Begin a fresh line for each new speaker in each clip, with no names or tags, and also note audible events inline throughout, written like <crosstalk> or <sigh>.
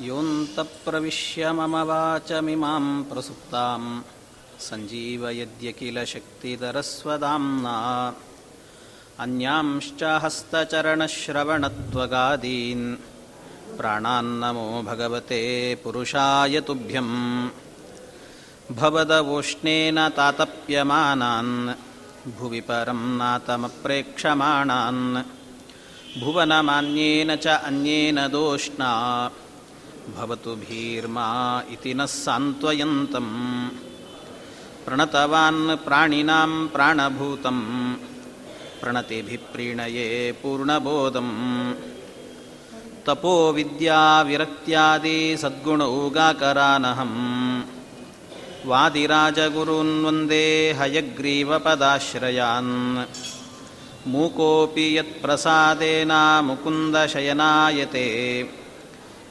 योऽन्तप्रविश्य मम वाचमिमां प्रसुप्तां सञ्जीवयद्य किल शक्तिधरस्वदाम्ना अन्यांश्च हस्तचरणश्रवणत्वगादीन्। प्राणान्नमो भगवते पुरुषाय तुभ्यम्। भवदवोष्णेन तातप्यमानान्। भुवि परं नातमप्रेक्षमाणान्। भुवनमान्येन च अन्येन दोष्णा भवतु भीर्मा इति नः सान्त्वयन्तम्। प्रणतवान् प्राणिनां प्राणभूतं प्रणतिभिः प्रीणये पूर्णबोधम्। तपोविद्याविरक्त्यादि सद्गुणौगाकरानहम् वादिराजगुरून् वन्दे हयग्रीवपदाश्रयान्। मूकोऽपि यत्प्रसादेन मुकुन्दशयनायते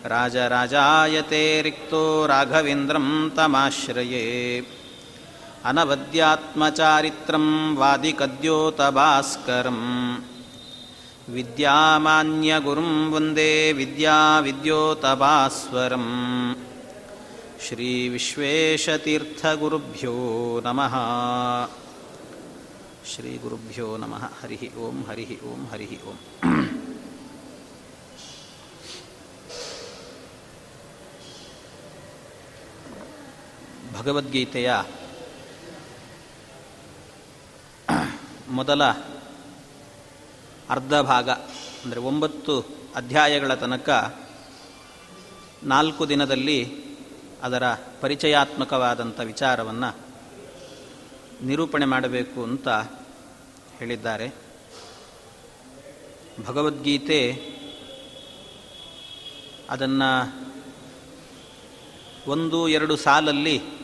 राजराजायते रिक्तो राघवेन्द्रं तमाश्रये। अनवद्यात्मचारित्रं वादिकद्योतभास्करम्। विद्यामान्यगुरुं वन्दे विद्याविद्योतभास्वरम्। श्रीविश्वेशतीर्थगुरुभ्यो नमः। श्रीगुरुभ्यो नमः। हरिः ओं हरिः ओं हरिः ओम्। ಭಗವದ್ಗೀತೆಯ ಮೊದಲ ಅರ್ಧ ಭಾಗ ಅಂದರೆ ಒಂಬತ್ತು ಅಧ್ಯಾಯಗಳ ತನಕ ನಾಲ್ಕು ದಿನದಲ್ಲಿ ಅದರ ಪರಿಚಯಾತ್ಮಕವಾದಂಥ ವಿಚಾರವನ್ನು ನಿರೂಪಣೆ ಮಾಡಬೇಕು ಅಂತ ಹೇಳಿದ್ದಾರೆ. ಭಗವದ್ಗೀತೆ ಅದನ್ನು ಒಂದು ಎರಡು ಸಾಲಲ್ಲಿ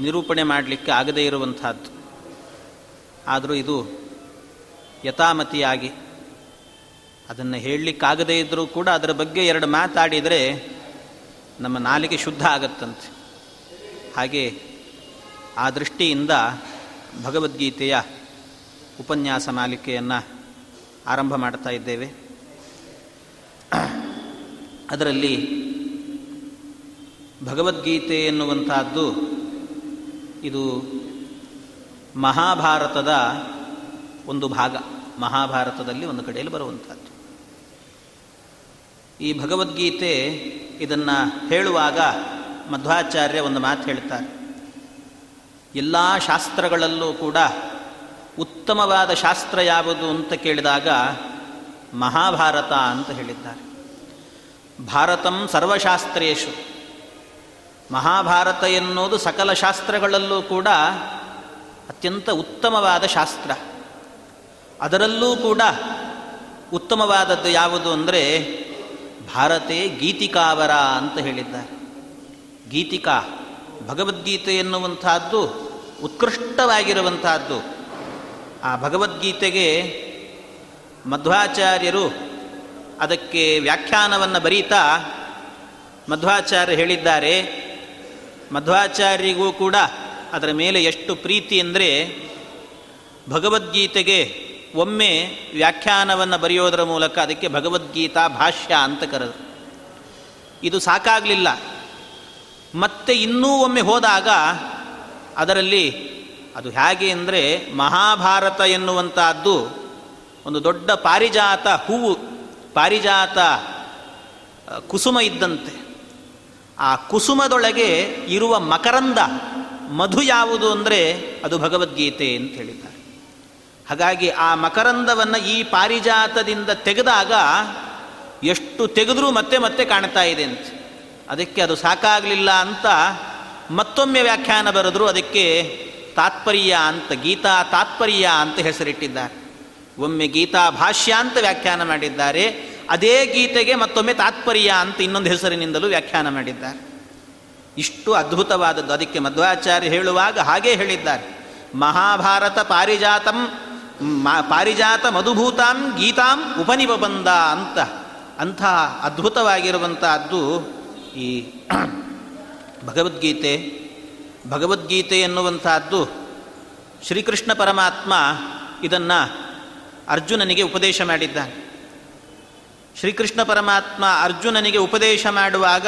ನಿರೂಪಣೆ ಮಾಡಲಿಕ್ಕೆ ಆಗದೇ ಇರುವಂಥದ್ದು. ಆದರೂ ಇದು ಯಥಾಮತಿಯಾಗಿ ಅದನ್ನು ಹೇಳಲಿಕ್ಕಾಗದೇ ಇದ್ದರೂ ಕೂಡ ಅದರ ಬಗ್ಗೆ ಎರಡು ಮಾತಾಡಿದರೆ ನಮ್ಮ ನಾಲಿಗೆ ಶುದ್ಧ ಆಗತ್ತಂತೆ. ಹಾಗೆ ಆ ದೃಷ್ಟಿಯಿಂದ ಭಗವದ್ಗೀತೆಯ ಉಪನ್ಯಾಸ ಮಾಲಿಕೆಯನ್ನು ಆರಂಭ ಮಾಡ್ತಾ ಇದ್ದೇವೆ. ಅದರಲ್ಲಿ ಭಗವದ್ಗೀತೆ ಎನ್ನುವಂತಹದ್ದು ಇದು ಮಹಾಭಾರತದ ಒಂದು ಭಾಗ, ಮಹಾಭಾರತದಲ್ಲಿ ಒಂದು ಕಡೆಯಲ್ಲಿ ಬರುವಂಥದ್ದು ಈ ಭಗವದ್ಗೀತೆ ಇದನ್ನು ಹೇಳುವಾಗ ಮಧ್ವಾಚಾರ್ಯ ಒಂದು ಮಾತು ಹೇಳ್ತಾರೆ. ಎಲ್ಲ ಶಾಸ್ತ್ರಗಳಲ್ಲೂ ಕೂಡ ಉತ್ತಮವಾದ ಶಾಸ್ತ್ರ ಯಾವುದು ಅಂತ ಕೇಳಿದಾಗ ಮಹಾಭಾರತ ಅಂತ ಹೇಳಿದ್ದಾರೆ. ಭಾರತಂ ಸರ್ವಶಾಸ್ತ್ರೇಶು. ಮಹಾಭಾರತ ಎನ್ನುವುದು ಸಕಲ ಶಾಸ್ತ್ರಗಳಲ್ಲೂ ಕೂಡ ಅತ್ಯಂತ ಉತ್ತಮವಾದ ಶಾಸ್ತ್ರ. ಅದರಲ್ಲೂ ಕೂಡ ಉತ್ತಮವಾದದ್ದು ಯಾವುದು ಅಂದರೆ ಭಾರತೆ ಗೀತಿಕಾವರ ಅಂತ ಹೇಳಿದ್ದಾರೆ. ಗೀತಿಕಾ, ಭಗವದ್ಗೀತೆ ಎನ್ನುವಂತಹದ್ದು ಉತ್ಕೃಷ್ಟವಾಗಿರುವಂತಹದ್ದು ಆ ಭಗವದ್ಗೀತೆಗೆ ಮಧ್ವಾಚಾರ್ಯರು ಅದಕ್ಕೆ ವ್ಯಾಖ್ಯಾನವನ್ನು ಬರೀತಾ ಮಧ್ವಾಚಾರ್ಯ ಹೇಳಿದ್ದಾರೆ ಮಧ್ವಾಚಾರ್ಯರಿಗೂ ಕೂಡ ಅದರ ಮೇಲೆ ಎಷ್ಟು ಪ್ರೀತಿ ಅಂದರೆ ಭಗವದ್ಗೀತೆಗೆ ಒಮ್ಮೆ ವ್ಯಾಖ್ಯಾನವನ್ನು ಬರೆಯೋದರ ಮೂಲಕ ಅದಕ್ಕೆ ಭಗವದ್ಗೀತಾ ಭಾಷ್ಯ ಅಂತ ಕರೆದು. ಇದು ಸಾಕಾಗಲಿಲ್ಲ. ಮತ್ತೆ ಇನ್ನೂ ಒಮ್ಮೆ ಹೋದಾಗ ಅದರಲ್ಲಿ ಅದು ಹೇಗೆ ಅಂದರೆ ಮಹಾಭಾರತ ಎನ್ನುವಂತಹದ್ದು ಒಂದು ದೊಡ್ಡ ಪಾರಿಜಾತ ಹೂವು, ಪಾರಿಜಾತ ಕುಸುಮ ಇದ್ದಂತೆ. ಆ ಕುಸುಮದೊಳಗೆ ಇರುವ ಮಕರಂದ ಮಧು ಯಾವುದು ಅಂದರೆ ಅದು ಭಗವದ್ಗೀತೆ ಅಂತ ಹೇಳಿದ್ದಾರೆ. ಹಾಗಾಗಿ ಆ ಮಕರಂದವನ್ನು ಈ ಪಾರಿಜಾತದಿಂದ ತೆಗೆದಾಗ ಎಷ್ಟು ತೆಗೆದರೂ ಮತ್ತೆ ಮತ್ತೆ ಕಾಣ್ತಾ ಇದೆ ಅಂತ. ಅದಕ್ಕೆ ಅದು ಸಾಕಾಗಲಿಲ್ಲ ಅಂತ ಮತ್ತೊಮ್ಮೆ ವ್ಯಾಖ್ಯಾನ ಬರೆದ್ರು ಅದಕ್ಕೆ ತಾತ್ಪರ್ಯ ಅಂತ, ಗೀತಾ ತಾತ್ಪರ್ಯ ಅಂತ ಹೆಸರಿಟ್ಟಿದ್ದಾರೆ. ಒಮ್ಮೆ ಗೀತಾ ಭಾಷ್ಯ ಅಂತ ವ್ಯಾಖ್ಯಾನ ಮಾಡಿದ್ದಾರೆ. ಅದೇ ಗೀತೆಗೆ ಮತ್ತೊಮ್ಮೆ ತಾತ್ಪರ್ಯ ಅಂತ ಇನ್ನೊಂದು ಹೆಸರಿನಿಂದಲೂ ವ್ಯಾಖ್ಯಾನ ಮಾಡಿದ್ದಾರೆ. ಇಷ್ಟು ಅದ್ಭುತವಾದದ್ದು. ಅದಕ್ಕೆ ಮಧ್ವಾಚಾರ್ಯ ಹೇಳುವಾಗ ಹಾಗೇ ಹೇಳಿದ್ದಾರೆ. ಮಹಾಭಾರತ ಪಾರಿಜಾತಂ ಪಾರಿಜಾತ ಮಧುಭೂತಾಂ, ಗೀತಾಂ ಉಪನಿಬಂಧ ಅಂತ. ಅಂಥ ಅದ್ಭುತವಾಗಿರುವಂಥದ್ದು ಈ <clears throat> ಭಗವದ್ಗೀತೆ. ಭಗವದ್ಗೀತೆ ಎನ್ನುವಂತಹದ್ದು ಶ್ರೀಕೃಷ್ಣ ಪರಮಾತ್ಮ ಇದನ್ನು ಅರ್ಜುನನಿಗೆ ಉಪದೇಶ ಮಾಡಿದ್ದಾನೆ. ಶ್ರೀಕೃಷ್ಣ ಪರಮಾತ್ಮ ಅರ್ಜುನನಿಗೆ ಉಪದೇಶ ಮಾಡುವಾಗ,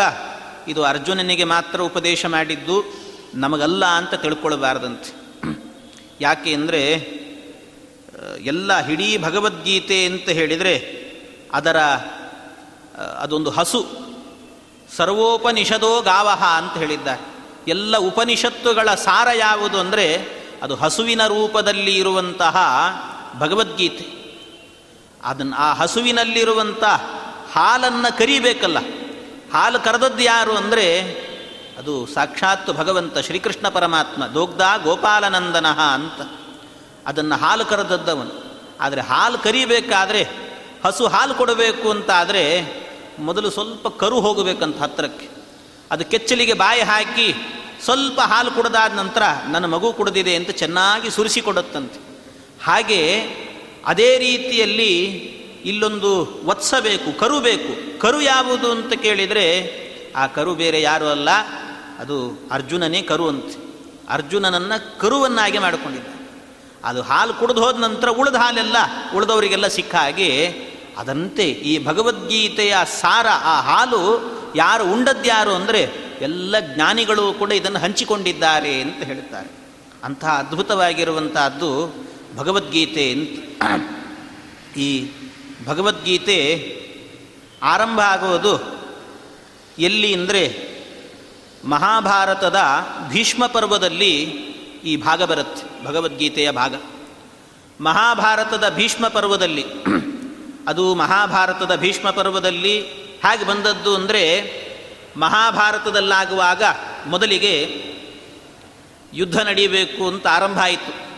ಇದು ಅರ್ಜುನನಿಗೆ ಮಾತ್ರ ಉಪದೇಶ ಮಾಡಿದ್ದು ನಮಗಲ್ಲ ಅಂತ ತಿಳ್ಕೊಳ್ಬಾರ್ದಂತೆ. ಯಾಕೆ ಅಂದರೆ, ಎಲ್ಲ ಇಡೀ ಭಗವದ್ಗೀತೆ ಅಂತ ಹೇಳಿದರೆ ಅದರ, ಅದೊಂದು ಹಸು, ಸರ್ವೋಪನಿಷದೋ ಗಾವಹ ಅಂತ ಹೇಳಿದ್ದಾರೆ. ಎಲ್ಲ ಉಪನಿಷತ್ತುಗಳ ಸಾರ ಯಾವುದು ಅಂದರೆ, ಅದು ಹಸುವಿನ ರೂಪದಲ್ಲಿ ಇರುವಂತಹ ಭಗವದ್ಗೀತೆ. ಅದನ್ನು ಆ ಹಸುವಿನಲ್ಲಿರುವಂಥ ಹಾಲನ್ನು ಕರಿಬೇಕಲ್ಲ. ಹಾಲು ಕರೆದದ್ದು ಯಾರು ಅಂದರೆ ಅದು ಸಾಕ್ಷಾತ್ ಭಗವಂತ ಶ್ರೀಕೃಷ್ಣ ಪರಮಾತ್ಮ ದೋಗ್ಧ ಗೋಪಾಲನಂದನಃ ಅಂತ. ಅದನ್ನು ಹಾಲು ಕರೆದದ್ದವನು. ಆದರೆ ಹಾಲು ಕರಿಬೇಕಾದರೆ, ಹಸು ಹಾಲು ಕೊಡಬೇಕು ಅಂತಾದರೆ ಮೊದಲು ಸ್ವಲ್ಪ ಕರು ಹೋಗಬೇಕಂತ ಹತ್ತಿರಕ್ಕೆ ಅದು ಕೆಚ್ಚಲಿಗೆ ಬಾಯಿ ಹಾಕಿ ಸ್ವಲ್ಪ ಹಾಲು ಕುಡಿದಾದ ನಂತರ, ನನ್ನ ಮಗು ಕುಡಿದಿದೆ ಅಂತ ಚೆನ್ನಾಗಿ ಸುರಿಸಿಕೊಡುತ್ತಂತೆ ಹಾಗೆ ಅದೇ ರೀತಿಯಲ್ಲಿ ಇಲ್ಲೊಂದು ವತ್ಸ ಬೇಕು, ಕರು ಬೇಕು. ಕರು ಯಾವುದು ಅಂತ ಕೇಳಿದರೆ ಆ ಕರು ಬೇರೆ ಯಾರು ಅಲ್ಲ, ಅದು ಅರ್ಜುನನೇ ಕರು ಅಂತ. ಅರ್ಜುನನನ್ನು ಕರುವನ್ನಾಗಿ ಮಾಡಿಕೊಂಡಿದ್ದ ಅದು ಹಾಲು ಕುಡಿದು ಹೋದ ನಂತರ ಉಳಿದ ಹಾಲೆಲ್ಲ ಉಳಿದವರಿಗೆಲ್ಲ ಸಿಕ್ಕ ಹಾಗೆ ಅದಂತೆ ಈ ಭಗವದ್ಗೀತೆಯ ಸಾರ, ಆ ಹಾಲು ಯಾರು ಉಂಡದ್ಯಾರು ಅಂದರೆ ಎಲ್ಲ ಜ್ಞಾನಿಗಳು ಕೂಡ ಇದನ್ನು ಹಂಚಿಕೊಂಡಿದ್ದಾರೆ ಅಂತ ಹೇಳುತ್ತಾರೆ. ಅಂತಹ ಅದ್ಭುತವಾಗಿರುವಂತಹದ್ದು ಭಗವದ್ಗೀತೆ ಅಂತ. ಈ ಭಗವದ್ಗೀತೆ ಆರಂಭ ಆಗುವುದು ಎಲ್ಲಿ ಅಂದರೆ ಮಹಾಭಾರತದ ಭೀಷ್ಮ ಪರ್ವದಲ್ಲಿ ಈ ಭಾಗ ಬರುತ್ತೆ, ಭಗವದ್ಗೀತೆಯ ಭಾಗ. ಮಹಾಭಾರತದ ಭೀಷ್ಮ ಪರ್ವದಲ್ಲಿ, ಅದು ಮಹಾಭಾರತದ ಭೀಷ್ಮ ಪರ್ವದಲ್ಲಿ ಹೇಗೆ ಬಂದದ್ದು ಅಂದರೆ ಮಹಾಭಾರತದಲ್ಲಾಗುವಾಗ ಮೊದಲಿಗೆ ಯುದ್ಧ ನಡೀಬೇಕು ಅಂತ ಆರಂಭ ಆಯಿತು.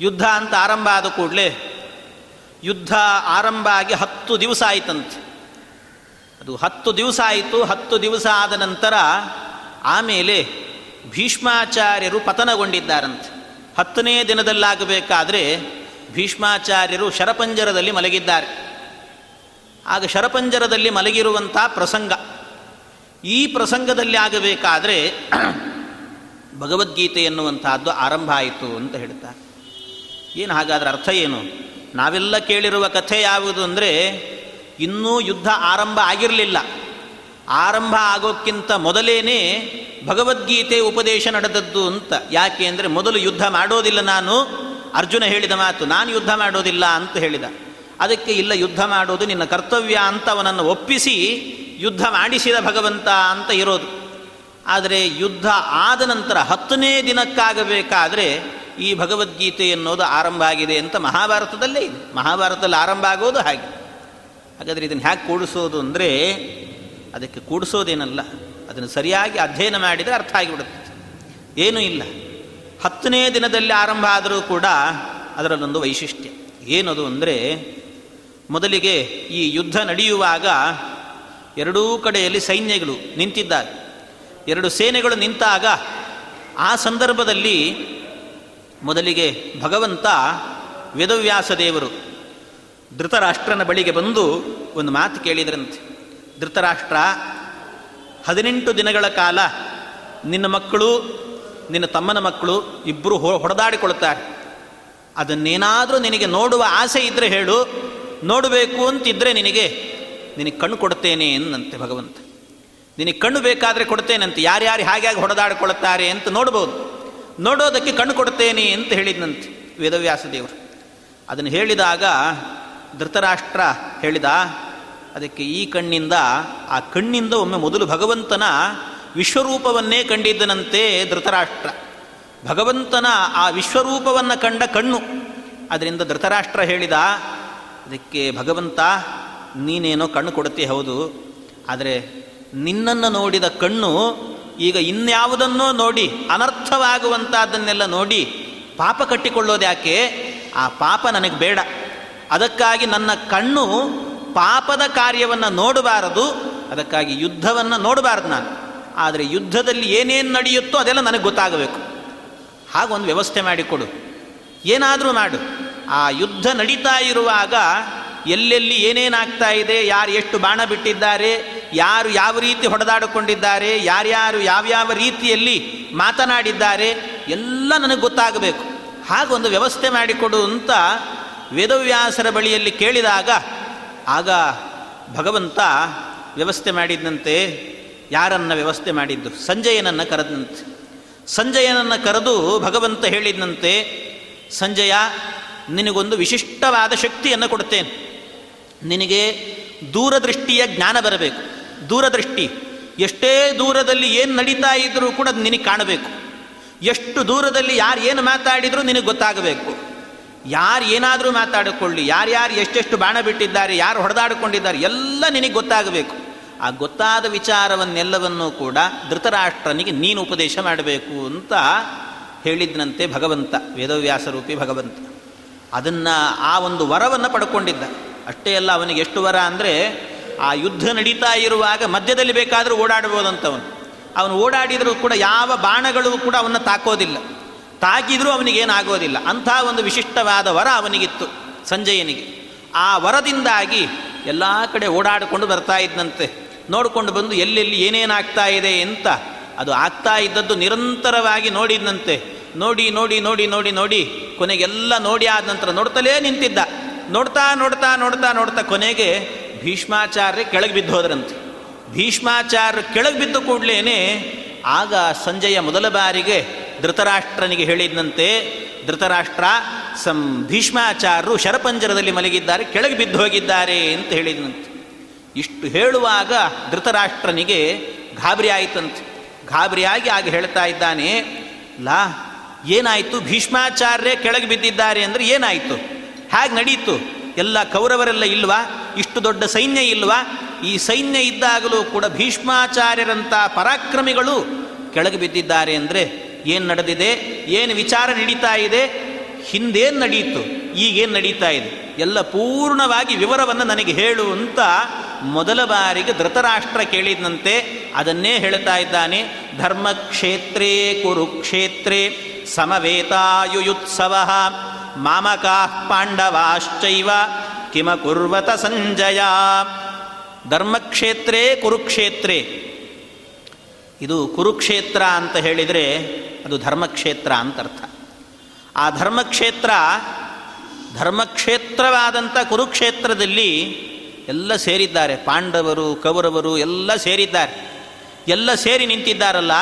ಯುದ್ಧ ಅಂತ ಆರಂಭ ಆದ ಕೂಡಲೇ ಯುದ್ಧ ಆರಂಭ ಆಗಿ ಹತ್ತು ದಿವಸ ಆಯಿತಂತೆ. ಅದು ಹತ್ತು ದಿವಸ ಆಯಿತು, ಹತ್ತು ದಿವಸ ಆದ ನಂತರ ಆಮೇಲೆ ಭೀಷ್ಮಾಚಾರ್ಯರು ಪತನಗೊಂಡಿದ್ದಾರಂತೆ. ಹತ್ತನೇ ದಿನದಲ್ಲಾಗಬೇಕಾದ್ರೆ ಭೀಷ್ಮಾಚಾರ್ಯರು ಶರಪಂಜರದಲ್ಲಿ ಮಲಗಿದ್ದಾರೆ. ಆಗ ಶರಪಂಜರದಲ್ಲಿ ಮಲಗಿರುವಂಥ ಪ್ರಸಂಗ. ಈ ಪ್ರಸಂಗದಲ್ಲಿ ಆಗಬೇಕಾದ್ರೆ ಭಗವದ್ಗೀತೆ ಎನ್ನುವಂತಹದ್ದು ಆರಂಭ ಆಯಿತು ಅಂತ ಹೇಳ್ತಾರೆ. ಏನು ಹಾಗಾದ್ರೆ ಅರ್ಥ ಏನು? ನಾವೆಲ್ಲ ಕೇಳಿರುವ ಕಥೆ ಯಾವುದು ಅಂದರೆ, ಇನ್ನೂ ಯುದ್ಧ ಆರಂಭ ಆಗಿರಲಿಲ್ಲ. ಆರಂಭ ಆಗೋಕ್ಕಿಂತ ಮೊದಲೇನೆ ಭಗವದ್ಗೀತೆ ಉಪದೇಶ ನಡೆದದ್ದು ಅಂತ. ಯಾಕೆ ಅಂದರೆ ಮೊದಲು ಯುದ್ಧ ಮಾಡೋದಿಲ್ಲ ನಾನು, ಅರ್ಜುನ ಹೇಳಿದ ಮಾತು, ನಾನು ಯುದ್ಧ ಮಾಡೋದಿಲ್ಲ ಅಂತ ಹೇಳಿದ. ಅದಕ್ಕೆ ಇಲ್ಲ, ಯುದ್ಧ ಮಾಡೋದು ನಿನ್ನ ಕರ್ತವ್ಯ ಅಂತ ಅವನನ್ನು ಒಪ್ಪಿಸಿ ಯುದ್ಧ ಮಾಡಿಸಿದ ಭಗವಂತ ಅಂತ ಇರೋದು. ಆದರೆ ಯುದ್ಧ ಆದ ನಂತರ ಹತ್ತನೇ ದಿನಕ್ಕಾಗಬೇಕಾದರೆ ಈ ಭಗವದ್ಗೀತೆ ಎನ್ನುವುದು ಆರಂಭ ಆಗಿದೆ ಅಂತ ಮಹಾಭಾರತದಲ್ಲೇ ಇದೆ. ಮಹಾಭಾರತದಲ್ಲಿ ಆರಂಭ ಆಗೋದು ಹಾಗೆ. ಹಾಗಾದರೆ ಇದನ್ನು ಹ್ಯಾಕ್ ಕೂಡಿಸೋದು ಅಂದರೆ ಅದಕ್ಕೆ ಕೂಡಿಸೋದೇನಲ್ಲ, ಅದನ್ನು ಸರಿಯಾಗಿ ಅಧ್ಯಯನ ಮಾಡಿದರೆ ಅರ್ಥ ಆಗಿಬಿಡುತ್ತೆ. ಏನೂ ಇಲ್ಲ. ಹತ್ತನೇ ದಿನದಲ್ಲಿ ಆರಂಭ ಆದರೂ ಕೂಡ ಅದರಲ್ಲೊಂದು ವೈಶಿಷ್ಟ್ಯ. ಏನದು ಅಂದರೆ ಮೊದಲಿಗೆ ಈ ಯುದ್ಧ ನಡೆಯುವಾಗ ಎರಡೂ ಕಡೆಯಲ್ಲಿ ಸೈನ್ಯಗಳು ನಿಂತಿದ್ದಾರೆ. ಎರಡು ಸೇನೆಗಳು ನಿಂತಾಗ ಆ ಸಂದರ್ಭದಲ್ಲಿ ಮೊದಲಿಗೆ ಭಗವಂತ ವೇದವ್ಯಾಸ ದೇವರು ಧೃತರಾಷ್ಟ್ರನ ಬಳಿಗೆ ಬಂದು ಒಂದು ಮಾತು ಕೇಳಿದ್ರಂತೆ. ಧೃತರಾಷ್ಟ್ರ, ಹದಿನೆಂಟು ದಿನಗಳ ಕಾಲ ನಿನ್ನ ಮಕ್ಕಳು, ನಿನ್ನ ತಮ್ಮನ ಮಕ್ಕಳು ಇಬ್ಬರು ಹೊಡೆದಾಡಿಕೊಳ್ತಾರೆ ಅದನ್ನೇನಾದರೂ ನಿನಗೆ ನೋಡುವ ಆಸೆ ಇದ್ದರೆ ಹೇಳು, ನೋಡಬೇಕು ಅಂತಿದ್ದರೆ ನಿನಗೆ ನಿನಗೆ ಕಣ್ಣು ಕೊಡ್ತೇನೆ ಎಂದಂತೆ ಭಗವಂತ. ನಿನಗೆ ಕಣ್ಣು ಬೇಕಾದರೆ ಕೊಡ್ತೇನಂತೆ, ಯಾರ್ಯಾರು ಹಾಗೆ ಹೊಡೆದಾಡಿಕೊಳ್ಳುತ್ತಾರೆ ಅಂತ ನೋಡ್ಬೋದು. ನೋಡೋದಕ್ಕೆ ಕಣ್ಣು ಕೊಡ್ತೇನೆ ಅಂತ ಹೇಳಿದ್ನಂತೆ ವೇದವ್ಯಾಸ ದೇವರು ಅದನ್ನು ಹೇಳಿದಾಗ ಧೃತರಾಷ್ಟ್ರ ಹೇಳಿದ, ಅದಕ್ಕೆ ಈ ಕಣ್ಣಿಂದ, ಆ ಕಣ್ಣಿಂದ ಒಮ್ಮೆ ಮೊದಲು ಭಗವಂತನ ವಿಶ್ವರೂಪವನ್ನೇ ಕಂಡಿದ್ದನಂತೆ ಧೃತರಾಷ್ಟ್ರ. ಭಗವಂತನ ಆ ವಿಶ್ವರೂಪವನ್ನು ಕಂಡ ಕಣ್ಣು. ಅದರಿಂದ ಧೃತರಾಷ್ಟ್ರ ಹೇಳಿದ, ಅದಕ್ಕೆ ಭಗವಂತ, ನೀನೇನೋ ಕಣ್ಣು ಕೊಡುತ್ತೆ ಹೌದು, ಆದರೆ ನಿನ್ನನ್ನು ನೋಡಿದ ಕಣ್ಣು ಈಗ ಇನ್ಯಾವುದನ್ನೋ ನೋಡಿ ಅನರ್ಥವಾಗುವಂಥದ್ದನ್ನೆಲ್ಲ ನೋಡಿ ಪಾಪ ಕಟ್ಟಿಕೊಳ್ಳೋದು ಯಾಕೆ ಆ ಪಾಪ ನನಗೆ ಬೇಡ. ಅದಕ್ಕಾಗಿ ನನ್ನ ಕಣ್ಣು ಪಾಪದ ಕಾರ್ಯವನ್ನು ನೋಡಬಾರದು, ಅದಕ್ಕಾಗಿ ಯುದ್ಧವನ್ನು ನೋಡಬಾರದು ನಾನು. ಆದರೆ ಯುದ್ಧದಲ್ಲಿ ಏನೇನು ನಡೆಯುತ್ತೋ ಅದೆಲ್ಲ ನನಗೆ ಗೊತ್ತಾಗಬೇಕು. ಹಾಗೊಂದು ವ್ಯವಸ್ಥೆ ಮಾಡಿಕೊಡು ಏನಾದರೂ ಮಾಡು. ಆ ಯುದ್ಧ ನಡೀತಾ ಇರುವಾಗ ಎಲ್ಲೆಲ್ಲಿ ಏನೇನಾಗ್ತಾ ಇದೆ, ಯಾರು ಎಷ್ಟು ಬಾಣ ಬಿಟ್ಟಿದ್ದಾರೆ ಯಾರು ಯಾವ ರೀತಿ ಹೊಡೆದಾಡಿಕೊಂಡಿದ್ದಾರೆ, ಯಾರ್ಯಾರು ಯಾವ್ಯಾವ ರೀತಿಯಲ್ಲಿ ಮಾತನಾಡಿದ್ದಾರೆ, ಎಲ್ಲ ನನಗೆ ಗೊತ್ತಾಗಬೇಕು. ಹಾಗೊಂದು ವ್ಯವಸ್ಥೆ ಮಾಡಿಕೊಡು ಅಂತ ವೇದವ್ಯಾಸರ ಬಳಿಯಲ್ಲಿ ಕೇಳಿದಾಗ, ಆಗ ಭಗವಂತ ವ್ಯವಸ್ಥೆ ಮಾಡಿದ್ದಂತೆ ಯಾರನ್ನು ವ್ಯವಸ್ಥೆ ಮಾಡಿದ್ದು ಸಂಜಯನನ್ನು ಕರೆದಂತೆ ಸಂಜಯನನ್ನು ಕರೆದು ಭಗವಂತ ಹೇಳಿದಂತೆ ಸಂಜಯ, ನಿನಗೊಂದು ವಿಶಿಷ್ಟವಾದ ಶಕ್ತಿಯನ್ನು ಕೊಡ್ತೇನೆ. ನಿನಗೆ ದೂರದೃಷ್ಟಿಯ ಜ್ಞಾನ ಬರಬೇಕು. ದೂರದೃಷ್ಟಿ. ಎಷ್ಟೇ ದೂರದಲ್ಲಿ ಏನು ನಡೀತಾ ಇದ್ರೂ ಕೂಡ ಅದು ನಿನಗೆ ಕಾಣಬೇಕು. ಎಷ್ಟು ದೂರದಲ್ಲಿ ಯಾರು ಏನು ಮಾತಾಡಿದರೂ ನಿನಗೆ ಗೊತ್ತಾಗಬೇಕು. ಯಾರು ಏನಾದರೂ ಮಾತಾಡಿಕೊಳ್ಳಿ ಯಾರ್ಯಾರು ಎಷ್ಟೆಷ್ಟು ಬಾಣ ಬಿಟ್ಟಿದ್ದಾರೆ, ಯಾರು ಹೊಡೆದಾಡಿಕೊಂಡಿದ್ದಾರೆ, ಎಲ್ಲ ನಿನಗೆ ಗೊತ್ತಾಗಬೇಕು. ಆ ಗೊತ್ತಾದ ವಿಚಾರವನ್ನೆಲ್ಲವನ್ನೂ ಕೂಡ ಧೃತರಾಷ್ಟ್ರನಿಗೆ ನೀನು ಉಪದೇಶ ಮಾಡಬೇಕು ಅಂತ ಹೇಳಿದ್ನಂತೆ ಭಗವಂತ, ವೇದವ್ಯಾಸರೂಪಿ ಭಗವಂತ. ಅದನ್ನು ಆ ಒಂದು ವರವನ್ನು ಪಡ್ಕೊಂಡಿದ್ದ. ಅಷ್ಟೇ ಅಲ್ಲ, ಅವನಿಗೆ ಎಷ್ಟು ವರ ಅಂದರೆ ಆ ಯುದ್ಧ ನಡೀತಾ ಇರುವಾಗ ಮಧ್ಯದಲ್ಲಿ ಬೇಕಾದರೂ ಓಡಾಡ್ಬೋದಂತವನು ಅವನು ಓಡಾಡಿದರೂ ಕೂಡ ಯಾವ ಬಾಣಗಳು ಕೂಡ ಅವನ್ನ ತಾಕೋದಿಲ್ಲ. ತಾಕಿದರೂ ಅವನಿಗೇನಾಗೋದಿಲ್ಲ. ಅಂಥ ಒಂದು ವಿಶಿಷ್ಟವಾದ ವರ ಅವನಿಗಿತ್ತು ಸಂಜಯನಿಗೆ. ಆ ವರದಿಂದಾಗಿ ಎಲ್ಲ ಕಡೆ ಓಡಾಡಿಕೊಂಡು ಬರ್ತಾ ಇದ್ದಂತೆ ನೋಡಿಕೊಂಡು ಬಂದು ಎಲ್ಲೆಲ್ಲಿ ಏನೇನಾಗ್ತಾ ಇದೆ ಅಂತ ಅದು ಆಗ್ತಾ ಇದ್ದದ್ದು ನಿರಂತರವಾಗಿ ನೋಡಿದಂತೆ ನೋಡಿ ನೋಡಿ ನೋಡಿ ನೋಡಿ ನೋಡಿ ಕೊನೆಗೆಲ್ಲ ನೋಡಿ ಆದ ನಂತರ ನೋಡ್ತಲೇ ನಿಂತಿದ್ದ. ನೋಡ್ತಾ ನೋಡ್ತಾ ನೋಡ್ತಾ ನೋಡ್ತಾ ಕೊನೆಗೆ ಭೀಷ್ಮಾಚಾರ್ಯ ಕೆಳಗೆ ಬಿದ್ದು ಹೋದ್ರಂತೆ. ಭೀಷ್ಮಾಚಾರ್ಯ ಕೆಳಗೆ ಬಿದ್ದು ಕೂಡಲೇನೆ ಆಗ ಸಂಜಯ ಮೊದಲ ಬಾರಿಗೆ ಧೃತರಾಷ್ಟ್ರನಿಗೆ ಹೇಳಿದಂತೆ ಧೃತರಾಷ್ಟ್ರ, ಸಂ ಭೀಷ್ಮಾಚಾರ್ಯರು ಶರಪಂಜರದಲ್ಲಿ ಮಲಗಿದ್ದಾರೆ, ಕೆಳಗೆ ಬಿದ್ದು ಹೋಗಿದ್ದಾರೆ ಅಂತ ಹೇಳಿದಂತೆ ಇಷ್ಟು ಹೇಳುವಾಗ ಧೃತರಾಷ್ಟ್ರನಿಗೆ ಗಾಬರಿ ಆಯಿತಂತೆ. ಗಾಬರಿಯಾಗಿ ಆಗ ಹೇಳ್ತಾ ಇದ್ದಾನೆ, ಲಾ, ಏನಾಯಿತು? ಭೀಷ್ಮಾಚಾರ್ಯ ಕೆಳಗೆ ಬಿದ್ದಿದ್ದಾರೆ ಅಂದರೆ ಏನಾಯಿತು? ಹೇಗೆ ನಡೀತು? ಎಲ್ಲ ಕೌರವರೆಲ್ಲ ಇಲ್ವಾ? ಇಷ್ಟು ದೊಡ್ಡ ಸೈನ್ಯ ಇಲ್ವಾ? ಈ ಸೈನ್ಯ ಇದ್ದಾಗಲೂ ಕೂಡ ಭೀಷ್ಮಾಚಾರ್ಯರಂಥ ಪರಾಕ್ರಮಿಗಳು ಕೆಳಗೆ ಬಿದ್ದಿದ್ದಾರೆ ಅಂದರೆ ಏನು ನಡೆದಿದೆ? ಏನು ವಿಚಾರ ನಡೀತಾ ಇದೆ? ಹಿಂದೇನು ನಡೆಯಿತು ಈಗೇನು ನಡೀತಾ ಇದೆ? ಎಲ್ಲ ಪೂರ್ಣವಾಗಿ ವಿವರವನ್ನು ನನಗೆ ಹೇಳು ಅಂತ ಮೊದಲ ಬಾರಿಗೆ ಧೃತರಾಷ್ಟ್ರ ಕೇಳಿದಂತೆ ಅದನ್ನೇ ಹೇಳ್ತಾ ಇದ್ದಾನೆ. ಧರ್ಮಕ್ಷೇತ್ರೇ ಕುರುಕ್ಷೇತ್ರೇ ಸಮವೇತಾಯುಯುತ್ಸವ. ಮಾಮಕಾ ಪಾಂಡವಾಶ್ಚೈವ ಕಿಮ ಕುರ್ವತ ಸಂಜಯ ಧರ್ಮಕ್ಷೇತ್ರೇ ಕುರುಕ್ಷೇತ್ರೇ ಇದು ಕುರುಕ್ಷೇತ್ರ ಅಂತ ಹೇಳಿದರೆ ಅದು ಧರ್ಮಕ್ಷೇತ್ರ ಅಂತ ಅರ್ಥ. ಆ ಧರ್ಮಕ್ಷೇತ್ರ ಧರ್ಮಕ್ಷೇತ್ರವಾದಂಥ ಕುರುಕ್ಷೇತ್ರದಲ್ಲಿ ಎಲ್ಲ ಸೇರಿದ್ದಾರೆ. ಪಾಂಡವರು, ಕೌರವರು ಎಲ್ಲ ಸೇರಿದ್ದಾರೆ. ಎಲ್ಲ ಸೇರಿ ನಿಂತಿದ್ದಾರಲ್ಲ,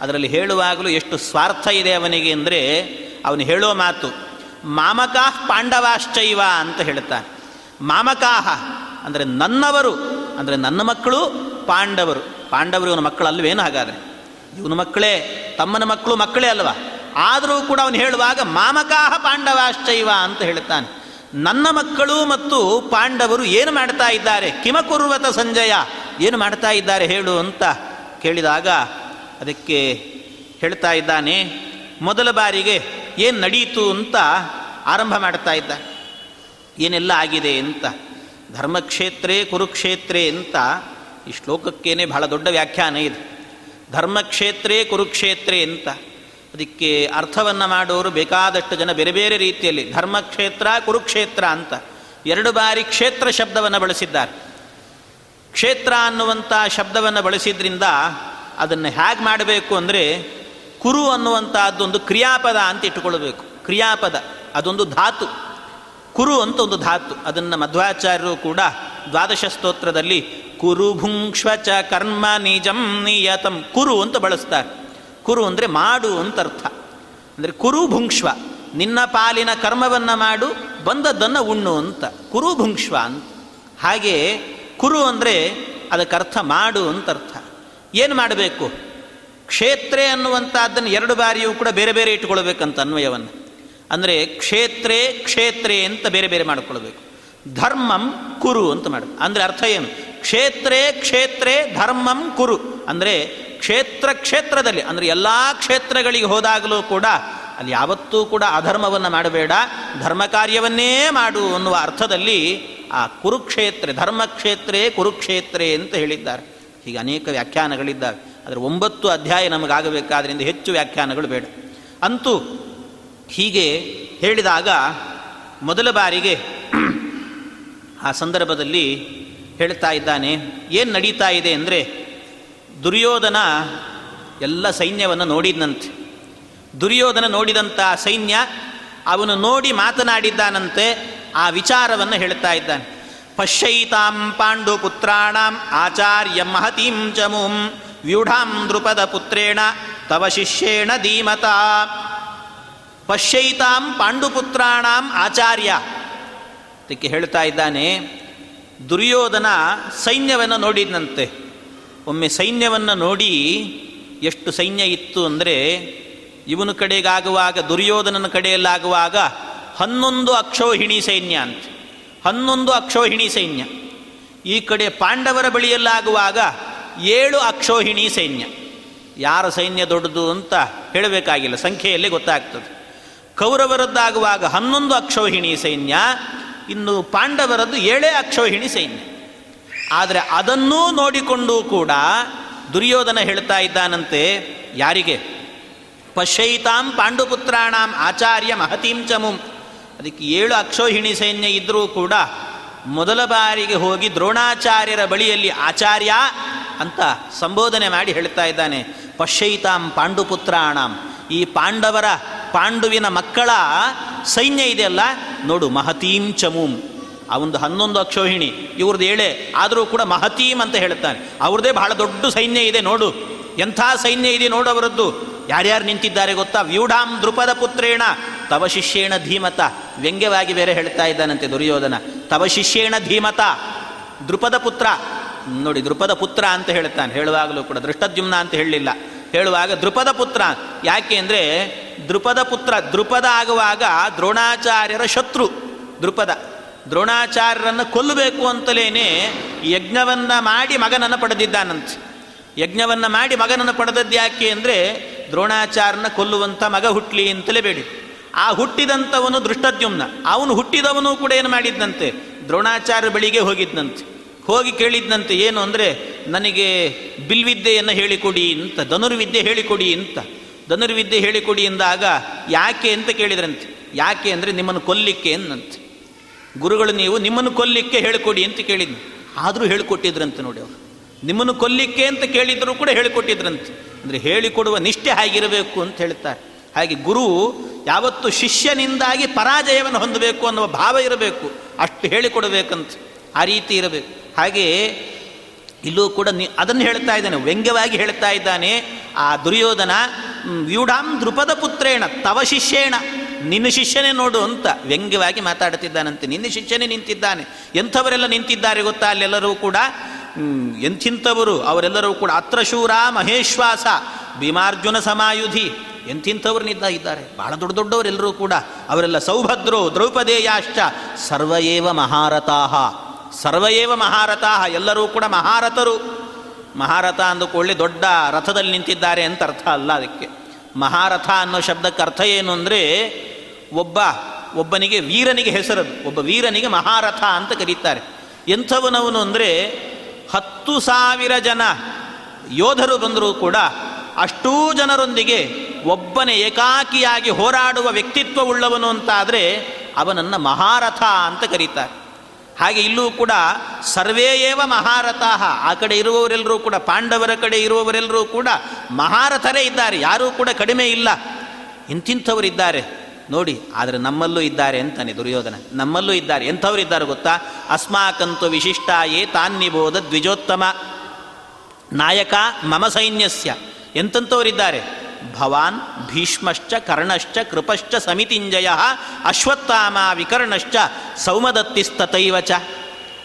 ಅದರಲ್ಲಿ ಹೇಳುವಾಗಲೂ ಎಷ್ಟು ಸ್ವಾರ್ಥ ಇದೆ ಅವನಿಗೆ ಅಂದರೆ ಅವನು ಹೇಳೋ ಮಾತು ಮಾಮಕಾಹ ಪಾಂಡವಾಶ್ಚೈವ ಅಂತ ಹೇಳ್ತಾನೆ ಮಾಮಕಾಹ ಅಂದರೆ ನನ್ನವರು, ಅಂದರೆ ನನ್ನ ಮಕ್ಕಳು, ಪಾಂಡವರು. ಪಾಂಡವರು ಇವನ ಮಕ್ಕಳಲ್ವೇನು ಹಾಗಾದರೆ? ಇವನ ಮಕ್ಕಳೇ, ತಮ್ಮನ ಮಕ್ಕಳು ಮಕ್ಕಳೇ ಅಲ್ವಾ? ಆದರೂ ಕೂಡ ಅವನು ಹೇಳುವಾಗ ಮಾಮಕಾಹ ಪಾಂಡವಾಶ್ಚೈವ ಅಂತ ಹೇಳ್ತಾನೆ. ನನ್ನ ಮಕ್ಕಳು ಮತ್ತು ಪಾಂಡವರು ಏನು ಮಾಡ್ತಾ ಇದ್ದಾರೆ? ಕಿಮಕುರ್ವತ ಸಂಜಯ ಏನು ಮಾಡ್ತಾ ಇದ್ದಾರೆ ಹೇಳು ಅಂತ ಕೇಳಿದಾಗ ಅದಕ್ಕೆ ಹೇಳ್ತಾ ಇದ್ದಾನೆ, ಮೊದಲ ಬಾರಿಗೆ ಏನು ನಡೀತು ಅಂತ ಆರಂಭ ಮಾಡ್ತಾ ಇದ್ದ. ಏನೆಲ್ಲ ಆಗಿದೆ ಅಂತ. ಧರ್ಮಕ್ಷೇತ್ರೇ ಕುರುಕ್ಷೇತ್ರೇ ಅಂತ ಈ ಶ್ಲೋಕಕ್ಕೇನೆ ಬಹಳ ದೊಡ್ಡ ವ್ಯಾಖ್ಯಾನ ಇದೆ. ಧರ್ಮಕ್ಷೇತ್ರೇ ಕುರುಕ್ಷೇತ್ರೇ ಅಂತ. ಅದಕ್ಕೆ ಅರ್ಥವನ್ನು ಮಾಡೋರು ಬೇಕಾದಷ್ಟು ಜನ ಬೇರೆ ಬೇರೆ ರೀತಿಯಲ್ಲಿ. ಧರ್ಮಕ್ಷೇತ್ರ, ಕುರುಕ್ಷೇತ್ರ ಅಂತ. ಎರಡು ಬಾರಿ ಕ್ಷೇತ್ರ ಶಬ್ದವನ್ನು ಬಳಸಿದ್ದಾರೆ. ಕ್ಷೇತ್ರ ಅನ್ನುವಂಥ ಶಬ್ದವನ್ನು ಬಳಸಿದ್ರಿಂದ ಅದನ್ನು ಹೇಗೆ ಮಾಡಬೇಕು ಅಂದರೆ ಕುರು ಅನ್ನುವಂಥದ್ದೊಂದು ಕ್ರಿಯಾಪದ ಅಂತ ಇಟ್ಟುಕೊಳ್ಳಬೇಕು. ಕ್ರಿಯಾಪದ, ಅದೊಂದು ಧಾತು. ಕುರು ಅಂತ ಒಂದು ಧಾತು. ಅದನ್ನು ಮಧ್ವಾಚಾರ್ಯರು ಕೂಡ ದ್ವಾದಶ ಸ್ತೋತ್ರದಲ್ಲಿ ಕುರು ಭುಂಕ್ಷ ಚ ಕರ್ಮ ನಿಜಂ ನಿಯತಂ ಕುರು ಅಂತ ಬಳಸ್ತಾರೆ. ಕುರು ಅಂದರೆ ಮಾಡು ಅಂತ ಅರ್ಥ. ಅಂದರೆ ಕುರು ಭುಂಕ್ಷ್ವ ನಿನ್ನ ಪಾಲಿನ ಕರ್ಮವನ್ನು ಮಾಡು, ಬಂದದ್ದನ್ನು ಉಣ್ಣು ಅಂತ. ಕುರು ಭುಂಕ್ಷ್ವ ಅಂತ. ಹಾಗೆ ಕುರು ಅಂದರೆ ಅದಕ್ಕರ್ಥ ಮಾಡು ಅಂತ ಅರ್ಥ. ಏನು ಮಾಡಬೇಕು? ಕ್ಷೇತ್ರೇ ಅನ್ನುವಂಥದ್ದನ್ನು ಎರಡು ಬಾರಿಯೂ ಕೂಡ ಬೇರೆ ಬೇರೆ ಇಟ್ಟುಕೊಳ್ಬೇಕಂತ ಅನ್ವಯವನ್ನು. ಅಂದರೆ ಕ್ಷೇತ್ರೇ ಕ್ಷೇತ್ರೇ ಅಂತ ಬೇರೆ ಬೇರೆ ಮಾಡಿಕೊಳ್ಬೇಕು ಧರ್ಮಂ ಕುರು ಅಂತ ಮಾಡು. ಅಂದರೆ ಅರ್ಥ ಏನು? ಕ್ಷೇತ್ರೇ ಕ್ಷೇತ್ರೇ ಧರ್ಮಂ ಕುರು. ಅಂದರೆ ಕ್ಷೇತ್ರ ಕ್ಷೇತ್ರದಲ್ಲಿ, ಅಂದರೆ ಎಲ್ಲ ಕ್ಷೇತ್ರಗಳಿಗೆ ಹೋದಾಗಲೂ ಕೂಡ ಅಲ್ಲಿ ಯಾವತ್ತೂ ಕೂಡ ಅಧರ್ಮವನ್ನು ಮಾಡಬೇಡ ಧರ್ಮ ಕಾರ್ಯವನ್ನೇ ಮಾಡು ಅನ್ನುವ ಅರ್ಥದಲ್ಲಿ ಆ ಕುರುಕ್ಷೇತ್ರ, ಧರ್ಮಕ್ಷೇತ್ರೇ ಕುರುಕ್ಷೇತ್ರೇ ಅಂತ ಹೇಳಿದ್ದಾರೆ. ಹೀಗೆ ಅನೇಕ ವ್ಯಾಖ್ಯಾನಗಳಿದ್ದಾವೆ. ಅದರ ಒಂಬತ್ತು ಅಧ್ಯಾಯ ನಮಗಾಗಬೇಕಾದ್ರಿಂದ ಹೆಚ್ಚು ವ್ಯಾಖ್ಯಾನಗಳು ಬೇಡ. ಅಂತೂ ಹೀಗೆ ಹೇಳಿದಾಗ ಮೊದಲ ಬಾರಿಗೆ ಆ ಸಂದರ್ಭದಲ್ಲಿ ಹೇಳ್ತಾ ಇದ್ದಾನೆ, ಏನು ನಡೀತಾ ಇದೆ ಅಂದರೆ ದುರ್ಯೋಧನ ಎಲ್ಲ ಸೈನ್ಯವನ್ನು ನೋಡಿದಂತೆ ದುರ್ಯೋಧನ ನೋಡಿದಂಥ ಸೈನ್ಯ ಅವನು ನೋಡಿ ಮಾತನಾಡಿದ್ದಾನಂತೆ, ಆ ವಿಚಾರವನ್ನು ಹೇಳ್ತಾ ಇದ್ದಾನೆ. ಪಶ್ಯೈತಾಂ ಪಾಂಡುಪುತ್ರಾಣಾಂ ಆಚಾರ್ಯ ಮಹತೀಂ ಚಮುಂ ವ್ಯೂಢಾಂ ದೃಪದ ಪುತ್ರೇಣ, ತವ ಶಿಷ್ಯೇಣ ಧೀಮತ. ಪಶ್ಯೈತಾಂ ಪಾಂಡುಪುತ್ರಾಣಾಂ ಆಚಾರ್ಯ. ಅದಕ್ಕೆ ಹೇಳ್ತಾ ಇದ್ದಾನೆ, ದುರ್ಯೋಧನ ಸೈನ್ಯವನ್ನು ನೋಡಿದಂತೆ ಒಮ್ಮೆ ಸೈನ್ಯವನ್ನು ನೋಡಿ ಎಷ್ಟು ಸೈನ್ಯ ಇತ್ತು ಅಂದರೆ, ಇವನ ಕಡೆಗಾಗುವಾಗ, ದುರ್ಯೋಧನನ ಕಡೆಯಲ್ಲಾಗುವಾಗ ಹನ್ನೊಂದು ಅಕ್ಷೋಹಿಣಿ ಸೈನ್ಯ ಅಂತ. ಹನ್ನೊಂದು ಅಕ್ಷೋಹಿಣಿ ಸೈನ್ಯ. ಈ ಕಡೆ ಪಾಂಡವರ ಬಳಿಯಲ್ಲಾಗುವಾಗ ಏಳು ಅಕ್ಷೋಹಿಣಿ ಸೈನ್ಯ. ಯಾರ ಸೈನ್ಯ ದೊಡ್ಡದು ಅಂತ ಹೇಳಬೇಕಾಗಿಲ್ಲ, ಸಂಖ್ಯೆಯಲ್ಲಿ ಗೊತ್ತಾಗ್ತದೆ. ಕೌರವರದ್ದಾಗುವಾಗ ಹನ್ನೊಂದು ಅಕ್ಷೋಹಿಣಿ ಸೈನ್ಯ, ಇನ್ನು ಪಾಂಡವರದ್ದು ಏಳೇ ಅಕ್ಷೋಹಿಣಿ ಸೈನ್ಯ. ಆದರೆ ಅದನ್ನೂ ನೋಡಿಕೊಂಡು ಕೂಡ ದುರ್ಯೋಧನ ಹೇಳ್ತಾ ಇದ್ದಾನಂತೆ, ಯಾರಿಗೆ? ಪಶ್ಯೈತಾಂ ಪಾಂಡುಪುತ್ರಾಣಾಂ ಆಚಾರ್ಯ ಮಹತೀಂ ಚಮುಂ ಅದಕ್ಕೆ ಏಳು ಅಕ್ಷೋಹಿಣಿ ಸೈನ್ಯ ಇದ್ದರೂ ಕೂಡ ಮೊದಲ ಬಾರಿಗೆ ಹೋಗಿ ದ್ರೋಣಾಚಾರ್ಯರ ಬಳಿಯಲ್ಲಿ ಆಚಾರ್ಯ ಅಂತ ಸಂಬೋಧನೆ ಮಾಡಿ ಹೇಳ್ತಾ ಇದ್ದಾನೆ. ಪಶ್ಯೈತಾಂ ಪಾಂಡುಪುತ್ರಾಣಾಂ. ಈ ಪಾಂಡವರ ಪಾಂಡುವಿನ ಮಕ್ಕಳ ಸೈನ್ಯ ಇದೆಯಲ್ಲ? ನೋಡು, ಮಹತೀಂ ಚಮೂಂ. ಆ ಒಂದು ಹನ್ನೊಂದು ಅಕ್ಷೋಹಿಣಿ ಇವ್ರದ್ದು ಏಳೆ, ಆದರೂ ಕೂಡ ಮಹತೀಂ ಅಂತ ಹೇಳ್ತಾನೆ ಅವ್ರದ್ದೇ ಬಹಳ ದೊಡ್ಡ ಸೈನ್ಯ ಇದೆ, ನೋಡು. ಎಂಥ ಸೈನ್ಯ ಇದೆ ನೋಡು ಅವರದ್ದು. ಯಾರ್ಯಾರು ನಿಂತಿದ್ದಾರೆ ಗೊತ್ತಾ? ವ್ಯೂಢಾಂ ದೃಪದ ಪುತ್ರೇಣ, ತವ ಶಿಷ್ಯೇಣ ಧೀಮತ. ವ್ಯಂಗ್ಯವಾಗಿ ಬೇರೆ ಹೇಳ್ತಾ ಇದ್ದಾನಂತೆ ದುರ್ಯೋಧನ. ತವ ಶಿಷ್ಯೇಣ ಧೀಮತ. ದೃಪದ ಪುತ್ರ ನೋಡಿ ದೃಪದ ಪುತ್ರ ಅಂತ ಹೇಳ್ತಾನೆ ಹೇಳುವಾಗಲೂ ಕೂಡ ದೃಷ್ಟದ್ಯುಮ್ನ ಅಂತ ಹೇಳಲಿಲ್ಲ. ಹೇಳುವಾಗ ದೃಪದ ಪುತ್ರ, ಯಾಕೆ ಅಂದರೆ ದೃಪದ ಪುತ್ರ ದೃಪದ ಆಗುವಾಗ ದ್ರೋಣಾಚಾರ್ಯರ ಶತ್ರು ದೃಪದ ದ್ರೋಣಾಚಾರ್ಯರನ್ನು ಕೊಲ್ಲಬೇಕು ಅಂತಲೇ ಯಜ್ಞವನ್ನು ಮಾಡಿ ಮಗನನ್ನು ಪಡೆದಿದ್ದಾನಂತೆ. ಯಜ್ಞವನ್ನು ಮಾಡಿ ಮಗನನ್ನು ಪಡೆದದ್ದು ಯಾಕೆ ಅಂದರೆ ದ್ರೋಣಾಚಾರ್ಯನ ಕೊಲ್ಲುವಂಥ ಮಗ ಹುಟ್ಟಲಿ ಅಂತಲೇ ಬೇಡಿ. ಆ ಹುಟ್ಟಿದಂಥವನು ದೃಷ್ಟದ್ಯುಮ್ನ. ಅವನು ಹುಟ್ಟಿದವನು ಕೂಡ ಏನು ಮಾಡಿದ್ದಂತೆ ದ್ರೋಣಾಚಾರ್ಯ ಬಳಿಗೆ ಹೋಗಿದ್ದಂತೆ ಹೋಗಿ ಕೇಳಿದ್ನಂತೆ, ಏನು ಅಂದರೆ, ನನಗೆ ಬಿಲ್ವಿದ್ಯೆಯನ್ನು ಹೇಳಿಕೊಡಿ ಅಂತ, ಧನುರ್ವಿದ್ಯೆ ಹೇಳಿಕೊಡಿ ಅಂತ. ಧನುರ್ವಿದ್ಯೆ ಹೇಳಿಕೊಡಿ ಎಂದಾಗ ಯಾಕೆ ಅಂತ ಕೇಳಿದ್ರಂತೆ. ಯಾಕೆ ಅಂದರೆ, ನಿಮ್ಮನ್ನು ಕೊಲ್ಲಿಕ್ಕೆ ಅಂದಂತೆ ಗುರುಗಳು, ನೀವು ನಿಮ್ಮನ್ನು ಕೊಲ್ಲಿಕ್ಕೆ ಹೇಳಿಕೊಡಿ ಅಂತ ಕೇಳಿದ್ನು. ಆದರೂ ಹೇಳಿಕೊಟ್ಟಿದ್ರಂತೆ ನೋಡಿ ಅವರು. ನಿಮ್ಮನ್ನು ಕೊಲ್ಲಿಕ್ಕೆ ಅಂತ ಕೇಳಿದರೂ ಕೂಡ ಹೇಳಿಕೊಟ್ಟಿದ್ರಂತೆ. ಅಂದರೆ ಹೇಳಿಕೊಡುವ ನಿಷ್ಠೆ ಆಗಿರಬೇಕು ಅಂತ ಹೇಳ್ತಾರೆ. ಹಾಗೆ ಗುರು ಯಾವತ್ತು ಶಿಷ್ಯನಿಂದಾಗಿ ಪರಾಜಯವನ್ನು ಹೊಂದಬೇಕು ಅನ್ನುವ ಭಾವ ಇರಬೇಕು. ಅಷ್ಟು ಹೇಳಿಕೊಡಬೇಕಂತ. ಆ ರೀತಿ ಇರಬೇಕು. ಹಾಗೆ ಇಲ್ಲೂ ಕೂಡ ನಿ ಅದನ್ನು ಹೇಳ್ತಾ ಇದ್ದಾನೆ, ವ್ಯಂಗ್ಯವಾಗಿ ಹೇಳ್ತಾ ಇದ್ದಾನೆ, ಆ ದುರ್ಯೋಧನ ವ್ಯೂಢಾಂ ದೃಪದ ಪುತ್ರೇಣ, ತವ ಶಿಷ್ಯೇಣ, ನಿನ್ನ ಶಿಷ್ಯನೇ ನೋಡು ಅಂತ ವ್ಯಂಗ್ಯವಾಗಿ ಮಾತಾಡುತ್ತಿದ್ದಾನಂತೆ. ನಿನ್ನ ಶಿಷ್ಯನೇ ನಿಂತಿದ್ದಾನೆ. ಎಂಥವರೆಲ್ಲ ನಿಂತಿದ್ದಾರೆ ಗೊತ್ತಾ? ಅಲ್ಲೆಲ್ಲರೂ ಕೂಡ ಎಂಥಿಂಥವರು, ಅವರೆಲ್ಲರೂ ಕೂಡ, ಅತ್ರಶೂರ ಮಹೇಶ್ವಾಸ, ಭೀಮಾರ್ಜುನ ಸಮಾಯುಧಿ, ಎಂಥಿಂಥವ್ರು ನಿದ್ದ ಇದ್ದಾರೆ. ಬಹಳ ದೊಡ್ಡ ದೊಡ್ಡವರೆಲ್ಲರೂ ಕೂಡ, ಅವರೆಲ್ಲ ಸೌಭದ್ರೋ ದ್ರೌಪದೇಯಾಶ್ಚ ಸರ್ವಯೇವ ಮಹಾರಥಾಹ. ಸರ್ವಯೇವ ಮಹಾರಥ ಎಲ್ಲರೂ ಕೂಡ ಮಹಾರಥರು. ಮಹಾರಥ ಅಂದುಕೊಳ್ಳಿ ದೊಡ್ಡ ರಥದಲ್ಲಿ ನಿಂತಿದ್ದಾರೆ ಅಂತ ಅರ್ಥ ಅಲ್ಲ ಅದಕ್ಕೆ. ಮಹಾರಥ ಅನ್ನೋ ಶಬ್ದಕ್ಕೆ ಅರ್ಥ ಏನು ಅಂದರೆ ಒಬ್ಬ, ಒಬ್ಬನಿಗೆ ವೀರನಿಗೆ ಹೆಸರದು. ಒಬ್ಬ ವೀರನಿಗೆ ಮಹಾರಥ ಅಂತ ಕರೀತಾರೆ. ಎಂಥವನವನು ಅಂದರೆ ಹತ್ತು ಸಾವಿರ ಜನ ಯೋಧರು ಬಂದರೂ ಕೂಡ ಅಷ್ಟೂ ಜನರೊಂದಿಗೆ ಒಬ್ಬನೇ ಏಕಾಕಿಯಾಗಿ ಹೋರಾಡುವ ವ್ಯಕ್ತಿತ್ವ ಉಳ್ಳವನು ಅಂತಾದರೆ ಅವನನ್ನು ಮಹಾರಥ ಅಂತ ಕರೀತಾರೆ. ಹಾಗೆ ಇಲ್ಲೂ ಕೂಡ ಸರ್ವೇಯೇವ ಮಹಾರಥಾಹ. ಆ ಕಡೆ ಇರುವವರೆಲ್ಲರೂ ಕೂಡ, ಪಾಂಡವರ ಕಡೆ ಇರುವವರೆಲ್ಲರೂ ಕೂಡ ಮಹಾರಥರೇ ಇದ್ದಾರೆ. ಯಾರೂ ಕೂಡ ಕಡಿಮೆ ಇಲ್ಲ. ಇಂತಿಂಥವರಿದ್ದಾರೆ ನೋಡಿ, ಆದರೆ ನಮ್ಮಲ್ಲೂ ಇದ್ದಾರೆ ಅಂತಾನೆ ದುರ್ಯೋಧನ. ನಮ್ಮಲ್ಲೂ ಇದ್ದಾರೆ. ಎಂಥವ್ರು ಇದ್ದಾರೆ ಗೊತ್ತಾ? ಅಸ್ಮಾಕಂತು ವಿಶಿಷ್ಟಾಯೇ ತಾನ್ನಿಬೋಧ ದ್ವಿಜೋತ್ತಮ. ನಾಯಕ ಮಮ ಸೈನ್ಯಸ್ಯ. ಎಂಥವರಿದ್ದಾರೆ ಭವಾನ್ ಭೀಷ್ಮಶ್ಚ ಕರ್ಣಶ್ಚ ಕೃಪಶ್ಚ ಸಮಿತಿಂಜಯ ಅಶ್ವತ್ಥಾಮ ವಿಕರ್ಣಶ್ಚ ಸೌಮದತ್ತಿಸ್ತತೈವ ಚ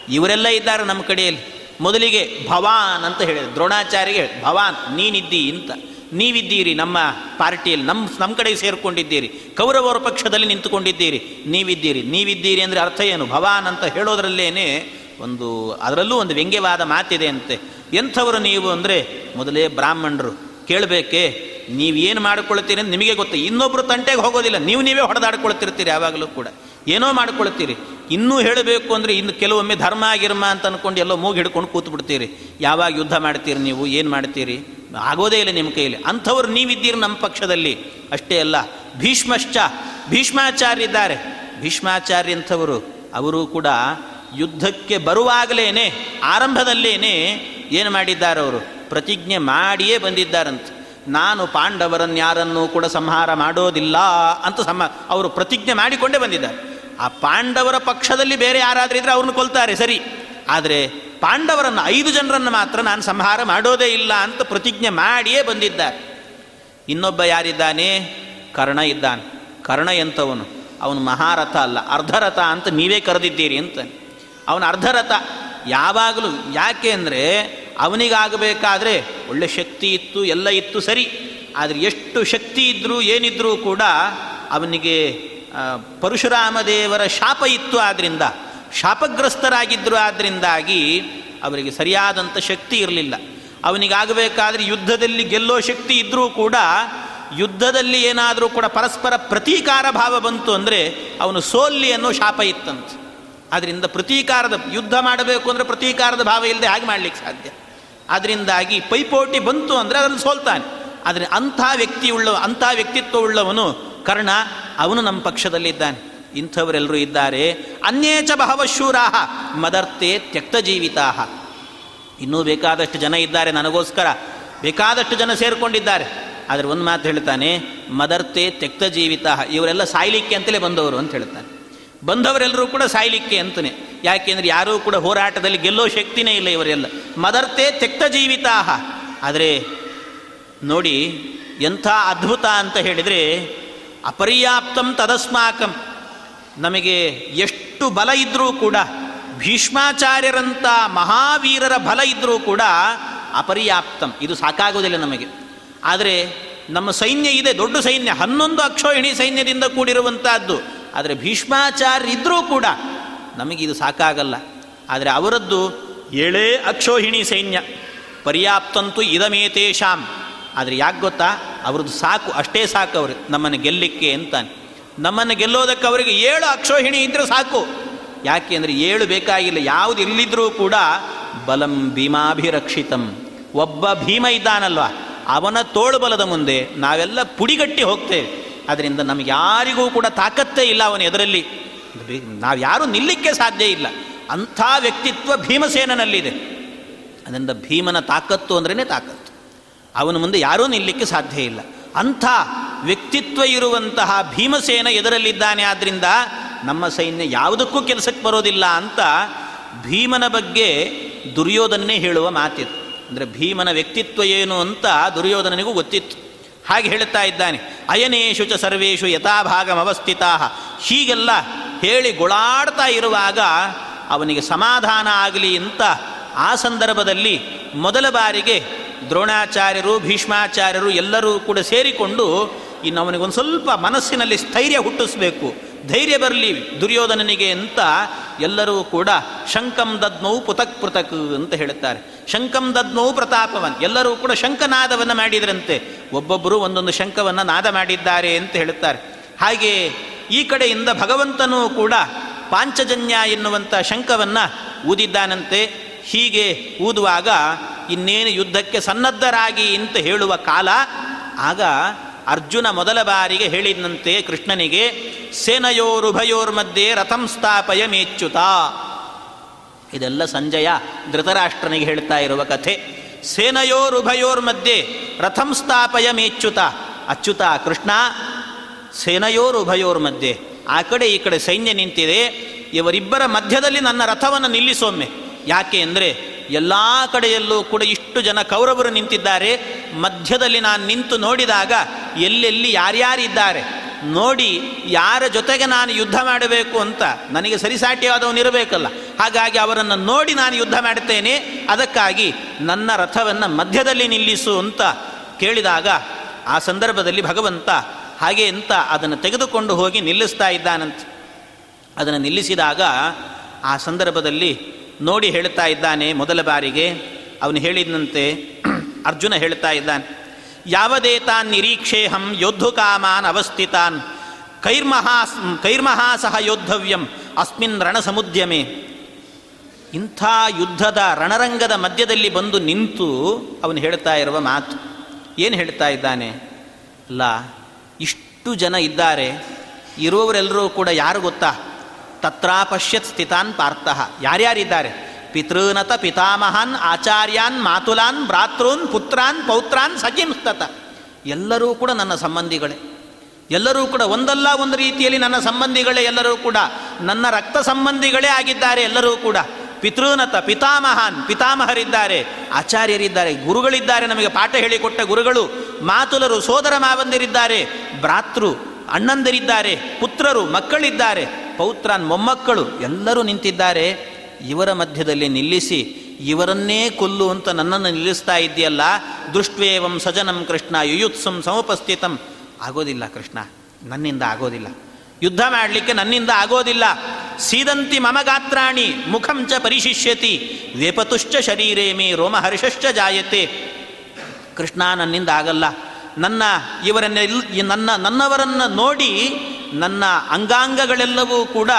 ಇವರೆಲ್ಲ ಇದ್ದಾರೆ ನಮ್ಮ ಕಡೆಯಲ್ಲಿ. ಮೊದಲಿಗೆ ಭವಾನ್ ಅಂತ ಹೇಳಿದ್ರು. ದ್ರೋಣಾಚಾರ್ಯಗೆ ಭವಾನ್, ನೀನಿದ್ದಿ ಅಂತ. ನೀವಿದ್ದೀರಿ ನಮ್ಮ ಪಾರ್ಟಿಯಲ್ಲಿ ನಮ್ಮ ನಮ್ಮ ಕಡೆಗೆ ಸೇರಿಕೊಂಡಿದ್ದೀರಿ. ಕೌರವರ ಪಕ್ಷದಲ್ಲಿ ನಿಂತುಕೊಂಡಿದ್ದೀರಿ. ನೀವಿದ್ದೀರಿ. ನೀವಿದ್ದೀರಿ ಅಂದರೆ ಅರ್ಥ ಏನು? ಭವಾನ್ ಅಂತ ಹೇಳೋದ್ರಲ್ಲೇನೆ ಒಂದು, ಅದರಲ್ಲೂ ಒಂದು ವ್ಯಂಗ್ಯವಾದ ಮಾತಿದೆ ಅಂತೆ. ಎಂಥವರು ನೀವು ಅಂದರೆ ಮೊದಲೇ ಬ್ರಾಹ್ಮಣರು. ಕೇಳಬೇಕೆ? ನೀವೇನು ಮಾಡ್ಕೊಳ್ತೀರಿ ಅಂತ ನಿಮಗೆ ಗೊತ್ತು. ಇನ್ನೊಬ್ಬರು ತಂಟೆಗೆ ಹೋಗೋದಿಲ್ಲ. ನೀವು ನೀವೇ ಹೊಡೆದಾಡ್ಕೊಳ್ತಿರ್ತೀರಿ ಯಾವಾಗಲೂ ಕೂಡ. ಏನೋ ಮಾಡ್ಕೊಳ್ತೀರಿ. ಇನ್ನೂ ಹೇಳಬೇಕು ಅಂದರೆ ಇನ್ನು ಕೆಲವೊಮ್ಮೆ ಧರ್ಮ ಆಗಿರ್ಮ ಅಂತ ಅಂದ್ಕೊಂಡು ಎಲ್ಲೋ ಮೂಗು ಹಿಡ್ಕೊಂಡು ಕೂತು ಬಿಡ್ತೀರಿ ಯಾವಾಗ ಯುದ್ಧ ಮಾಡ್ತೀರಿ ನೀವು? ಏನು ಮಾಡ್ತೀರಿ? ಆಗೋದೇ ಇಲ್ಲ ನಿಮ್ಮ ಕೈಯಲ್ಲಿ ಅಂಥವ್ರು ನೀವಿದ್ದೀರಿ ನಮ್ಮ ಪಕ್ಷದಲ್ಲಿ. ಅಷ್ಟೇ ಅಲ್ಲ. ಭೀಷ್ಮಶ್ಚ, ಭೀಷ್ಮಾಚಾರ್ಯ ಇದ್ದಾರೆ. ಭೀಷ್ಮಾಚಾರ್ಯ ಅಂಥವರು, ಅವರು ಕೂಡ ಯುದ್ಧಕ್ಕೆ ಬರುವಾಗಲೇ ಆರಂಭದಲ್ಲೇನೆ ಏನು ಮಾಡಿದ್ದಾರೆ ಅವರು? ಪ್ರತಿಜ್ಞೆ ಮಾಡಿಯೇ ಬಂದಿದ್ದಾರಂತೆ. ನಾನು ಪಾಂಡವರನ್ನು ಯಾರನ್ನೂ ಕೂಡ ಸಂಹಾರ ಮಾಡೋದಿಲ್ಲ ಅಂತ ಸಮ, ಅವರು ಪ್ರತಿಜ್ಞೆ ಮಾಡಿಕೊಂಡೇ ಬಂದಿದ್ದಾರೆ. ಆ ಪಾಂಡವರ ಪಕ್ಷದಲ್ಲಿ ಬೇರೆ ಯಾರಾದರೂ ಇದ್ದರೆ ಅವ್ರನ್ನ ಕೊಲ್ತಾರೆ, ಸರಿ. ಆದರೆ ಪಾಂಡವರನ್ನು, ಐದು ಜನರನ್ನು ಮಾತ್ರ ನಾನು ಸಂಹಾರ ಮಾಡೋದೇ ಇಲ್ಲ ಅಂತ ಪ್ರತಿಜ್ಞೆ ಮಾಡಿಯೇ ಬಂದಿದ್ದಾರೆ. ಇನ್ನೊಬ್ಬ ಯಾರಿದ್ದಾನೆ? ಕರ್ಣ ಇದ್ದಾನೆ. ಕರ್ಣ ಎಂಥವನು? ಅವನು ಮಹಾರಥ ಅಲ್ಲ, ಅರ್ಧರಥ ಅಂತ ನೀವೇ ಕರೆದಿದ್ದೀರಿ ಅಂತ. ಅವನು ಅರ್ಧರಥ ಯಾವಾಗಲೂ ಯಾಕೆ ಅಂದರೆ ಅವನಿಗಾಗಬೇಕಾದ್ರೆ ಒಳ್ಳೆ ಶಕ್ತಿ ಇತ್ತು, ಎಲ್ಲ ಇತ್ತು ಸರಿ. ಆದರೆ ಎಷ್ಟು ಶಕ್ತಿ ಇದ್ದರೂ ಏನಿದ್ರೂ ಕೂಡ ಅವನಿಗೆ ಪರಶುರಾಮ ದೇವರ ಶಾಪ ಇತ್ತು ಆದ್ದರಿಂದ ಶಾಪಗ್ರಸ್ತರಾಗಿದ್ದರು ಆದ್ದರಿಂದಾಗಿ ಅವರಿಗೆ ಸರಿಯಾದಂಥ ಶಕ್ತಿ ಇರಲಿಲ್ಲ. ಅವನಿಗಾಗಬೇಕಾದ್ರೆ ಯುದ್ಧದಲ್ಲಿ ಗೆಲ್ಲೋ ಶಕ್ತಿ ಇದ್ದರೂ ಕೂಡ ಯುದ್ಧದಲ್ಲಿ ಏನಾದರೂ ಕೂಡ ಪರಸ್ಪರ ಪ್ರತೀಕಾರ ಭಾವ ಬಂತು ಅಂದರೆ ಅವನು ಸೋಲ್ಲಿ ಅನ್ನೋ ಶಾಪ ಇತ್ತಂತೆ. ಆದ್ದರಿಂದ ಪ್ರತೀಕಾರದ ಯುದ್ಧ ಮಾಡಬೇಕು ಅಂದರೆ ಪ್ರತೀಕಾರದ ಭಾವ ಇಲ್ಲದೆ ಹಾಗೆ ಮಾಡಲಿಕ್ಕೆ ಸಾಧ್ಯ. ಅದರಿಂದಾಗಿ ಪೈಪೋಟಿ ಬಂತು ಅಂದರೆ ಅದನ್ನು ಸೋಲ್ತಾನೆ. ಆದರೆ ಅಂಥ ವ್ಯಕ್ತಿ ಉಳ್ಳ ಅಂಥ ವ್ಯಕ್ತಿತ್ವ ಉಳ್ಳವನು ಕರ್ಣ, ಅವನು ನಮ್ಮ ಪಕ್ಷದಲ್ಲಿದ್ದಾನೆ. ಇಂಥವರೆಲ್ಲರೂ ಇದ್ದಾರೆ. ಅನ್ಯೇಚ ಬಹವಶೂರಾಹ ಮದರ್ತೆ ತ್ಯಕ್ತ ಜೀವಿತಾಹ. ಇನ್ನೂ ಬೇಕಾದಷ್ಟು ಜನ ಇದ್ದಾರೆ ನನಗೋಸ್ಕರ. ಬೇಕಾದಷ್ಟು ಜನ ಸೇರಿಕೊಂಡಿದ್ದಾರೆ. ಆದರೆ ಒಂದು ಮಾತು ಹೇಳ್ತಾನೆ, ಮದರ್ತೆ ತ್ಯಕ್ತ ಜೀವಿತ ಇವರೆಲ್ಲ ಸಾಯ್ಲಿಕ್ಕೆ ಅಂತಲೇ ಬಂದವರು ಅಂತ ಹೇಳ್ತಾನೆ. ಬಂದವರೆಲ್ಲರೂ ಕೂಡ ಸಾಯ್ಲಿಕ್ಕೆ ಅಂತಲೇ ಯಾಕೆಂದರೆ ಯಾರೂ ಕೂಡ ಹೋರಾಟದಲ್ಲಿ ಗೆಲ್ಲೋ ಶಕ್ತಿನೇ ಇಲ್ಲ ಇವರೆಲ್ಲ. ಮದರ್ತೆ ತೆಕ್ತ ಜೀವಿತಾ ಆದರೆ ನೋಡಿ ಎಂಥ ಅದ್ಭುತ ಅಂತ ಹೇಳಿದರೆ ಅಪರ್ಯಾಪ್ತಂ ತದಸ್ಮಾಕಂ. ನಮಗೆ ಎಷ್ಟು ಬಲ ಇದ್ದರೂ ಕೂಡ, ಭೀಷ್ಮಾಚಾರ್ಯರಂಥ ಮಹಾವೀರರ ಬಲ ಇದ್ದರೂ ಕೂಡ ಅಪರ್ಯಾಪ್ತಂ. ಇದು ಸಾಕಾಗೋದಿಲ್ಲ ನಮಗೆ. ಆದರೆ ನಮ್ಮ ಸೈನ್ಯ ಇದೆ, ದೊಡ್ಡ ಸೈನ್ಯ, ಹನ್ನೊಂದು ಅಕ್ಷೋಹಿಣಿ ಸೈನ್ಯದಿಂದ ಕೂಡಿರುವಂತಹದ್ದು ಆದರೆ ಭೀಷ್ಮಾಚಾರ್ಯ ಇದ್ದರೂ ಕೂಡ ನಮಗಿದು ಸಾಕಾಗಲ್ಲ. ಆದರೆ ಅವರದ್ದು ಏಳೇ ಅಕ್ಷೋಹಿಣಿ ಸೈನ್ಯ, ಪರ್ಯಾಪ್ತಂತೂ ಇದಮೇತೇಶಾಂ ಆದರೆ ಯಾಕೆ ಗೊತ್ತಾ? ಅವ್ರದ್ದು ಸಾಕು, ಅಷ್ಟೇ ಸಾಕು ಅವರು, ನಮ್ಮನ್ನು ಗೆಲ್ಲಿಕ್ಕೆ ಅಂತಾನೆ. ನಮ್ಮನ್ನು ಗೆಲ್ಲೋದಕ್ಕೆ ಅವರಿಗೆ ಏಳು ಅಕ್ಷೋಹಿಣಿ ಇದ್ದರೆ ಸಾಕು. ಯಾಕೆ ಅಂದರೆ ಏಳು ಬೇಕಾಗಿಲ್ಲ, ಯಾವುದು ಇಲ್ಲಿದ್ದರೂ ಕೂಡ ಬಲಂ ಭೀಮಾಭಿರಕ್ಷಿತಂ. ಒಬ್ಬ ಭೀಮ ಇದ್ದಾನಲ್ವ, ಅವನ ತೋಳು ಬಲದ ಮುಂದೆ ನಾವೆಲ್ಲ ಪುಡಿಗಟ್ಟಿ ಹೋಗ್ತೇವೆ. ಅದರಿಂದ ನಮಗೆ ಯಾರಿಗೂ ಕೂಡ ತಾಕತ್ತೇ ಇಲ್ಲ ಅವನ ಎದರಲ್ಲಿ. ನಾವು ಯಾರೂ ನಿಲ್ಲಿಕ್ಕೆ ಸಾಧ್ಯ ಇಲ್ಲ. ಅಂಥ ವ್ಯಕ್ತಿತ್ವ ಭೀಮಸೇನನಲ್ಲಿದೆ. ಅದರಿಂದ ಭೀಮನ ತಾಕತ್ತು ಅಂದ್ರೇ ತಾಕತ್ತು. ಅವನ ಮುಂದೆ ಯಾರೂ ನಿಲ್ಲಕ್ಕೆ ಸಾಧ್ಯ ಇಲ್ಲ. ಅಂಥ ವ್ಯಕ್ತಿತ್ವ ಇರುವಂತಹ ಭೀಮಸೇನ ಎದುರಲ್ಲಿದ್ದಾನೆ ಆದ್ದರಿಂದ ನಮ್ಮ ಸೈನ್ಯ ಯಾವುದಕ್ಕೂ ಕೆಲಸಕ್ಕೆ ಬರೋದಿಲ್ಲ ಅಂತ ಭೀಮನ ಬಗ್ಗೆ ದುರ್ಯೋಧನನೇ ಹೇಳುವ ಮಾತಿತ್ತು ಅಂದರೆ ಭೀಮನ ವ್ಯಕ್ತಿತ್ವ ಏನು ಅಂತ ದುರ್ಯೋಧನನಿಗೂ ಗೊತ್ತಿತ್ತು. ಹಾಗೆ ಹೇಳುತ್ತಾ ಇದ್ದಾನೆ, ಅಯನೇಶು ಚ ಸರ್ವೇಶು ಯಥಾಭಾಗಮವಸ್ಥಿತಾ ಹೀಗೆಲ್ಲ ಹೇಳಿ ಗುಳಾಡ್ತಾ ಇರುವಾಗ ಅವನಿಗೆ ಸಮಾಧಾನ ಆಗಲಿ ಅಂತ ಆ ಸಂದರ್ಭದಲ್ಲಿ ಮೊದಲ ಬಾರಿಗೆ ದ್ರೋಣಾಚಾರ್ಯರು, ಭೀಷ್ಮಾಚಾರ್ಯರು ಎಲ್ಲರೂ ಕೂಡ ಸೇರಿಕೊಂಡು ಇನ್ನು ಅವನಿಗೊಂದು ಸ್ವಲ್ಪ ಮನಸ್ಸಿನಲ್ಲಿ ಸ್ಥೈರ್ಯ ಹುಟ್ಟಿಸ್ಬೇಕು. ಧೈರ್ಯ ಬರಲಿ, ದುರ್ಯೋಧನನಿಗೆ ಅಂತ ಎಲ್ಲರೂ ಕೂಡ ಶಂಕಂ ದದ್ಮೌ ಪೃಥಕ್ ಪೃಥಕ್ ಅಂತ ಹೇಳುತ್ತಾರೆ. ಶಂಕಂ ದದ್ಮೌ ಪ್ರತಾಪವನ್, ಎಲ್ಲರೂ ಕೂಡ ಶಂಕನಾದವನ್ನು ಮಾಡಿದರಂತೆ. ಒಬ್ಬೊಬ್ಬರು ಒಂದೊಂದು ಶಂಕವನ್ನು ನಾದ ಮಾಡಿದ್ದಾರೆ ಅಂತ ಹೇಳುತ್ತಾರೆ. ಹಾಗೆ ಈ ಕಡೆಯಿಂದ ಭಗವಂತನೂ ಕೂಡ ಪಾಂಚಜನ್ಯ ಎನ್ನುವಂಥ ಶಂಕವನ್ನು ಊದಿದ್ದಾನಂತೆ. ಹೀಗೆ ಊದುವಾಗ ಇನ್ನೇನು ಯುದ್ಧಕ್ಕೆ ಸನ್ನದ್ಧರಾಗಿ ಅಂತ ಹೇಳುವ ಕಾಲ, ಆಗ ಅರ್ಜುನ ಮೊದಲ ಬಾರಿಗೆ ಹೇಳಿದಂತೆ ಕೃಷ್ಣನಿಗೆ ಸೇನಯೋರುಭಯೋರ್ ಮಧ್ಯೆ ರಥಂ ಸ್ಥಾಪಯ ಮೇಚ್ಯುತ. ಇದೆಲ್ಲ ಸಂಜಯ ಧೃತರಾಷ್ಟ್ರನಿಗೆ ಹೇಳ್ತಾ ಇರುವ ಕಥೆ. ಸೇನಯೋರುಭಯೋರ್ ಮಧ್ಯೆ ರಥಂ ಸ್ಥಾಪಯ ಮೇಚ್ಯುತ. ಅಚ್ಯುತ, ಕೃಷ್ಣ ಸೇನೆಯೋರುಭಯೋರ್ ಮಧ್ಯೆ ಆ ಕಡೆ ಈ ಕಡೆ ಸೈನ್ಯ ನಿಂತಿದೆ. ಇವರಿಬ್ಬರ ಮಧ್ಯದಲ್ಲಿ ನನ್ನ ರಥವನ್ನು ನಿಲ್ಲಿಸೋಮ್ಮೆ ಯಾಕೆ ಅಂದರೆ ಎಲ್ಲ ಕಡೆಯಲ್ಲೂ ಕೂಡ ಇಷ್ಟು ಜನ ಕೌರವರು ನಿಂತಿದ್ದಾರೆ. ಮಧ್ಯದಲ್ಲಿ ನಾನು ನಿಂತು ನೋಡಿದಾಗ ಎಲ್ಲೆಲ್ಲಿ ಯಾರ್ಯಾರಿದ್ದಾರೆ ನೋಡಿ ಯಾರ ಜೊತೆಗೆ ನಾನು ಯುದ್ಧ ಮಾಡಬೇಕು ಅಂತ ನನಗೆ ಸರಿಸಾಟಿಯಾದವನಿರಬೇಕಲ್ಲ ಹಾಗಾಗಿ ಅವರನ್ನು ನೋಡಿ ನಾನು ಯುದ್ಧ ಮಾಡುತ್ತೇನೆ. ಅದಕ್ಕಾಗಿ ನನ್ನ ರಥವನ್ನು ಮಧ್ಯದಲ್ಲಿ ನಿಲ್ಲಿಸು ಅಂತ ಕೇಳಿದಾಗ ಆ ಸಂದರ್ಭದಲ್ಲಿ ಭಗವಂತ ಹಾಗೆ ಅಂತ ಅದನ್ನು ತೆಗೆದುಕೊಂಡು ಹೋಗಿ ನಿಲ್ಲಿಸ್ತಾ ಇದ್ದಾನಂತೆ. ಅದನ್ನು ನಿಲ್ಲಿಸಿದಾಗ ಆ ಸಂದರ್ಭದಲ್ಲಿ ನೋಡಿ ಹೇಳ್ತಾ ಇದ್ದಾನೆ ಮೊದಲ ಬಾರಿಗೆ. ಅವನು ಹೇಳಿದಂತೆ ಅರ್ಜುನ ಹೇಳ್ತಾ ಇದ್ದಾನೆ. ಯಾವದೇತಾನ್ ನಿರೀಕ್ಷೇಹಂ ಯೋದ್ಧು ಕಾಮಾನ್ ಅವಸ್ಥಿತಾನ್. ಕೈರ್ಮಹಾ ಸಹ ಯೋದ್ಧವ್ಯಂ ಅಸ್ಮಿನ್ ರಣಸಮುದ್ಯಮೆ. ಇಂಥ ಯುದ್ಧದ ರಣರಂಗದ ಮಧ್ಯದಲ್ಲಿ ಬಂದು ನಿಂತು ಅವನು ಹೇಳ್ತಾ ಇರುವ ಮಾತು. ಏನು ಹೇಳ್ತಾ ಇದ್ದಾನೆ? ಅಲ್ಲ, ಇಷ್ಟು ಜನ ಇದ್ದಾರೆ. ಇರುವವರೆಲ್ಲರೂ ಕೂಡ ಯಾರು ಗೊತ್ತಾ? ತತ್ರಾಪಶ್ಯತ್ ಸ್ಥಿತಾನ್ ಪಾರ್ಥಃ. ಯಾರ್ಯಾರಿದ್ದಾರೆ? ಪಿತೃನತ ಪಿತಾಮಹಾನ್, ಆಚಾರ್ಯಾನ್, ಮಾತುಲಾನ್, ಭ್ರಾತೃನ್, ಪುತ್ರಾನ್, ಪೌತ್ರಾನ್ ಸಖಿಂಸ್ತತ ಎಲ್ಲರೂ ಕೂಡ ನನ್ನ ಸಂಬಂಧಿಗಳೇ. ಎಲ್ಲರೂ ಕೂಡ ಒಂದಲ್ಲ ಒಂದು ರೀತಿಯಲ್ಲಿ ನನ್ನ ಸಂಬಂಧಿಗಳೇ, ಎಲ್ಲರೂ ಕೂಡ ನನ್ನ ರಕ್ತ ಸಂಬಂಧಿಗಳೇ ಆಗಿದ್ದಾರೆ, ಎಲ್ಲರೂ ಕೂಡ. ಪಿತೃನತ ಪಿತಾಮಹಾನ್, ಪಿತಾಮಹರಿದ್ದಾರೆ, ಆಚಾರ್ಯರಿದ್ದಾರೆ, ಗುರುಗಳಿದ್ದಾರೆ, ನಮಗೆ ಪಾಠ ಹೇಳಿಕೊಟ್ಟ ಗುರುಗಳು, ಮಾತುಲರು, ಸೋದರ ಮಾವಂದಿರಿದ್ದಾರೆ, ಭ್ರಾತೃ, ಅಣ್ಣಂದಿರಿದ್ದಾರೆ, ಪುತ್ರರು, ಮಕ್ಕಳಿದ್ದಾರೆ. ಪೌತ್ರನ್ ಮೊಮ್ಮಕ್ಕಳು ಎಲ್ಲರೂ ನಿಂತಿದ್ದಾರೆ. ಇವರ ಮಧ್ಯದಲ್ಲಿ ನಿಲ್ಲಿಸಿ, ಇವರನ್ನೇ ಕೊಲ್ಲು ಅಂತ ನನ್ನನ್ನು ನಿಲ್ಲಿಸ್ತಾ ಇದೆಯಲ್ಲ ದೃಷ್ಟ್ವೇವಂ ಸಜನಂ ಕೃಷ್ಣ, ಯುಯುತ್ಸಂ ಸಮುಪಸ್ಥಿತಂ. ಆಗೋದಿಲ್ಲ ಕೃಷ್ಣ, ನನ್ನಿಂದ ಆಗೋದಿಲ್ಲ. ಯುದ್ಧ ಮಾಡಲಿಕ್ಕೆ ನನ್ನಿಂದ ಆಗೋದಿಲ್ಲ. ಸೀದಂತಿ ಮಮ ಗಾತ್ರಾಣಿ, ಮುಖಂ ಚ ಪರಿಶಿಷ್ಯತಿ, ವೇಪತುಶ್ಚ ಶರೀರೇಮಿ ರೋಮಹರ್ಷಶ್ಚ ಜಾಯತೆ. ಕೃಷ್ಣ ನನ್ನಿಂದ ಆಗಲ್ಲ. ನನ್ನ ಇವರನ್ನ ನನ್ನ ನನ್ನವರನ್ನು ನೋಡಿ ನನ್ನ ಅಂಗಾಂಗಗಳೆಲ್ಲವೂ ಕೂಡ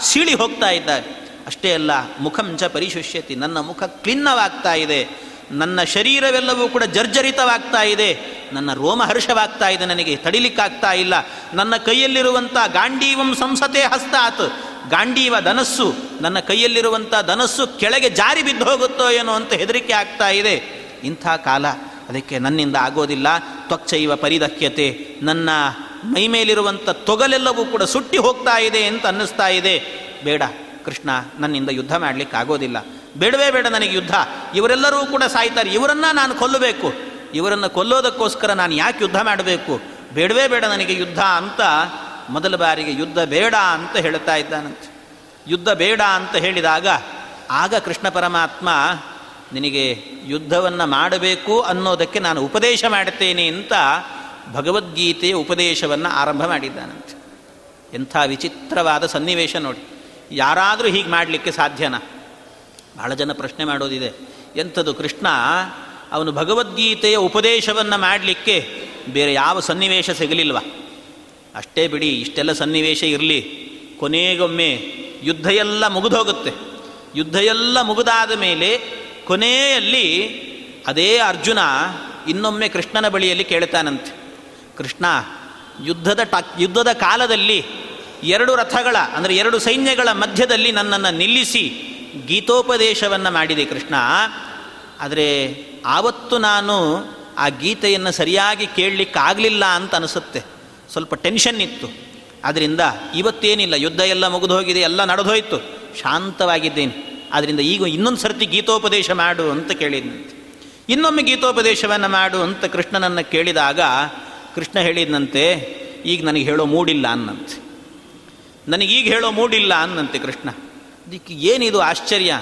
ಸೀಳಿ ಹೋಗ್ತಾ ಇದ್ದಾರೆ ಅಷ್ಟೇ ಅಲ್ಲ ಮುಖಂಚ ಪರಿಶುಷ್ಯತಿ, ನನ್ನ ಮುಖ ಕ್ಲಿನ್ನವಾಗ್ತಾ ಇದೆ. ನನ್ನ ಶರೀರವೆಲ್ಲವೂ ಕೂಡ ಜರ್ಜರಿತವಾಗ್ತಾ ಇದೆ. ನನ್ನ ರೋಮಹರ್ಷವಾಗ್ತಾ ಇದೆ, ನನಗೆ ತಡಿಲಿಕ್ಕಾಗ್ತಾ ಇಲ್ಲ. ನನ್ನ ಕೈಯಲ್ಲಿರುವಂಥ ಗಾಂಡೀವಂ ಸಂಸತೆ ಹಸ್ತಾತ್. ಗಾಂಡೀವ ಧನಸ್ಸು, ನನ್ನ ಕೈಯಲ್ಲಿರುವಂಥ ಧನಸ್ಸು ಕೆಳಗೆ ಜಾರಿ ಬಿದ್ದು ಹೋಗುತ್ತೋ ಏನೋ ಅಂತ ಹೆದರಿಕೆ ಆಗ್ತಾ ಇದೆ. ಇಂಥ ಕಾಲ ಅದಕ್ಕೆ ನನ್ನಿಂದ ಆಗೋದಿಲ್ಲ, ತ್ವಕ್ಚೈವ ಪರಿದಕ್ಯತೆ ನನ್ನ ಮೈ ಮೇಲಿರುವಂಥ ತೊಗಲೆಲ್ಲವೂ ಕೂಡ ಸುಟ್ಟಿ ಹೋಗ್ತಾ ಇದೆ ಅಂತ ಅನ್ನಿಸ್ತಾ ಇದೆ. ಬೇಡ ಕೃಷ್ಣ, ನನ್ನಿಂದ ಯುದ್ಧ ಮಾಡಲಿಕ್ಕೆ ಆಗೋದಿಲ್ಲ. ಬೇಡವೇ ಬೇಡ ನನಗೆ ಯುದ್ಧ. ಇವರೆಲ್ಲರೂ ಕೂಡ ಸಾಯ್ತಾರೆ. ಇವರನ್ನ ನಾನು ಕೊಲ್ಲಬೇಕು. ಇವರನ್ನು ಕೊಲ್ಲೋದಕ್ಕೋಸ್ಕರ ನಾನು ಯಾಕೆ ಯುದ್ಧ ಮಾಡಬೇಕು? ಬೇಡವೇ ಬೇಡ ನನಗೆ ಯುದ್ಧ ಅಂತ ಮೊದಲ ಬಾರಿಗೆ ಯುದ್ಧ ಬೇಡ ಅಂತ ಹೇಳ್ತಾ ಇದ್ದಾನಂತೆ. ಯುದ್ಧ ಬೇಡ ಅಂತ ಹೇಳಿದಾಗ ಆಗ ಕೃಷ್ಣ ಪರಮಾತ್ಮ ನಿನಗೆ ಯುದ್ಧವನ್ನು ಮಾಡಬೇಕು ಅನ್ನೋದಕ್ಕೆ ನಾನು ಉಪದೇಶ ಮಾಡುತ್ತೇನೆ ಅಂತ ಭಗವದ್ಗೀತೆಯ ಉಪದೇಶವನ್ನು ಆರಂಭ ಮಾಡಿದ್ದಾನಂತೆ. ಎಂಥ ವಿಚಿತ್ರವಾದ ಸನ್ನಿವೇಶ ನೋಡಿ. ಯಾರಾದರೂ ಹೀಗೆ ಮಾಡಲಿಕ್ಕೆ ಸಾಧ್ಯನಾ? ಭಾಳ ಜನ ಪ್ರಶ್ನೆ ಮಾಡೋದಿದೆ. ಎಂಥದ್ದು ಕೃಷ್ಣ ಅವನು ಭಗವದ್ಗೀತೆಯ ಉಪದೇಶವನ್ನು ಮಾಡಲಿಕ್ಕೆ ಬೇರೆ ಯಾವ ಸನ್ನಿವೇಶ ಸಿಗಲಿಲ್ವ? ಅಷ್ಟೇ ಬಿಡಿ, ಇಷ್ಟೆಲ್ಲ ಸನ್ನಿವೇಶ ಇರಲಿ. ಕೊನೆಗೊಮ್ಮೆ ಯುದ್ಧ ಎಲ್ಲ ಮುಗಿದೋಗುತ್ತೆ. ಯುದ್ಧ ಎಲ್ಲ ಮುಗಿದಾದ ಮೇಲೆ ಕೊನೆಯಲ್ಲಿ ಅದೇ ಅರ್ಜುನ ಇನ್ನೊಮ್ಮೆ ಕೃಷ್ಣನ ಬಳಿಯಲ್ಲಿ ಕೇಳ್ತಾನಂತೆ ಕೃಷ್ಣ, ಯುದ್ಧದ ಟ, ಯುದ್ಧದ ಕಾಲದಲ್ಲಿ ಎರಡು ರಥಗಳ, ಅಂದರೆ ಎರಡು ಸೈನ್ಯಗಳ ಮಧ್ಯದಲ್ಲಿ ನನ್ನನ್ನು ನಿಲ್ಲಿಸಿ ಗೀತೋಪದೇಶವನ್ನು ಮಾಡಿದೆ ಕೃಷ್ಣ. ಆದರೆ ಆವತ್ತು ನಾನು ಆ ಗೀತೆಯನ್ನು ಸರಿಯಾಗಿ ಕೇಳಲಿಕ್ಕಾಗಲಿಲ್ಲ ಅಂತ ಅನಿಸುತ್ತೆ. ಸ್ವಲ್ಪ ಟೆನ್ಷನ್ ಇತ್ತು. ಆದ್ದರಿಂದ ಇವತ್ತೇನಿಲ್ಲ, ಯುದ್ಧ ಎಲ್ಲ ಮುಗಿದು ಹೋಗಿದೆ ಎಲ್ಲ ನಡೆದೋಯ್ತು. ಶಾಂತವಾಗಿದ್ದೇನೆ. ಆದ್ದರಿಂದ ಈಗ ಇನ್ನೊಂದು ಸರ್ತಿ ಗೀತೋಪದೇಶ ಮಾಡು ಅಂತ ಕೇಳಿದ್ನಂತೆ ಇನ್ನೊಮ್ಮೆ ಗೀತೋಪದೇಶವನ್ನು ಮಾಡು ಅಂತ ಕೃಷ್ಣನನ್ನು ಕೇಳಿದಾಗ ಕೃಷ್ಣ ಹೇಳಿದನಂತೆ, ಈಗ ನನಗೆ ಹೇಳೋ ಮೂಡಿಲ್ಲ ಅನ್ನಂತೆ. ನನಗೀಗ ಹೇಳೋ ಮೂಡಿಲ್ಲ ಅನ್ನಂತೆ ಕೃಷ್ಣ. ಅದಕ್ಕೆ ಏನಿದು ಆಶ್ಚರ್ಯ?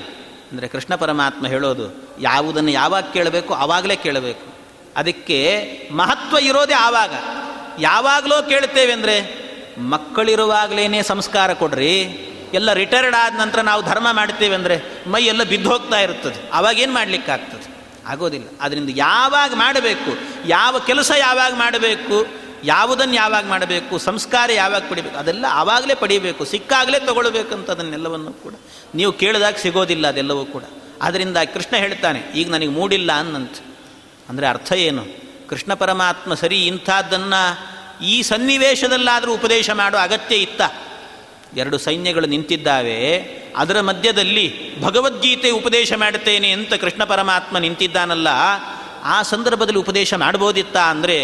ಅಂದರೆ ಕೃಷ್ಣ ಪರಮಾತ್ಮ ಹೇಳೋದು, ಯಾವುದನ್ನು ಯಾವಾಗ ಕೇಳಬೇಕು ಆವಾಗಲೇ ಕೇಳಬೇಕು. ಅದಕ್ಕೆ ಮಹತ್ವ ಇರೋದೇ ಆವಾಗ. ಯಾವಾಗಲೋ ಕೇಳ್ತೇವೆ ಅಂದರೆ ಮಕ್ಕಳಿರುವಾಗಲೇ ಸಂಸ್ಕಾರ ಕೊಡ್ರಿ ಎಲ್ಲ ರಿಟೈರ್ಡ್ ಆದ ನಂತರ ನಾವು ಧರ್ಮ ಮಾಡ್ತೇವೆ ಅಂದರೆ ಮೈ ಎಲ್ಲ ಬಿದ್ದು ಹೋಗ್ತಾ ಇರ್ತದೆ. ಅವಾಗೇನು ಮಾಡಲಿಕ್ಕಾಗ್ತದೆ ಆಗೋದಿಲ್ಲ. ಅದರಿಂದ ಯಾವಾಗ ಮಾಡಬೇಕು, ಯಾವ ಕೆಲಸ ಯಾವಾಗ ಮಾಡಬೇಕು, ಯಾವುದನ್ನು ಯಾವಾಗ ಮಾಡಬೇಕು, ಸಂಸ್ಕಾರ ಯಾವಾಗ ಪಡಿಬೇಕು, ಅದೆಲ್ಲ ಆವಾಗಲೇ ಪಡಿಬೇಕು, ಸಿಕ್ಕಾಗಲೇ ತಗೊಳ್ಬೇಕಂತ ಅದನ್ನೆಲ್ಲವನ್ನು ಕೂಡ ನೀವು ಕೇಳಿದಾಗ ಸಿಗೋದಿಲ್ಲ ಅದೆಲ್ಲವೂ ಕೂಡ. ಅದರಿಂದ ಕೃಷ್ಣ ಹೇಳ್ತಾನೆ, ಈಗ ನನಗೆ ಮೂಡಿಲ್ಲ ಅನ್ನಂತ. ಅಂದರೆ ಅರ್ಥ ಏನು? ಕೃಷ್ಣ ಪರಮಾತ್ಮ ಸರಿ ಇಂಥದ್ದನ್ನು ಈ ಸನ್ನಿವೇಶದಲ್ಲಾದರೂ ಉಪದೇಶ ಮಾಡೋ ಅಗತ್ಯ ಇತ್ತ? ಎರಡು ಸೈನ್ಯಗಳು ನಿಂತಿದ್ದಾವೆ, ಅದರ ಮಧ್ಯದಲ್ಲಿ ಭಗವದ್ಗೀತೆ ಉಪದೇಶ ಮಾಡುತ್ತೇನೆ ಅಂತ ಕೃಷ್ಣ ಪರಮಾತ್ಮ ನಿಂತಿದ್ದಾನಲ್ಲ, ಆ ಸಂದರ್ಭದಲ್ಲಿ ಉಪದೇಶ ಮಾಡ್ಬೋದಿತ್ತ ಅಂದರೆ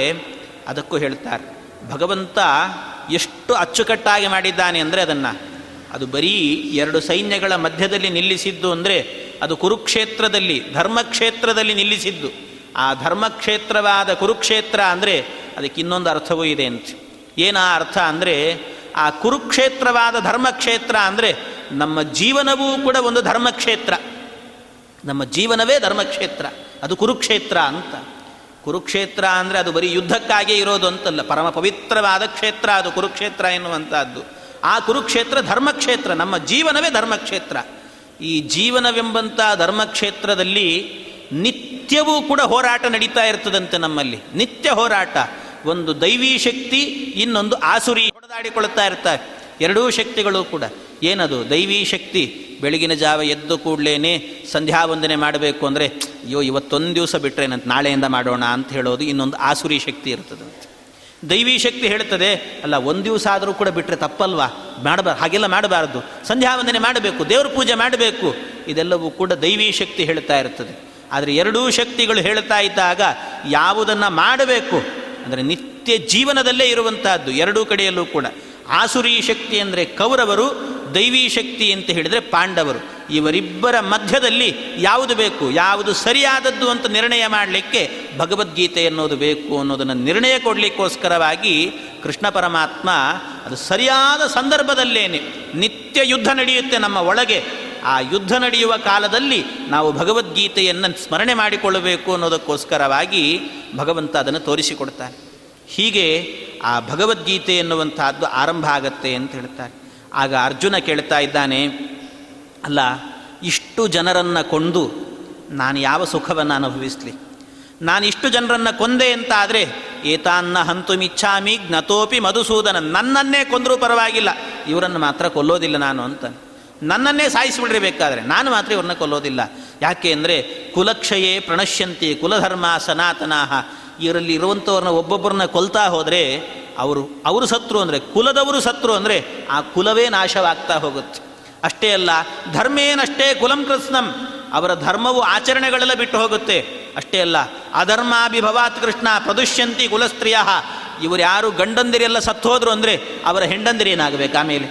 ಅದಕ್ಕೂ ಹೇಳ್ತಾರೆ, ಭಗವಂತ ಎಷ್ಟು ಅಚ್ಚುಕಟ್ಟಾಗಿ ಮಾಡಿದ್ದಾನೆ ಅಂದರೆ ಅದನ್ನು, ಅದು ಬರೀ ಎರಡು ಸೈನ್ಯಗಳ ಮಧ್ಯದಲ್ಲಿ ನಿಲ್ಲಿಸಿದ್ದು ಅಂದರೆ ಅದು ಕುರುಕ್ಷೇತ್ರದಲ್ಲಿ, ಧರ್ಮಕ್ಷೇತ್ರದಲ್ಲಿ ನಿಲ್ಲಿಸಿದ್ದು, ಆ ಧರ್ಮಕ್ಷೇತ್ರವಾದ ಕುರುಕ್ಷೇತ್ರ ಅಂದರೆ ಅದಕ್ಕೆ ಇನ್ನೊಂದು ಅರ್ಥವೂ ಇದೆ ಅಂತ. ಏನ ಅರ್ಥ ಅಂದರೆ ಆ ಕುರುಕ್ಷೇತ್ರವಾದ ಧರ್ಮಕ್ಷೇತ್ರ ಅಂದರೆ ನಮ್ಮ ಜೀವನವೂ ಕೂಡ ಒಂದು ಧರ್ಮಕ್ಷೇತ್ರ. ನಮ್ಮ ಜೀವನವೇ ಧರ್ಮಕ್ಷೇತ್ರ. ಅದು ಕುರುಕ್ಷೇತ್ರ ಅಂತ. ಕುರುಕ್ಷೇತ್ರ ಅಂದರೆ ಅದು ಬರೀ ಯುದ್ಧಕ್ಕಾಗೇ ಇರೋದು ಅಂತಲ್ಲ. ಪರಮ ಪವಿತ್ರವಾದ ಕ್ಷೇತ್ರ ಅದು ಕುರುಕ್ಷೇತ್ರ ಎನ್ನುವಂಥದ್ದು. ಆ ಕುರುಕ್ಷೇತ್ರ ಧರ್ಮಕ್ಷೇತ್ರ. ನಮ್ಮ ಜೀವನವೇ ಧರ್ಮಕ್ಷೇತ್ರ. ಈ ಜೀವನವೆಂಬಂಥ ಧರ್ಮಕ್ಷೇತ್ರದಲ್ಲಿ ನಿತ್ಯವೂ ಕೂಡ ಹೋರಾಟ ನಡೀತಾ ಇರ್ತದಂತೆ ನಮ್ಮಲ್ಲಿ. ನಿತ್ಯ ಹೋರಾಟ. ಒಂದು ದೈವೀ ಶಕ್ತಿ, ಇನ್ನೊಂದು ಆಸುರಿ ಹೊಡೆದಾಡಿಕೊಳ್ತಾ ಇರ್ತಾರೆ ಎರಡೂ ಶಕ್ತಿಗಳು ಕೂಡ. ಏನದು? ದೈವಿ ಶಕ್ತಿ. ಬೆಳಗಿನ ಜಾವ ಎದ್ದು ಕೂಡಲೇ ಸಂಧ್ಯಾ ವಂದನೆ ಮಾಡಬೇಕು ಅಂದರೆ, ಅಯ್ಯೋ, ಇವತ್ತೊಂದು ದಿವಸ ಬಿಟ್ಟರೆ ನಂತ ನಾಳೆಯಿಂದ ಮಾಡೋಣ ಅಂತ ಹೇಳೋದು ಇನ್ನೊಂದು ಆಸುರಿ ಶಕ್ತಿ ಇರ್ತದೆ ದೈವಿ ಶಕ್ತಿ ಹೇಳ್ತದೆ, ಅಲ್ಲ, ಒಂದು ದಿವಸ ಆದರೂ ಕೂಡ ಬಿಟ್ಟರೆ ತಪ್ಪಲ್ವಾ? ಮಾಡಬಾರ್ದು ಹಾಗೆಲ್ಲ ಮಾಡಬಾರ್ದು. ಸಂಧ್ಯಾ ವಂದನೆ ಮಾಡಬೇಕು, ದೇವ್ರ ಪೂಜೆ ಮಾಡಬೇಕು. ಇದೆಲ್ಲವೂ ಕೂಡ ದೈವಿ ಶಕ್ತಿ ಹೇಳ್ತಾ ಇರ್ತದೆ. ಆದರೆ ಎರಡೂ ಶಕ್ತಿಗಳು ಹೇಳ್ತಾ ಇದ್ದಾಗ ಯಾವುದನ್ನು ಮಾಡಬೇಕು? ಅಂದರೆ ನಿತ್ಯ ಜೀವನದಲ್ಲೇ ಇರುವಂತಹದ್ದು ಎರಡೂ ಕಡೆಯಲ್ಲೂ ಕೂಡ. ಆಸುರಿ ಶಕ್ತಿ ಅಂದರೆ ಕೌರವರು, ದೈವೀ ಶಕ್ತಿ ಅಂತ ಹೇಳಿದರೆ ಪಾಂಡವರು. ಇವರಿಬ್ಬರ ಮಧ್ಯದಲ್ಲಿ ಯಾವುದು ಬೇಕು, ಯಾವುದು ಸರಿಯಾದದ್ದು ಅಂತ ನಿರ್ಣಯ ಮಾಡಲಿಕ್ಕೆ ಭಗವದ್ಗೀತೆ ಅನ್ನೋದು ಬೇಕು ಅನ್ನೋದನ್ನು ನಿರ್ಣಯ ಕೊಡಲಿಕ್ಕೋಸ್ಕರವಾಗಿ ಕೃಷ್ಣ ಪರಮಾತ್ಮ ಅದು ಸರಿಯಾದ ಸಂದರ್ಭದಲ್ಲೇನೆ ನಿತ್ಯ ಯುದ್ಧ ನಡೆಯುತ್ತೆ ನಮ್ಮ ಒಳಗೆ ಆ ಯುದ್ಧ ನಡೆಯುವ ಕಾಲದಲ್ಲಿ ನಾವು ಭಗವದ್ಗೀತೆಯನ್ನು ಸ್ಮರಣೆ ಮಾಡಿಕೊಳ್ಳಬೇಕು ಅನ್ನೋದಕ್ಕೋಸ್ಕರವಾಗಿ ಭಗವಂತ ಅದನ್ನು ತೋರಿಸಿಕೊಡ್ತಾನೆ. ಹೀಗೆ ಆ ಭಗವದ್ಗೀತೆ ಎನ್ನುವಂತಹದ್ದು ಆರಂಭ ಆಗತ್ತೆ ಅಂತ ಹೇಳ್ತಾರೆ. ಆಗ ಅರ್ಜುನ ಕೇಳ್ತಾ ಇದ್ದಾನೆ, ಅಲ್ಲ, ಇಷ್ಟು ಜನರನ್ನು ಕೊಂದು ನಾನು ಯಾವ ಸುಖವನ್ನು ಅನುಭವಿಸಲಿ? ನಾನು ಇಷ್ಟು ಜನರನ್ನು ಕೊಂದೆ ಅಂತ ಆದರೆ ಏತಾನ್ನ ಹಂತು ಮಿಚ್ಛಾಮಿ ಜ್ಞತೋಪಿ ಮಧುಸೂದನ ನನ್ನನ್ನೇ ಕೊಂದರೂ ಪರವಾಗಿಲ್ಲ, ಇವರನ್ನು ಮಾತ್ರ ಕೊಲ್ಲೋದಿಲ್ಲ ನಾನು ಅಂತ ನನ್ನನ್ನೇ ಸಾಯಿಸಿಬಿಡ್ರಿ ಬೇಕಾದರೆ ನಾನು ಮಾತ್ರ ಇವ್ರನ್ನ ಕೊಲ್ಲೋದಿಲ್ಲ. ಯಾಕೆ ಅಂದರೆ ಕುಲಕ್ಷಯೇ ಪ್ರಣಶ್ಯಂತಿ, ಕುಲಧರ್ಮ ಸನಾತನಾಹ ಇವರಲ್ಲಿ ಇರುವಂಥವ್ರನ್ನ ಒಬ್ಬೊಬ್ಬರನ್ನ ಕೊಲ್ತಾ ಹೋದರೆ ಅವರು ಅವರು ಸತ್ರು ಅಂದರೆ, ಕುಲದವರು ಸತ್ರು ಅಂದರೆ ಆ ಕುಲವೇ ನಾಶವಾಗ್ತಾ ಹೋಗುತ್ತೆ. ಅಷ್ಟೇ ಅಲ್ಲ ಧರ್ಮೇನಷ್ಟೇ ಕುಲಂ ಕೃಷ್ಣಂ ಅವರ ಧರ್ಮವು ಆಚರಣೆಗಳೆಲ್ಲ ಬಿಟ್ಟು ಹೋಗುತ್ತೆ. ಅಷ್ಟೇ ಅಲ್ಲ, ಅಧರ್ಮಾಭಿಭವಾತ್ ಕೃಷ್ಣ ಪ್ರದುಷ್ಯಂತಿ ಕುಲಸ್ತ್ರೀಯ. ಇವರು ಯಾರು ಗಂಡಂದಿರೆಲ್ಲ ಸತ್ತೋದ್ರು ಅಂದರೆ ಅವರ ಹೆಂಡಂದಿರೇನಾಗಬೇಕು ಆಮೇಲೆ?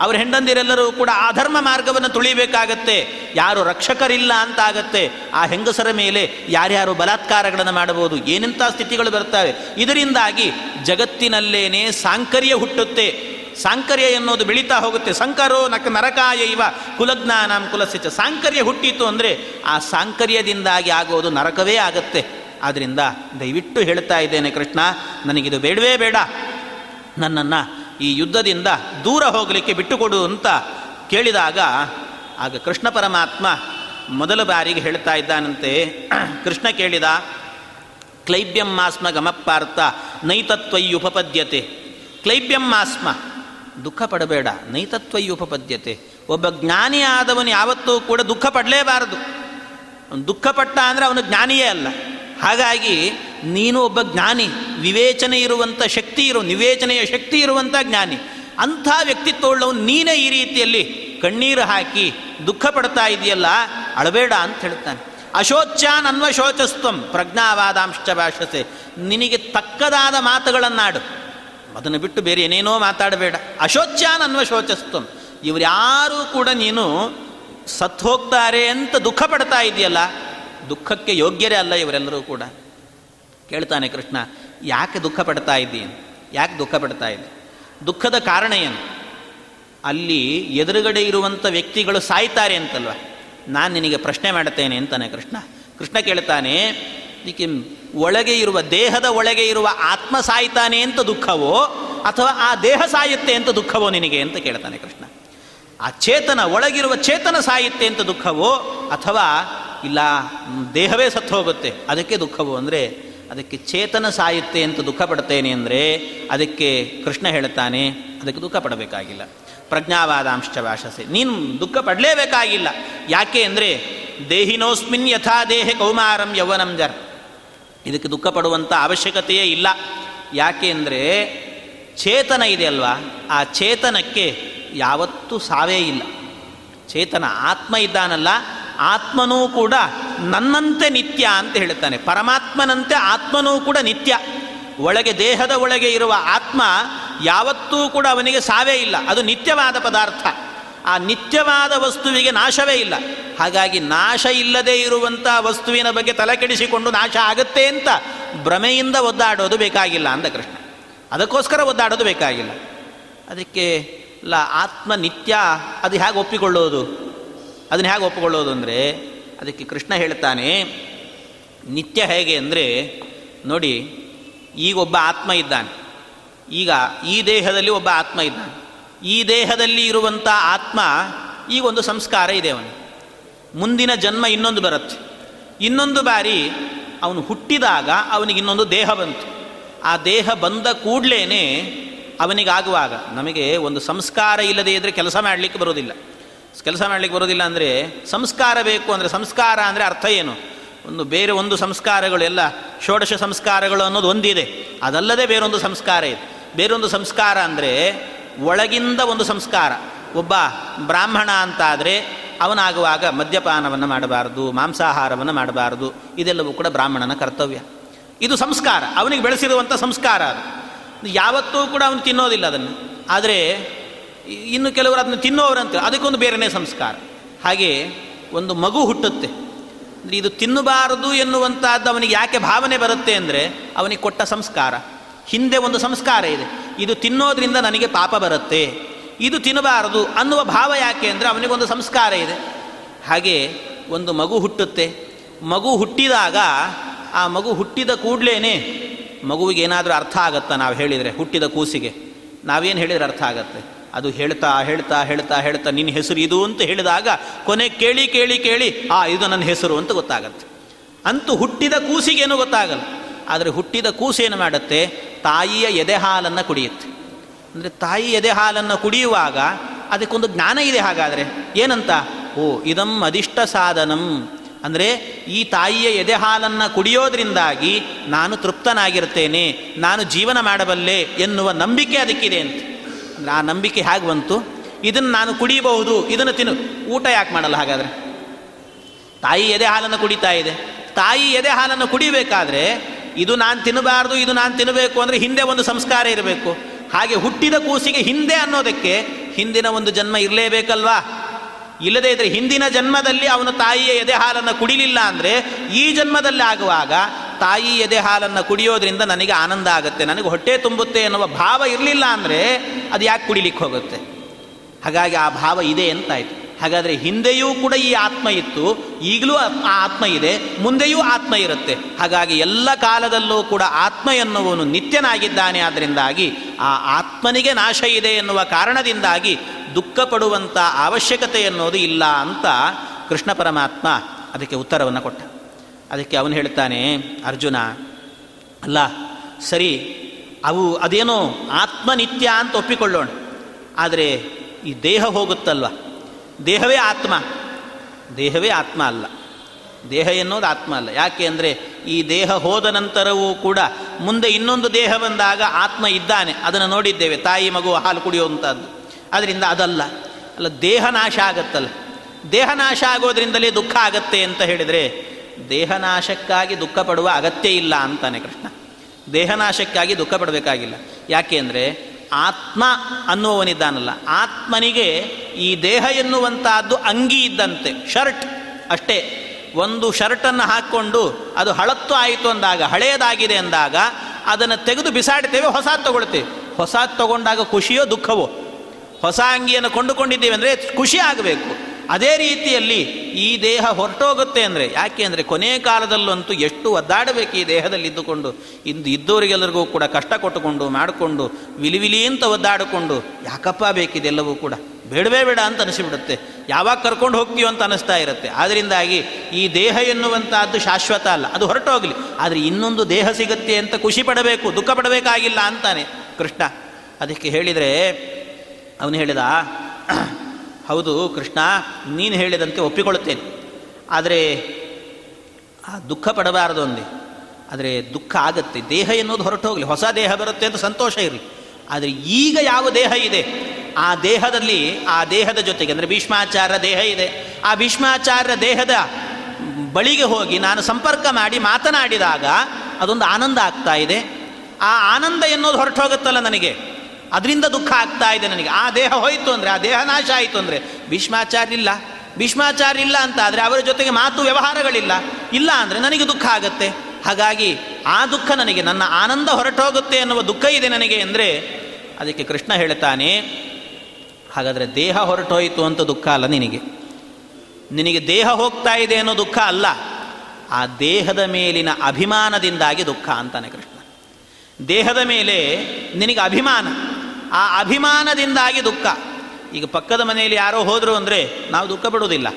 ಅವರ ಹೆಂಡಂದಿರೆಲ್ಲರೂ ಕೂಡ ಆ ಧರ್ಮ ಮಾರ್ಗವನ್ನು ತುಳಿಬೇಕಾಗತ್ತೆ. ಯಾರು ರಕ್ಷಕರಿಲ್ಲ ಅಂತ ಆಗತ್ತೆ ಆ ಹೆಂಗಸರ ಮೇಲೆ ಯಾರ್ಯಾರು ಬಲಾತ್ಕಾರಗಳನ್ನು ಮಾಡಬಹುದು, ಏನೆಂಥ ಸ್ಥಿತಿಗಳು ಬರ್ತವೆ. ಇದರಿಂದಾಗಿ ಜಗತ್ತಿನಲ್ಲೇನೆ ಸಾಂಕರ್ಯ ಹುಟ್ಟುತ್ತೆ. ಸಾಂಕರ್ಯ ಎನ್ನುವುದು ಬೆಳೀತಾ ಹೋಗುತ್ತೆ. ಸಂಕರೋ ನಕ ನರಕಾಯ ಇವ ಕುಲಜ್ಞಾನಂ ಕುಲಸಿಚ ಸಾಂಕರ್ಯ ಹುಟ್ಟಿತು ಅಂದರೆ ಆ ಸಾಂಕರ್ಯದಿಂದಾಗಿ ಆಗೋದು ನರಕವೇ ಆಗುತ್ತೆ. ಆದ್ದರಿಂದ ದಯವಿಟ್ಟು ಹೇಳ್ತಾ ಇದ್ದೇನೆ ಕೃಷ್ಣ, ನನಗಿದು ಬೇಡವೇ ಬೇಡ. ನನ್ನನ್ನು ಈ ಯುದ್ಧದಿಂದ ದೂರ ಹೋಗಲಿಕ್ಕೆ ಬಿಟ್ಟುಕೊಡು ಅಂತ ಕೇಳಿದಾಗ, ಆಗ ಕೃಷ್ಣ ಪರಮಾತ್ಮ ಮೊದಲ ಬಾರಿಗೆ ಹೇಳ್ತಾ ಇದ್ದಾನಂತೆ. ಕೃಷ್ಣ ಕೇಳಿದ, ಕ್ಲೈಬ್ಯಂ ಮಾಸ್ಮ ಗಮಪ್ಪಾರ್ಥ ನೈತತ್ವಯ್ಯುಪಪದ್ಯತೆ ಕ್ಲೈಬ್ಯಂ ಮಾಸ್ಮ ದುಃಖ ಪಡಬೇಡ ನೈತತ್ವಯ್ಯುಪಪದ್ಯತೆ ಒಬ್ಬ ಜ್ಞಾನಿ ಆದವನು ಯಾವತ್ತೂ ಕೂಡ ದುಃಖ ಪಡಲೇಬಾರದು. ದುಃಖಪಟ್ಟ ಅಂದರೆ ಅವನು ಜ್ಞಾನಿಯೇ ಅಲ್ಲ. ಹಾಗಾಗಿ ನೀನು ಒಬ್ಬ ಜ್ಞಾನಿ, ವಿವೇಚನೆ ಇರುವಂಥ ಶಕ್ತಿ ಇರೋ, ನಿವೇಚನೆಯ ಶಕ್ತಿ ಇರುವಂಥ ಜ್ಞಾನಿ. ಅಂಥ ವ್ಯಕ್ತಿತ್ವವುಳ್ಳವನು ನೀನೇ ಈ ರೀತಿಯಲ್ಲಿ ಕಣ್ಣೀರು ಹಾಕಿ ದುಃಖ ಪಡ್ತಾ ಇದೆಯಲ್ಲ, ಅಳಬೇಡ ಅಂತ ಹೇಳ್ತಾನೆ. ಅಶೋಚ್ಯಾನ್ ಅನ್ವಶೋಚಸ್ತ್ವಂ ಪ್ರಜ್ಞಾವಾದಾಂಶ ಭಾಷಸೆ ನಿನಗೆ ತಕ್ಕದಾದ ಮಾತುಗಳನ್ನಾಡು. ಅದನ್ನು ಬಿಟ್ಟು ಬೇರೆ ಏನೇನೋ ಮಾತಾಡಬೇಡ. ಅಶೋಚ್ಯಾನ್ ಅನ್ವಶೋಚಸ್ತ್ವಂ ಇವರು ಯಾರೂ ಕೂಡ ನೀನು ಸತ್ತು ಹೋಗ್ತಾರೆ ಅಂತ ದುಃಖ ಪಡ್ತಾ ಇದೆಯಲ್ಲ ದುಃಖಕ್ಕೆ ಯೋಗ್ಯರೇ ಅಲ್ಲ ಇವರೆಲ್ಲರೂ ಕೂಡ. ಕೇಳ್ತಾನೆ ಕೃಷ್ಣ, ಯಾಕೆ ದುಃಖ ಪಡ್ತಾ ಇದ್ದೀನಿ ಯಾಕೆ ದುಃಖ ಪಡ್ತಾ ಇದ್ದೆ? ದುಃಖದ ಕಾರಣ ಏನು? ಅಲ್ಲಿ ಎದುರುಗಡೆ ಇರುವಂಥ ವ್ಯಕ್ತಿಗಳು ಸಾಯ್ತಾರೆ ಅಂತಲ್ವ? ನಾನು ನಿನಗೆ ಪ್ರಶ್ನೆ ಮಾಡುತ್ತೇನೆ ಅಂತಾನೆ ಕೃಷ್ಣ. ಕೃಷ್ಣ ಕೇಳ್ತಾನೆ, ಈಕೆ ಒಳಗೆ ಇರುವ, ದೇಹದ ಒಳಗೆ ಇರುವ ಆತ್ಮ ಸಾಯ್ತಾನೆ ಅಂತ ದುಃಖವೋ, ಅಥವಾ ಆ ದೇಹ ಸಾಯುತ್ತೆ ಅಂತ ದುಃಖವೋ ನಿನಗೆ? ಅಂತ ಕೇಳ್ತಾನೆ ಕೃಷ್ಣ. ಆ ಚೇತನ, ಒಳಗಿರುವ ಚೇತನ ಸಾಯುತ್ತೆ ಅಂತ ದುಃಖವೋ, ಅಥವಾ ಇಲ್ಲ ದೇಹವೇ ಸತ್ತು ಹೋಗುತ್ತೆ ಅದಕ್ಕೆ ದುಃಖವು ಅಂದರೆ, ಅದಕ್ಕೆ ಚೇತನ ಸಾಯುತ್ತೆ ಅಂತ ದುಃಖ ಪಡ್ತೇನೆ ಅಂದರೆ, ಅದಕ್ಕೆ ಕೃಷ್ಣ ಹೇಳ್ತಾನೆ, ಅದಕ್ಕೆ ದುಃಖ ಪಡಬೇಕಾಗಿಲ್ಲ. ಪ್ರಜ್ಞಾವಾದಾಂಶ ಭಾಷಸೆ. ನೀನು ದುಃಖ ಪಡಲೇಬೇಕಾಗಿಲ್ಲ. ಯಾಕೆ ಅಂದರೆ, ದೇಹಿನೋಸ್ಮಿನ್ ಯಥಾ ದೇಹ ಕೌಮಾರಂ ಯೌವನಂ ಜರ್. ಇದಕ್ಕೆ ದುಃಖ ಪಡುವಂಥ ಅವಶ್ಯಕತೆಯೇ ಇಲ್ಲ. ಯಾಕೆ ಅಂದರೆ, ಚೇತನ ಇದೆ ಅಲ್ವಾ? ಆ ಚೇತನಕ್ಕೆ ಯಾವತ್ತೂ ಸಾವೇ ಇಲ್ಲ. ಚೇತನ ಆತ್ಮ ಇದ್ದಾನಲ್ಲ ಆತ್ಮನೂ ಕೂಡ ನನ್ನಂತೆ ನಿತ್ಯ ಅಂತ ಹೇಳ್ತಾನೆ ಪರಮಾತ್ಮನಂತೆ ಆತ್ಮನೂ ಕೂಡ ನಿತ್ಯ. ಒಳಗೆ ದೇಹದ ಒಳಗೆ ಇರುವ ಆತ್ಮ ಯಾವತ್ತೂ ಕೂಡ ಅವನಿಗೆ ಸಾವೇ ಇಲ್ಲ. ಅದು ನಿತ್ಯವಾದ ಪದಾರ್ಥ. ಆ ನಿತ್ಯವಾದ ವಸ್ತುವಿಗೆ ನಾಶವೇ ಇಲ್ಲ. ಹಾಗಾಗಿ ನಾಶ ಇಲ್ಲದೆ ಇರುವಂಥ ವಸ್ತುವಿನ ಬಗ್ಗೆ ತಲೆ ಕೆಡಿಸಿಕೊಂಡು ನಾಶ ಆಗುತ್ತೆ ಅಂತ ಭ್ರಮೆಯಿಂದ ಒದ್ದಾಡೋದು ಬೇಕಾಗಿಲ್ಲ ಅಂದ ಕೃಷ್ಣ. ಅದಕ್ಕೋಸ್ಕರ ಒದ್ದಾಡೋದು ಬೇಕಾಗಿಲ್ಲ. ಅದಕ್ಕೆ, ಲ, ಆತ್ಮ ನಿತ್ಯ, ಅದು ಹೇಗೆ ಒಪ್ಪಿಕೊಳ್ಳೋದು? ಅದನ್ನು ಹೇಗೆ ಒಪ್ಪಿಕೊಳ್ಳೋದು ಅಂದರೆ, ಅದಕ್ಕೆ ಕೃಷ್ಣ ಹೇಳ್ತಾನೆ, ನಿತ್ಯ ಹೇಗೆ ಅಂದರೆ, ನೋಡಿ, ಈಗ ಒಬ್ಬ ಆತ್ಮ ಇದ್ದಾನೆ. ಈಗ ಈ ದೇಹದಲ್ಲಿ ಒಬ್ಬ ಆತ್ಮ ಇದ್ದಾನೆ. ಈ ದೇಹದಲ್ಲಿ ಇರುವಂಥ ಆತ್ಮ, ಈಗ ಒಂದು ಸಂಸ್ಕಾರ ಇದೆ ಅವನು ಮುಂದಿನ ಜನ್ಮ ಇನ್ನೊಂದು ಬರುತ್ತೆ. ಇನ್ನೊಂದು ಬಾರಿ ಅವನು ಹುಟ್ಟಿದಾಗ ಅವನಿಗೆ ಇನ್ನೊಂದು ದೇಹ ಬಂತು. ಆ ದೇಹ ಬಂದ ಕೂಡಲೇ ಅವನಿಗಾಗುವಾಗ ನಮಗೆ ಒಂದು ಸಂಸ್ಕಾರ ಇಲ್ಲದೇ ಇದ್ದರೆ ಕೆಲಸ ಮಾಡಲಿಕ್ಕೆ ಬರೋದಿಲ್ಲ ಕೆಲಸ ಮಾಡಲಿಕ್ಕೆ ಬರೋದಿಲ್ಲ ಅಂದರೆ ಸಂಸ್ಕಾರ ಬೇಕು ಅಂದರೆ ಸಂಸ್ಕಾರ ಅಂದರೆ ಅರ್ಥ ಏನು? ಒಂದು ಬೇರೆ ಒಂದು ಸಂಸ್ಕಾರಗಳು ಎಲ್ಲ ಷೋಡಶ ಸಂಸ್ಕಾರಗಳು ಅನ್ನೋದು ಒಂದಿದೆ. ಅದಲ್ಲದೆ ಬೇರೊಂದು ಸಂಸ್ಕಾರ ಇದೆ. ಬೇರೊಂದು ಸಂಸ್ಕಾರ ಅಂದರೆ ಒಳಗಿಂದ ಒಂದು ಸಂಸ್ಕಾರ. ಒಬ್ಬ ಬ್ರಾಹ್ಮಣ ಅಂತಾದರೆ ಅವನಾಗುವಾಗ ಮದ್ಯಪಾನವನ್ನು ಮಾಡಬಾರ್ದು, ಮಾಂಸಾಹಾರವನ್ನು ಮಾಡಬಾರ್ದು. ಇದೆಲ್ಲವೂ ಕೂಡ ಬ್ರಾಹ್ಮಣನ ಕರ್ತವ್ಯ. ಇದು ಸಂಸ್ಕಾರ. ಅವನಿಗೆ ಬೆಳೆಸಿರುವಂಥ ಸಂಸ್ಕಾರ ಅದು. ಯಾವತ್ತೂ ಕೂಡ ಅವನು ತಿನ್ನೋದಿಲ್ಲ ಅದನ್ನು. ಆದರೆ ಇನ್ನು ಕೆಲವರು ಅದನ್ನು ತಿನ್ನುವವರಂತ ಅದಕ್ಕೊಂದು ಬೇರೆಯೇ ಸಂಸ್ಕಾರ. ಹಾಗೆ ಒಂದು ಮಗು ಹುಟ್ಟುತ್ತೆ. ಅಂದರೆ ಇದು ತಿನ್ನಬಾರದು ಎನ್ನುವಂಥದ್ದು ಅವನಿಗೆ ಯಾಕೆ ಭಾವನೆ ಬರುತ್ತೆ ಅಂದರೆ ಅವನಿಗೆ ಕೊಟ್ಟ ಸಂಸ್ಕಾರ. ಹಿಂದೆ ಒಂದು ಸಂಸ್ಕಾರ ಇದೆ. ಇದು ತಿನ್ನೋದ್ರಿಂದ ನನಗೆ ಪಾಪ ಬರುತ್ತೆ. ಇದು ತಿನ್ನಬಾರದು ಅನ್ನುವ ಭಾವ ಯಾಕೆ ಅಂದರೆ ಅವನಿಗೊಂದು ಸಂಸ್ಕಾರ ಇದೆ. ಹಾಗೆ ಒಂದು ಮಗು ಹುಟ್ಟುತ್ತೆ. ಮಗು ಹುಟ್ಟಿದಾಗ ಆ ಮಗು ಹುಟ್ಟಿದ ಕೂಡಲೇ ಮಗುವಿಗೆ ಏನಾದರೂ ಅರ್ಥ ಆಗತ್ತಾ ನಾವು ಹೇಳಿದರೆ, ಹುಟ್ಟಿದ ಕೂಸಿಗೆ. ನಾವೇನು ಹೇಳಿದರೆ ಅರ್ಥ ಆಗತ್ತೆ? ಅದು ಹೇಳ್ತಾ ಹೇಳ್ತಾ ಹೇಳ್ತಾ ಹೇಳ್ತಾ ನಿನ್ನ ಹೆಸರು ಇದು ಅಂತ ಹೇಳಿದಾಗ ಕೊನೆ ಕೇಳಿ ಕೇಳಿ ಕೇಳಿ, ಆ, ಇದು ನನ್ನ ಹೆಸರು ಅಂತ ಗೊತ್ತಾಗತ್ತೆ. ಅಂತೂ ಹುಟ್ಟಿದ ಕೂಸಿಗೇನು ಗೊತ್ತಾಗಲ್ಲ. ಆದರೆ ಹುಟ್ಟಿದ ಕೂಸೇನು ಮಾಡುತ್ತೆ? ತಾಯಿಯ ಎದೆ ಹಾಲನ್ನು ಕುಡಿಯುತ್ತೆ. ಅಂದರೆ ತಾಯಿ ಎದೆ ಹಾಲನ್ನು ಕುಡಿಯುವಾಗ ಅದಕ್ಕೊಂದು ಜ್ಞಾನ ಇದೆ ಹಾಗಾದರೆ. ಏನಂತ? ಓ, ಇದಂ ಅದಿಷ್ಟ ಸಾಧನಂ. ಅಂದರೆ ಈ ತಾಯಿಯ ಎದೆ ಹಾಲನ್ನು ಕುಡಿಯೋದ್ರಿಂದಾಗಿ ನಾನು ತೃಪ್ತನಾಗಿರ್ತೇನೆ, ನಾನು ಜೀವನ ಮಾಡಬಲ್ಲೆ ಎನ್ನುವ ನಂಬಿಕೆ ಅದಕ್ಕಿದೆ ಅಂತ. ಆ ನಂಬಿಕೆ ಹೇಗೆ ಬಂತು? ಇದನ್ನು ನಾನು ಕುಡಿಯಬಹುದು, ಇದನ್ನು ತಿನ್ನು. ಊಟ ಯಾಕೆ ಮಾಡಲ್ಲ ಹಾಗಾದರೆ? ತಾಯಿ ಎದೆ ಹಾಲನ್ನು ಕುಡಿತಾ ಇದೆ. ತಾಯಿ ಎದೆ ಹಾಲನ್ನು ಕುಡಿಬೇಕಾದ್ರೆ ಇದು ನಾನು ತಿನ್ನಬಾರ್ದು, ಇದು ನಾನು ತಿನ್ನಬೇಕು ಅಂದರೆ ಹಿಂದೆ ಒಂದು ಸಂಸ್ಕಾರ ಇರಬೇಕು. ಹಾಗೆ ಹುಟ್ಟಿದ ಕೂಸಿಗೆ ಹಿಂದೆ ಅನ್ನೋದಕ್ಕೆ ಹಿಂದಿನ ಒಂದು ಜನ್ಮ ಇರಲೇಬೇಕಲ್ವಾ? ಇಲ್ಲದೇ ಇದ್ರೆ ಹಿಂದಿನ ಜನ್ಮದಲ್ಲಿ ಅವನು ತಾಯಿಯ ಎದೆ ಹಾಲನ್ನು ಕುಡಿಲಿಲ್ಲ ಅಂದರೆ ಈ ಜನ್ಮದಲ್ಲಿ ಆಗುವಾಗ ತಾಯಿ ಎದೆ ಹಾಲನ್ನು ಕುಡಿಯೋದ್ರಿಂದ ನನಗೆ ಆನಂದ ಆಗುತ್ತೆ. ನನಗೆ ಹೊಟ್ಟೆ ತುಂಬುತ್ತೆ ಎನ್ನುವ ಭಾವ ಇರಲಿಲ್ಲ ಅಂದರೆ ಅದು ಯಾಕೆ ಕುಡಿಲಿಕ್ಕೆ ಹೋಗುತ್ತೆ? ಹಾಗಾಗಿ ಆ ಭಾವ ಇದೆ ಅಂತಾಯಿತು. ಹಾಗಾದರೆ ಹಿಂದೆಯೂ ಕೂಡ ಈ ಆತ್ಮ ಇತ್ತು. ಈಗಲೂ ಆ ಆತ್ಮ ಇದೆ. ಮುಂದೆಯೂ ಆತ್ಮ ಇರುತ್ತೆ. ಹಾಗಾಗಿ ಎಲ್ಲ ಕಾಲದಲ್ಲೂ ಕೂಡ ಆತ್ಮ ಎನ್ನುವನು ನಿತ್ಯನಾಗಿದ್ದಾನೆ. ಆದ್ದರಿಂದಾಗಿ ಆ ಆತ್ಮನಿಗೆ ನಾಶ ಇದೆ ಎನ್ನುವ ಕಾರಣದಿಂದಾಗಿ ದುಃಖ ಪಡುವಂಥ ಅವಶ್ಯಕತೆ ಎನ್ನುವುದು ಇಲ್ಲ ಅಂತ ಕೃಷ್ಣ ಪರಮಾತ್ಮ ಅದಕ್ಕೆ ಉತ್ತರವನ್ನು ಕೊಟ್ಟ. ಅದಕ್ಕೆ ಅವನು ಹೇಳ್ತಾನೆ, ಅರ್ಜುನ, ಅಲ್ಲ, ಸರಿ, ಅವು ಅದೇನೋ ಆತ್ಮನಿತ್ಯ ಅಂತ ಒಪ್ಪಿಕೊಳ್ಳೋಣ. ಆದರೆ ಈ ದೇಹ ಹೋಗುತ್ತಲ್ವ? ದೇಹವೇ ಆತ್ಮ. ದೇಹವೇ ಆತ್ಮ ಅಲ್ಲ. ದೇಹ ಎನ್ನುವುದು ಆತ್ಮ ಅಲ್ಲ. ಯಾಕೆ ಅಂದರೆ ಈ ದೇಹ ಹೋದ ನಂತರವೂ ಕೂಡ ಮುಂದೆ ಇನ್ನೊಂದು ದೇಹ ಬಂದಾಗ ಆತ್ಮ ಇದ್ದಾನೆ. ಅದನ್ನು ನೋಡಿದ್ದೇವೆ. ತಾಯಿ ಮಗು ಹಾಲು ಕುಡಿಯುವಂಥದ್ದು ಅದರಿಂದ ಅದಲ್ಲ. ಅಲ್ಲ, ದೇಹ ನಾಶ ಆಗತ್ತಲ್ಲ. ದೇಹ ನಾಶ ಆಗೋದ್ರಿಂದಲೇ ದುಃಖ ಆಗತ್ತೆ ಅಂತ ಹೇಳಿದರೆ ದೇಹನಾಶಕ್ಕಾಗಿ ದುಃಖ ಪಡುವ ಅಗತ್ಯ ಇಲ್ಲ ಅಂತಾನೆ ಕೃಷ್ಣ. ದೇಹನಾಶಕ್ಕಾಗಿ ದುಃಖ ಪಡಬೇಕಾಗಿಲ್ಲ ಯಾಕೆ ಅಂದರೆ ಆತ್ಮ ಅನ್ನುವವನಿದ್ದಾನಲ್ಲ. ಆತ್ಮನಿಗೆ ಈ ದೇಹ ಎನ್ನುವಂತಹದ್ದು ಅಂಗಿ ಇದ್ದಂತೆ, ಶರ್ಟ್ ಅಷ್ಟೇ. ಒಂದು ಶರ್ಟನ್ನು ಹಾಕ್ಕೊಂಡು ಅದು ಹಳತ್ತು ಆಯಿತು ಅಂದಾಗ ಹಳೆಯದಾಗಿದೆ ಅಂದಾಗ ಅದನ್ನು ತೆಗೆದು ಬಿಸಾಡ್ತೇವೆ ಹೊಸ ತಗೊಳ್ತೇವೆ. ಹೊಸ ತಗೊಂಡಾಗ ಖುಷಿಯೋ ದುಃಖವೋ? ಹೊಸ ಅಂಗಿಯನ್ನು ಕೊಂಡುಕೊಂಡಿದ್ದೇವೆ ಅಂದರೆ ಖುಷಿ ಆಗಬೇಕು. ಅದೇ ರೀತಿಯಲ್ಲಿ ಈ ದೇಹ ಹೊರಟೋಗುತ್ತೆ ಅಂದರೆ ಯಾಕೆ ಅಂದರೆ ಕೊನೆಯ ಕಾಲದಲ್ಲಂತೂ ಎಷ್ಟು ಒದ್ದಾಡಬೇಕು ಈ ದೇಹದಲ್ಲಿ ಇದ್ದುಕೊಂಡು, ಇಂದು ಇದ್ದವರಿಗೆಲ್ಲರಿಗೂ ಕೂಡ ಕಷ್ಟ ಕೊಟ್ಟುಕೊಂಡು, ಮಾಡಿಕೊಂಡು, ವಿಲಿವಿಲಿ ಅಂತ ಒದ್ದಾಡಿಕೊಂಡು, ಯಾಕಪ್ಪ ಬೇಕಿದೆಲ್ಲವೂ ಕೂಡ? ಬೇಡವೇ ಬೇಡ ಅಂತ ಅನಿಸಿಬಿಡುತ್ತೆ. ಯಾವಾಗ ಕರ್ಕೊಂಡು ಹೋಗ್ತೀವೋ ಅಂತ ಅನಿಸ್ತಾ ಇರುತ್ತೆ. ಆದ್ದರಿಂದಾಗಿ ಈ ದೇಹ ಎನ್ನುವಂಥದ್ದು ಶಾಶ್ವತ ಅಲ್ಲ. ಅದು ಹೊರಟೋಗಲಿ. ಆದರೆ ಇನ್ನೊಂದು ದೇಹ ಸಿಗುತ್ತೆ ಅಂತ ಖುಷಿ ಪಡಬೇಕು, ದುಃಖ ಪಡಬೇಕಾಗಿಲ್ಲ ಅಂತಾನೆ ಕೃಷ್ಣ. ಅದಕ್ಕೆ ಹೇಳಿದರೆ, ಅವನು ಹೇಳಿದ ಹೌದು ಕೃಷ್ಣ, ನೀನು ಹೇಳಿದಂತೆ ಒಪ್ಪಿಕೊಳ್ಳುತ್ತೇನೆ. ಆದರೆ ಆ ದುಃಖ ಪಡಬಾರದು ಅಂದೆ. ಆದರೆ ದುಃಖ ಆಗುತ್ತೆ, ದೇಹ ಎನ್ನುವುದು ಹೊರಟು ಹೋಗಲಿ ಹೊಸ ದೇಹ ಬರುತ್ತೆ ಅಂತ ಸಂತೋಷ ಇರಲಿ. ಆದರೆ ಈಗ ಯಾವ ದೇಹ ಇದೆ? ಆ ದೇಹದಲ್ಲಿ, ಆ ದೇಹದ ಜೊತೆಗೆ, ಅಂದರೆ ಭೀಷ್ಮಾಚಾರ್ಯ ದೇಹ ಇದೆ. ಆ ಭೀಷ್ಮಾಚಾರ್ಯ ದೇಹದ ಬಳಿಗೆ ಹೋಗಿ ನಾನು ಸಂಪರ್ಕ ಮಾಡಿ ಮಾತನಾಡಿದಾಗ ಅದೊಂದು ಆನಂದ ಆಗ್ತಾ ಇದೆ. ಆ ಆನಂದ ಎನ್ನುವುದು ಹೊರಟು ಹೋಗುತ್ತಲ್ಲ ನನಗೆ. ಅದರಿಂದ ದುಃಖ ಆಗ್ತಾ ಇದೆ ನನಗೆ. ಆ ದೇಹ ಹೋಯಿತು ಅಂದರೆ, ಆ ದೇಹ ನಾಶ ಆಯಿತು ಅಂದರೆ, ಭೀಷ್ಮಾಚಾರ್ಯ ಇಲ್ಲ. ಭೀಷ್ಮಾಚಾರ್ಯ ಇಲ್ಲ ಅಂತ ಆದರೆ ಅವರ ಜೊತೆಗೆ ಮಾತು ವ್ಯವಹಾರಗಳಿಲ್ಲ. ಇಲ್ಲ ಅಂದರೆ ನನಗೆ ದುಃಖ ಆಗುತ್ತೆ. ಹಾಗಾಗಿ ಆ ದುಃಖ ನನಗೆ, ನನ್ನ ಆನಂದ ಹೊರಟೋಗುತ್ತೆ ಅನ್ನುವ ದುಃಖ ಇದೆ ನನಗೆ ಅಂದರೆ, ಅದಕ್ಕೆ ಕೃಷ್ಣ ಹೇಳ್ತಾನೆ, ಹಾಗಾದರೆ ದೇಹ ಹೊರಟೋಯಿತು ಅಂತ ದುಃಖ ಅಲ್ಲ ನಿನಗೆ. ನಿನಗೆ ದೇಹ ಹೋಗ್ತಾ ಇದೆ ಅನ್ನೋ ದುಃಖ ಅಲ್ಲ. ಆ ದೇಹದ ಮೇಲಿನ ಅಭಿಮಾನದಿಂದಾಗಿ ದುಃಖ ಅಂತಾನೆ ಕೃಷ್ಣ. ದೇಹದ ಮೇಲೆ ನಿನಗೆ ಅಭಿಮಾನ. ಆ ಅಭಿಮಾನದಿಂದಾಗಿ ದುಃಖ. ಈಗ ಪಕ್ಕದ ಮನೆಯಲ್ಲಿ ಯಾರೋ ಹೋದರು ಅಂದರೆ ನಾವು ದುಃಖ ಪಡೋದಿಲ್ಲ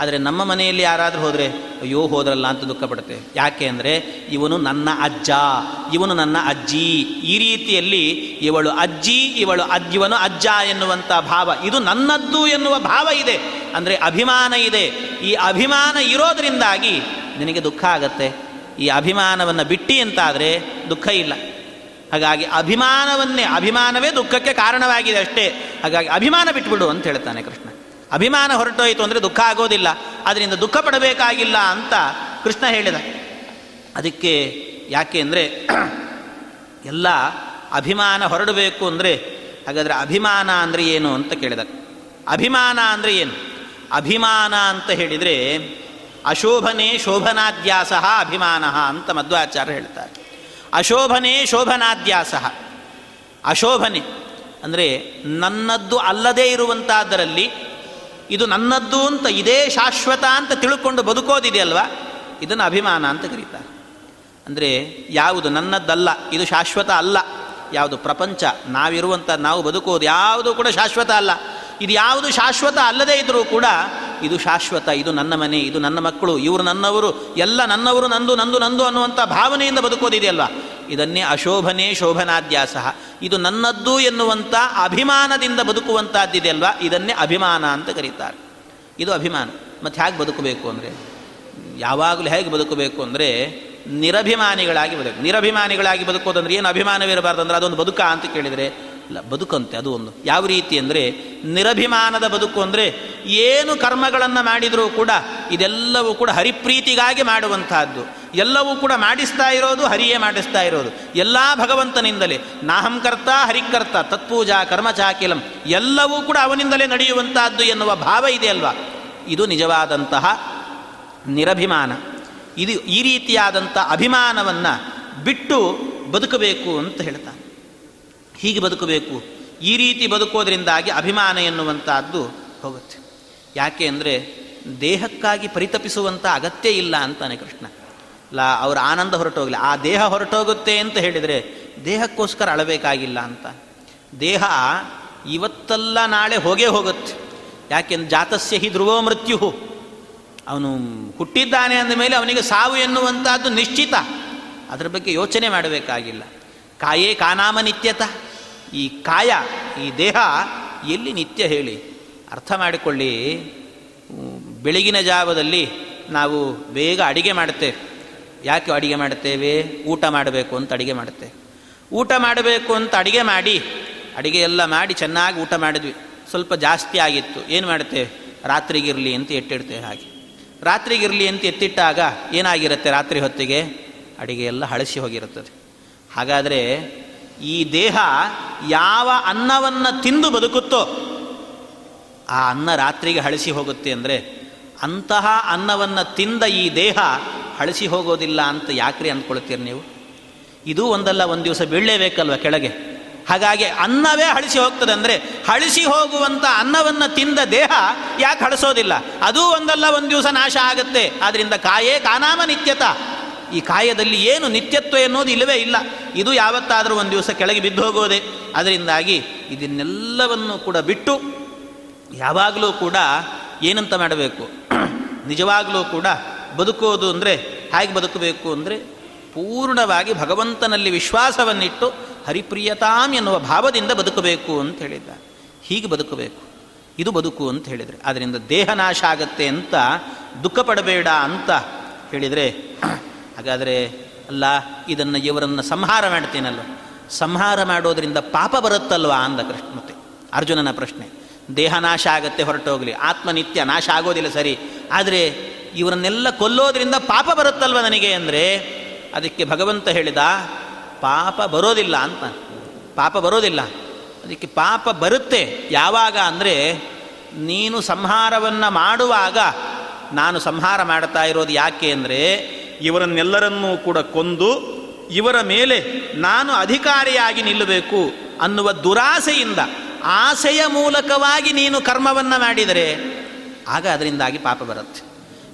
ಆದರೆ ನಮ್ಮ ಮನೆಯಲ್ಲಿ ಯಾರಾದರೂ ಹೋದರೆ, ಅಯ್ಯೋ, ಹೋದ್ರಲ್ಲ ಅಂತ ದುಃಖ ಪಡುತ್ತೆ. ಯಾಕೆ ಅಂದರೆ, ಇವನು ನನ್ನ ಅಜ್ಜ, ಇವನು ನನ್ನ ಅಜ್ಜಿ. ಈ ರೀತಿಯಲ್ಲಿ ಇವಳು ಅಜ್ಜಿ, ಇವಳು ಅಜ್ಜಿವನು ಅಜ್ಜ ಎನ್ನುವಂಥ ಭಾವ. ಇದು ನನ್ನದ್ದು ಎನ್ನುವ ಭಾವ ಇದೆ. ಅಂದರೆ ಅಭಿಮಾನ ಇದೆ. ಈ ಅಭಿಮಾನ ಇರೋದರಿಂದಾಗಿ ನಿನಗೆ ದುಃಖ ಆಗತ್ತೆ. ಈ ಅಭಿಮಾನವನ್ನು ಬಿಟ್ಟಿ ಅಂತಾದರೆ ದುಃಖ ಇಲ್ಲ. ಹಾಗಾಗಿ ಅಭಿಮಾನವನ್ನೇ, ಅಭಿಮಾನವೇ ದುಃಖಕ್ಕೆ ಕಾರಣವಾಗಿದೆ ಅಷ್ಟೇ. ಹಾಗಾಗಿ ಅಭಿಮಾನ ಬಿಟ್ಬಿಡು ಅಂತ ಹೇಳ್ತಾನೆ ಕೃಷ್ಣ. ಅಭಿಮಾನ ಹೊರಟೋಯಿತು ಅಂದರೆ ದುಃಖ ಆಗೋದಿಲ್ಲ. ಅದರಿಂದ ದುಃಖ ಪಡಬೇಕಾಗಿಲ್ಲ ಅಂತ ಕೃಷ್ಣ ಹೇಳಿದ. ಅದಕ್ಕೆ ಯಾಕೆ ಅಂದರೆ <clears throat> ಎಲ್ಲ ಅಭಿಮಾನ ಹೊರಡಬೇಕು ಅಂದರೆ ಹಾಗಾದರೆ ಅಭಿಮಾನ ಅಂದರೆ ಏನು ಅಂತ ಕೇಳಿದ. ಅಭಿಮಾನ ಅಂದರೆ ಏನು? ಅಭಿಮಾನ ಅಂತ ಹೇಳಿದರೆ ಅಶೋಭನೆ ಶೋಭನಾದ್ಯಾಸ ಅಭಿಮಾನ ಅಂತ ಮಧ್ವಾಚಾರ್ಯ ಹೇಳ್ತಾರೆ. ಅಶೋಭನೆ ಶೋಭನಾದ್ಯಾಸ. ಅಶೋಭನೆ ಅಂದರೆ ನನ್ನದ್ದು ಅಲ್ಲದೇ ಇರುವಂಥದ್ದರಲ್ಲಿ ಇದು ನನ್ನದ್ದು ಅಂತ ಇದೇ ಶಾಶ್ವತ ಅಂತ ತಿಳ್ಕೊಂಡು ಬದುಕೋದಿದೆಯಲ್ವಾ ಇದನ್ನು ಅಭಿಮಾನ ಅಂತ ಕರೀತಾರೆ. ಅಂದರೆ ಯಾವುದು ನನ್ನದ್ದಲ್ಲ, ಇದು ಶಾಶ್ವತ ಅಲ್ಲ, ಯಾವುದು ಪ್ರಪಂಚ ನಾವಿರುವಂಥ ನಾವು ಬದುಕೋದು ಯಾವುದು ಕೂಡ ಶಾಶ್ವತ ಅಲ್ಲ. ಇದು ಯಾವುದು ಶಾಶ್ವತ ಅಲ್ಲದೇ ಇದ್ದರೂ ಕೂಡ ಇದು ಶಾಶ್ವತ, ಇದು ನನ್ನ ಮನೆ, ಇದು ನನ್ನ ಮಕ್ಕಳು, ಇವರು ನನ್ನವರು, ಎಲ್ಲ ನನ್ನವರು, ನಂದು ನಂದು ನಂದು ಅನ್ನುವಂಥ ಭಾವನೆಯಿಂದ ಬದುಕೋದಿದೆಯಲ್ವ ಇದನ್ನೇ ಅಶೋಭನೆ ಶೋಭನಾದ್ಯಾಸ. ಇದು ನನ್ನದ್ದು ಎನ್ನುವಂಥ ಅಭಿಮಾನದಿಂದ ಬದುಕುವಂಥದ್ದಿದೆಯಲ್ವ? ಇದನ್ನೇ ಅಭಿಮಾನ ಅಂತ ಕರೀತಾರೆ. ಇದು ಅಭಿಮಾನ. ಮತ್ತು ಹೇಗೆ ಬದುಕಬೇಕು ಅಂದರೆ? ಯಾವಾಗಲೂ ಹೇಗೆ ಬದುಕಬೇಕು ಅಂದರೆ, ನಿರಭಿಮಾನಿಗಳಾಗಿ ಬದುಕು. ನಿರಭಿಮಾನಿಗಳಾಗಿ ಬದುಕೋದಂದ್ರೆ ಏನು ಅಭಿಮಾನವಿರಬಾರ್ದು ಅಂದರೆ ಅದೊಂದು ಬದುಕ ಅಂತ ಕೇಳಿದರೆ ಇಲ್ಲ, ಬದುಕಂತೆ, ಅದು ಒಂದು. ಯಾವ ರೀತಿ ಅಂದರೆ, ನಿರಭಿಮಾನದ ಬದುಕು ಅಂದರೆ, ಏನು ಕರ್ಮಗಳನ್ನು ಮಾಡಿದರೂ ಕೂಡ, ಇದೆಲ್ಲವೂ ಕೂಡ ಹರಿಪ್ರೀತಿಗಾಗಿ ಮಾಡುವಂತಹದ್ದು. ಎಲ್ಲವೂ ಕೂಡ ಮಾಡಿಸ್ತಾ ಇರೋದು, ಹರಿಯೇ ಮಾಡಿಸ್ತಾ ಇರೋದು. ಎಲ್ಲ ಭಗವಂತನಿಂದಲೇ ನಾಹಂಕರ್ತ ಹರಿಕರ್ತ, ತತ್ಪೂಜಾ, ಕರ್ಮಚಾಕಿಲಂ, ಎಲ್ಲವೂ ಕೂಡ ಅವನಿಂದಲೇ ನಡೆಯುವಂತಹದ್ದು ಎನ್ನುವ ಭಾವ ಇದೆ ಅಲ್ವಾ? ಇದು ನಿಜವಾದಂತಹ ನಿರಭಿಮಾನ. ಇದು ಈ ರೀತಿಯಾದಂಥ ಅಭಿಮಾನವನ್ನು ಬಿಟ್ಟು ಬದುಕಬೇಕು ಅಂತ ಹೇಳ್ತಾನೆ ಹೀಗೆ ಬದುಕಬೇಕು. ಈ ರೀತಿ ಬದುಕೋದ್ರಿಂದಾಗಿ ಅಭಿಮಾನ ಎನ್ನುವಂಥದ್ದು ಹೋಗುತ್ತೆ. ಯಾಕೆ ಅಂದರೆ ದೇಹಕ್ಕಾಗಿ ಪರಿತಪಿಸುವಂಥ ಅಗತ್ಯ ಇಲ್ಲ ಅಂತಾನೆ ಕೃಷ್ಣ. ಲಾ, ಅವರ ಆನಂದ ಹೊರಟೋಗಲಿ. ಆ ದೇಹ ಹೊರಟೋಗುತ್ತೆ ಅಂತ ಹೇಳಿದರೆ ದೇಹಕ್ಕೋಸ್ಕರ ಅಳಬೇಕಾಗಿಲ್ಲ ಅಂತ. ದೇಹ ಇವತ್ತಲ್ಲ ನಾಳೆ ಹೋಗೇ ಹೋಗುತ್ತೆ. ಯಾಕೆಂದ್ರೆ ಜಾತಸ್ಯ ಹಿ ಧ್ರುವೋ ಮೃತ್ಯು ಅವನು ಹುಟ್ಟಿದ್ದಾನೆ ಅಂದ ಮೇಲೆ ಅವನಿಗೆ ಸಾವು ಎನ್ನುವಂಥದ್ದು ನಿಶ್ಚಿತ. ಅದರ ಬಗ್ಗೆ ಯೋಚನೆ ಮಾಡಬೇಕಾಗಿಲ್ಲ. ಕಾಯೇ ಕಾನಾಮ ನಿತ್ಯತ. ಈ ಕಾಯ, ಈ ದೇಹ ಎಲ್ಲಿ ನಿತ್ಯ ಹೇಳಿ? ಅರ್ಥ ಮಾಡಿಕೊಳ್ಳಿ. ಬೆಳಗಿನ ಜಾವದಲ್ಲಿ ನಾವು ಬೇಗ ಅಡಿಗೆ ಮಾಡುತ್ತೇವೆ. ಯಾಕೆ ಅಡಿಗೆ ಮಾಡುತ್ತೇವೆ? ಊಟ ಮಾಡಬೇಕು ಅಂತ ಅಡಿಗೆ ಮಾಡುತ್ತೇವೆ. ಊಟ ಮಾಡಬೇಕು ಅಂತ ಅಡಿಗೆ ಮಾಡಿ, ಅಡಿಗೆ ಎಲ್ಲ ಮಾಡಿ ಚೆನ್ನಾಗಿ ಊಟ ಮಾಡಿದ್ವಿ. ಸ್ವಲ್ಪ ಜಾಸ್ತಿ ಆಗಿತ್ತು. ಏನು ಮಾಡುತ್ತೇವೆ ರಾತ್ರಿಗಿರಲಿ ಅಂತ ಎಟ್ಟಿಡ್ತೇವೆ ಹಾಗೆ. ರಾತ್ರಿಗಿರಲಿ ಅಂತ ಎತ್ತಿಟ್ಟಾಗ ಏನಾಗಿರುತ್ತೆ ರಾತ್ರಿ ಹೊತ್ತಿಗೆ? ಅಡಿಗೆ ಎಲ್ಲ ಹಳಸಿ ಹೋಗಿರುತ್ತದೆ. ಹಾಗಾದರೆ ಈ ದೇಹ ಯಾವ ಅನ್ನವನ್ನು ತಿಂದು ಬದುಕುತ್ತೋ ಆ ಅನ್ನ ರಾತ್ರಿಗೆ ಹಳಸಿ ಹೋಗುತ್ತೆ ಅಂದರೆ ಅಂತಹ ಅನ್ನವನ್ನು ತಿಂದ ಈ ದೇಹ ಹಳಸಿ ಹೋಗೋದಿಲ್ಲ ಅಂತ ಯಾಕ್ರಿ ಅಂದ್ಕೊಳ್ತೀರಿ ನೀವು? ಇದು ಒಂದಲ್ಲ, ಒಂದು ದಿವಸ ಬೀಳಲೇಬೇಕಲ್ವ ಕೆಳಗೆ? ಹಾಗಾಗಿ ಅನ್ನವೇ ಹಳಿಸಿ ಹೋಗ್ತದೆ ಅಂದರೆ ಹಳಿಸಿ ಹೋಗುವಂಥ ಅನ್ನವನ್ನು ತಿಂದ ದೇಹ ಯಾಕೆ ಹಳಸೋದಿಲ್ಲ? ಅದೂ ಒಂದಲ್ಲ, ಒಂದು ದಿವಸ ನಾಶ ಆಗುತ್ತೆ. ಆದ್ದರಿಂದ ಕಾಯೇ ಕಾನಾಮ ನಿತ್ಯತ. ಈ ಕಾಯದಲ್ಲಿ ಏನು ನಿತ್ಯತ್ವ ಎನ್ನುವುದು ಇಲ್ಲವೇ ಇಲ್ಲ. ಇದು ಯಾವತ್ತಾದರೂ ಒಂದು ದಿವಸ ಕೆಳಗೆ ಬಿದ್ದು ಹೋಗೋದೆ. ಅದರಿಂದಾಗಿ ಇದನ್ನೆಲ್ಲವನ್ನು ಕೂಡ ಬಿಟ್ಟು ಯಾವಾಗಲೂ ಕೂಡ ಏನಂತ ಮಾಡಬೇಕು? <clears throat> ನಿಜವಾಗಲೂ ಕೂಡ ಬದುಕೋದು ಅಂದರೆ ಹೇಗೆ ಬದುಕಬೇಕು ಅಂದರೆ ಪೂರ್ಣವಾಗಿ ಭಗವಂತನಲ್ಲಿ ವಿಶ್ವಾಸವನ್ನಿಟ್ಟು ಹರಿಪ್ರಿಯತಾಂ ಎನ್ನುವ ಭಾವದಿಂದ ಬದುಕಬೇಕು ಅಂತ ಹೇಳಿದ್ದ ಹೀಗೆ ಬದುಕಬೇಕು. ಇದು ಬದುಕು ಅಂತ ಹೇಳಿದರೆ. ಅದರಿಂದ ದೇಹ ನಾಶ ಆಗತ್ತೆ ಅಂತ ದುಃಖ ಪಡಬೇಡ ಅಂತ ಹೇಳಿದರೆ ಹಾಗಾದರೆ, ಅಲ್ಲ, ಇದನ್ನು ಇವರನ್ನು ಸಂಹಾರ ಮಾಡ್ತೀನಲ್ವ ಸಂಹಾರ ಮಾಡೋದರಿಂದ ಪಾಪ ಬರುತ್ತಲ್ವಾ ಅಂದ ಮತ್ತೆ ಅರ್ಜುನನ ಪ್ರಶ್ನೆ. ದೇಹ ನಾಶ ಆಗತ್ತೆ ಹೊರಟೋಗಲಿ. ಆತ್ಮನಿತ್ಯ ನಾಶ ಆಗೋದಿಲ್ಲ ಸರಿ. ಆದರೆ, ಇವರನ್ನೆಲ್ಲ ಕೊಲ್ಲೋದ್ರಿಂದ ಪಾಪ ಬರುತ್ತಲ್ವ ನನಗೆ ಅಂದರೆ, ಅದಕ್ಕೆ ಭಗವಂತ ಹೇಳಿದ, ಪಾಪ ಬರೋದಿಲ್ಲ ಅಂತ. ಪಾಪ ಬರೋದಿಲ್ಲ. ಅದಕ್ಕೆ ಪಾಪ ಬರುತ್ತೆ. ಯಾವಾಗ ಅಂದರೆ, ನೀನು ಸಂಹಾರವನ್ನು ಮಾಡುವಾಗ, ನಾನು ಸಂಹಾರ ಮಾಡ್ತಾ ಇರೋದು ಯಾಕೆ ಅಂದರೆ ಇವರನ್ನೆಲ್ಲರನ್ನೂ ಕೂಡ ಕೊಂದು ಇವರ ಮೇಲೆ ನಾನು ಅಧಿಕಾರಿಯಾಗಿ ನಿಲ್ಲಬೇಕು ಅನ್ನುವ ದುರಾಸೆಯಿಂದ ಆಸೆಯ ಮೂಲಕವಾಗಿ ನೀನು ಕರ್ಮವನ್ನು ಮಾಡಿದರೆ ಆಗ ಅದರಿಂದಾಗಿ ಪಾಪ ಬರುತ್ತೆ.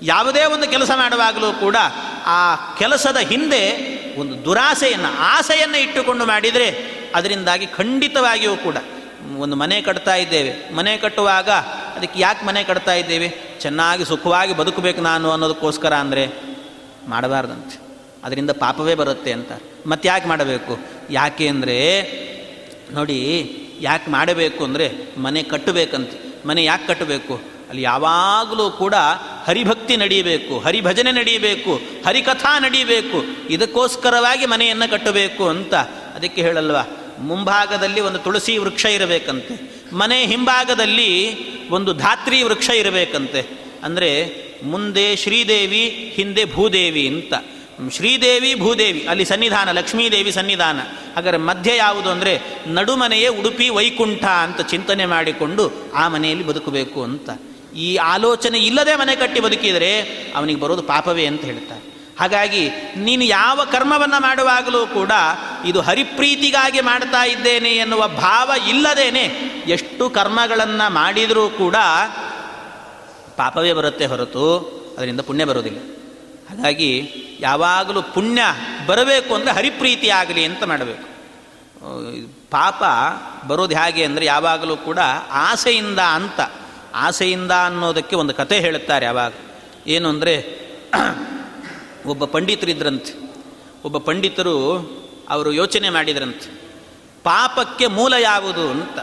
ಯಾವುದೇ ಒಂದು ಕೆಲಸ ಮಾಡುವಾಗಲೂ ಕೂಡ ಆ ಕೆಲಸದ ಹಿಂದೆ ಒಂದು ದುರಾಸೆಯನ್ನು, ಆಸೆಯನ್ನು ಇಟ್ಟುಕೊಂಡು ಮಾಡಿದರೆ ಅದರಿಂದಾಗಿ ಖಂಡಿತವಾಗಿಯೂ ಕೂಡ ಒಂದು ಮನೆ ಕಟ್ತಾ ಇದ್ದೇವೆ. ಮನೆ ಕಟ್ಟುವಾಗ ಅದಕ್ಕೆ ಯಾಕೆ ಮನೆ ಕಟ್ತಾ ಇದ್ದೇವೆ? ಚೆನ್ನಾಗಿ ಸುಖವಾಗಿ ಬದುಕಬೇಕು ನಾನು ಅನ್ನೋದಕ್ಕೋಸ್ಕರ ಅಂದರೆ ಮಾಡಬಾರ್ದಂತೆ. ಅದರಿಂದ ಪಾಪವೇ ಬರುತ್ತೆ ಅಂತ. ಮತ್ತೆ ಯಾಕೆ ಮಾಡಬೇಕು? ಯಾಕೆ ಅಂದರೆ, ನೋಡಿ, ಯಾಕೆ ಮಾಡಬೇಕು ಅಂದರೆ ಮನೆ ಕಟ್ಟಬೇಕಂತೆ. ಮನೆ ಯಾಕೆ ಕಟ್ಟಬೇಕು? ಅಲ್ಲಿ ಯಾವಾಗಲೂ ಕೂಡ ಹರಿಭಕ್ತಿ ನಡೀಬೇಕು, ಹರಿಭಜನೆ ನಡೀಬೇಕು, ಹರಿಕಥಾ ನಡೀಬೇಕು. ಇದಕ್ಕೋಸ್ಕರವಾಗಿ ಮನೆಯನ್ನು ಕಟ್ಟಬೇಕು ಅಂತ. ಅದಕ್ಕೆ ಹೇಳಲ್ವಾ? ಮುಂಭಾಗದಲ್ಲಿ ಒಂದು ತುಳಸಿ ವೃಕ್ಷ ಇರಬೇಕಂತೆ. ಮನೆ ಹಿಂಭಾಗದಲ್ಲಿ ಒಂದು ಧಾತ್ರಿ ವೃಕ್ಷ ಇರಬೇಕಂತೆ. ಅಂದರೆ ಮುಂದೆ ಶ್ರೀದೇವಿ, ಹಿಂದೆ ಭೂದೇವಿ ಅಂತ. ಶ್ರೀದೇವಿ, ಭೂದೇವಿ. ಅಲ್ಲಿ ಸನ್ನಿಧಾನ, ಲಕ್ಷ್ಮೀದೇವಿ ಸನ್ನಿಧಾನ. ಹಾಗಾದರೆ ಮಧ್ಯೆ ಯಾವುದು ಅಂದರೆ ನಡುಮನೆಯೇ ಉಡುಪಿ ವೈಕುಂಠ ಅಂತ ಚಿಂತನೆ ಮಾಡಿಕೊಂಡು ಆ ಮನೆಯಲ್ಲಿ ಬದುಕಬೇಕು ಅಂತ. ಈ ಆಲೋಚನೆ ಇಲ್ಲದೆ ಮನೆ ಕಟ್ಟಿ ಬದುಕಿದರೆ ಅವನಿಗೆ ಬರೋದು ಪಾಪವೇ ಅಂತ ಹೇಳ್ತಾರೆ. ಹಾಗಾಗಿ ನೀನು ಯಾವ ಕರ್ಮವನ್ನು ಮಾಡುವಾಗಲೂ ಕೂಡ ಇದು ಹರಿಪ್ರೀತಿಗಾಗಿ ಮಾಡ್ತಾ ಇದ್ದೇನೆ ಎನ್ನುವ ಭಾವ ಇಲ್ಲದೇನೆ ಎಷ್ಟು ಕರ್ಮಗಳನ್ನು ಮಾಡಿದರೂ ಕೂಡ ಪಾಪವೇ ಬರುತ್ತೆ ಹೊರತು ಅದರಿಂದ ಪುಣ್ಯ ಬರೋದಿಲ್ಲ. ಹಾಗಾಗಿ ಯಾವಾಗಲೂ ಪುಣ್ಯ ಬರಬೇಕು ಅಂದರೆ ಹರಿಪ್ರೀತಿ ಆಗಲಿ ಅಂತ ಮಾಡಬೇಕು. ಪಾಪ ಬರೋದು ಹೇಗೆ ಅಂದರೆ ಯಾವಾಗಲೂ ಕೂಡ ಆಸೆಯಿಂದ ಅಂತ. ಆಸೆಯಿಂದ ಅನ್ನೋದಕ್ಕೆ ಒಂದು ಕತೆ ಹೇಳುತ್ತಾರೆ ಯಾವಾಗ. ಏನು ಅಂದರೆ <clears throat> ಒಬ್ಬ ಪಂಡಿತರಿದ್ರಂತೆ ಒಬ್ಬ ಪಂಡಿತರು ಅವರು ಯೋಚನೆ ಮಾಡಿದ್ರಂತೆ. ಪಾಪಕ್ಕೆ ಮೂಲ ಯಾವುದು ಅಂತ.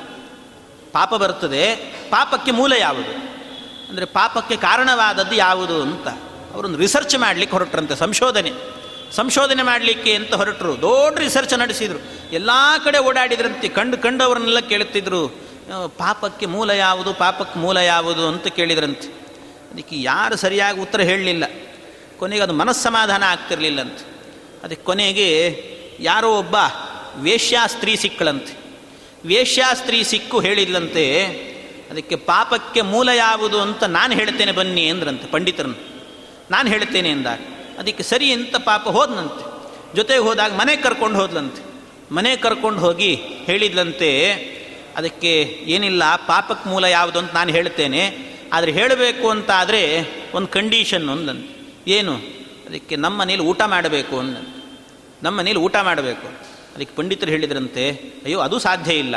ಪಾಪ ಬರ್ತದೆ, ಪಾಪಕ್ಕೆ ಮೂಲ ಯಾವುದು? ಅಂದರೆ ಪಾಪಕ್ಕೆ ಕಾರಣವಾದದ್ದು ಯಾವುದು ಅಂತ ಅವರೊಂದು ರಿಸರ್ಚ್ ಮಾಡಲಿಕ್ಕೆ ಹೊರಟ್ರಂತೆ, ಸಂಶೋಧನೆ. ಸಂಶೋಧನೆ ಮಾಡಲಿಕ್ಕೆ ಅಂತ ಹೊರಟರು? ದೊಡ್ಡ ರಿಸರ್ಚ್ ನಡೆಸಿದರು. ಎಲ್ಲ ಕಡೆ ಓಡಾಡಿದ್ರಂತೆ, ಕಂಡು ಕಂಡವರನ್ನೆಲ್ಲ ಕೇಳುತ್ತಿದ್ರು. ಪಾಪಕ್ಕೆ ಮೂಲ ಯಾವುದು, ಪಾಪಕ್ಕೆ ಮೂಲ ಯಾವುದು ಅಂತ ಕೇಳಿದ್ರಂತೆ. ಅದಕ್ಕೆ ಯಾರು ಸರಿಯಾಗಿ ಉತ್ತರ ಹೇಳಲಿಲ್ಲ. ಕೊನೆಗೆ ಅದು ಮನಸ್ಸಮಾಧಾನ ಅಂತ ಅದಕ್ಕೆ ಕೊನೆಗೆ ಯಾರೋ ಒಬ್ಬ ವೇಶ್ಯಾಸ್ತ್ರೀ ಸಿಕ್ಕಳಂತೆ. ವೇಶ್ಯಾಸ್ತ್ರೀ ಸಿಕ್ಕು ಹೇಳಿದ್ಲಂತೆ ಅದಕ್ಕೆ ಪಾಪಕ್ಕೆ ಮೂಲ ಯಾವುದು ಅಂತ ನಾನು ಹೇಳ್ತೇನೆ ಬನ್ನಿ ಅಂದ್ರಂತೆ ಪಂಡಿತರನ್ನು. ನಾನು ಹೇಳ್ತೇನೆ ಎಂದಾಗ, ಅದಕ್ಕೆ ಸರಿ ಅಂತ ಪಾಪ ಹೋದ್ನಂತೆ. ಜೊತೆಗೆ ಹೋದಾಗ ಮನೆಗೆ ಕರ್ಕೊಂಡು ಹೋದ್ಲಂತೆ. ಮನೆಗೆ ಕರ್ಕೊಂಡು ಹೋಗಿ ಹೇಳಿದ್ಲಂತೆ, ಅದಕ್ಕೆ ಏನಿಲ್ಲ, ಪಾಪಕ್ಕೆ ಮೂಲ ಯಾವುದು ಅಂತ ನಾನು ಹೇಳ್ತೇನೆ. ಆದರೆ ಹೇಳಬೇಕು ಅಂತ ಆದರೆ ಒಂದು ಕಂಡೀಷನ್ ಒಂದಂತೆ ಏನು? ಅದಕ್ಕೆ ನಮ್ಮ ಮನೇಲಿ ಊಟ ಮಾಡಬೇಕು ಅಂದಂತೆ ನಮ್ಮ ಮನೇಲಿ ಊಟ ಮಾಡಬೇಕು. ಅದಕ್ಕೆ ಪಂಡಿತರು ಹೇಳಿದ್ರಂತೆ, ಅಯ್ಯೋ ಅದು ಸಾಧ್ಯ ಇಲ್ಲ.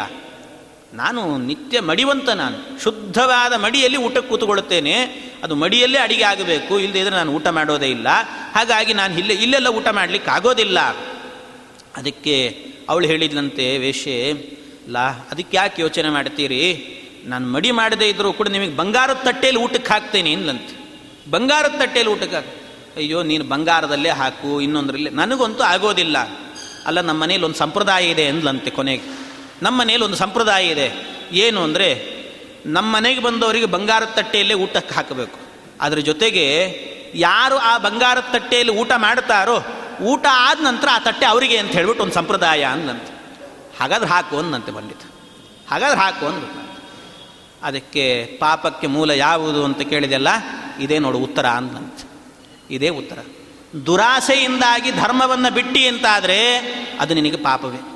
ನಾನು ನಿತ್ಯ ಮಡಿವಂತ ನಾನು, ಶುದ್ಧವಾದ ಮಡಿಯಲ್ಲಿ ಊಟಕ್ಕೆ ಕೂತ್ಕೊಳ್ಳುತ್ತೇನೆ, ಅದು ಮಡಿಯಲ್ಲೇ ಅಡಿಗೆ ಆಗಬೇಕು ಇಲ್ಲದೇ ಇದ್ದರೆ ನಾನು ಊಟ ಮಾಡೋದೇ ಇಲ್ಲ. ಹಾಗಾಗಿ ನಾನು ಇಲ್ಲೇ, ಇಲ್ಲೆಲ್ಲ ಊಟ ಮಾಡಲಿಕ್ಕೆ ಆಗೋದಿಲ್ಲ. ಅದಕ್ಕೆ ಅವಳು ಹೇಳಿದ್ಲಂತೆ ವೇಷೆ ಲಾ, ಅದಕ್ಕೆ ಯಾಕೆ ಯೋಚನೆ ಮಾಡ್ತೀರಿ? ನಾನು ಮಡಿ ಮಾಡದೇ ಇದ್ದರೂ ಕೂಡ ನಿಮಗೆ ಬಂಗಾರದ ತಟ್ಟೆಯಲ್ಲಿ ಊಟಕ್ಕೆ ಹಾಕ್ತೇನೆ ಇಲ್ಲಂತೆ ಬಂಗಾರದ ತಟ್ಟೆಯಲ್ಲಿ ಊಟಕ್ಕೆ ಹಾಕಿ, ಅಯ್ಯೋ, ನೀನು ಬಂಗಾರದಲ್ಲೇ ಹಾಕು, ಇನ್ನೊಂದರಲ್ಲಿ ನನಗಂತೂ ಆಗೋದಿಲ್ಲ. ಅಲ್ಲ ನಮ್ಮ ಮನೇಲಿ ಒಂದು ಸಂಪ್ರದಾಯ ಇದೆ ಅಂದ್ಲಂತೆ ಕೊನೆಗೆ. ನಮ್ಮ ಮನೇಲಿ ಒಂದು ಸಂಪ್ರದಾಯ ಇದೆ. ಏನು ಅಂದರೆ ನಮ್ಮ ಮನೆಗೆ ಬಂದವರಿಗೆ ಬಂಗಾರದ ತಟ್ಟೆಯಲ್ಲೇ ಊಟಕ್ಕೆ ಹಾಕಬೇಕು. ಅದರ ಜೊತೆಗೆ ಯಾರು ಆ ಬಂಗಾರದ ತಟ್ಟೆಯಲ್ಲಿ ಊಟ ಮಾಡ್ತಾರೋ ಊಟ ಆದ ನಂತರ ಆ ತಟ್ಟೆ ಅವರಿಗೆ ಅಂತ ಹೇಳ್ಬಿಟ್ಟು ಒಂದು ಸಂಪ್ರದಾಯ ಅಂದಂತೆ. ಹಾಗಾದ್ರೆ ಹಾಕು ಅಂದಂತೆ ಪಂಡಿತ. ಹಾಗಾದ್ರೆ ಹಾಕು ಅಂದ್ಬಿಟ್ಟು ಅದಕ್ಕೆ ಪಾಪಕ್ಕೆ ಮೂಲ ಯಾವುದು ಅಂತ ಕೇಳಿದೆಲ್ಲ, ಇದೇ ನೋಡು ಉತ್ತರ ಅಂದಂತೆ. ಇದೇ ಉತ್ತರ. ದುರಾಸೆಯಿಂದಾಗಿ ಧರ್ಮವನ್ನು ಬಿಟ್ಟಿ ಅಂತಾದರೆ ಅದು ನಿನಗೆ ಪಾಪವೇ.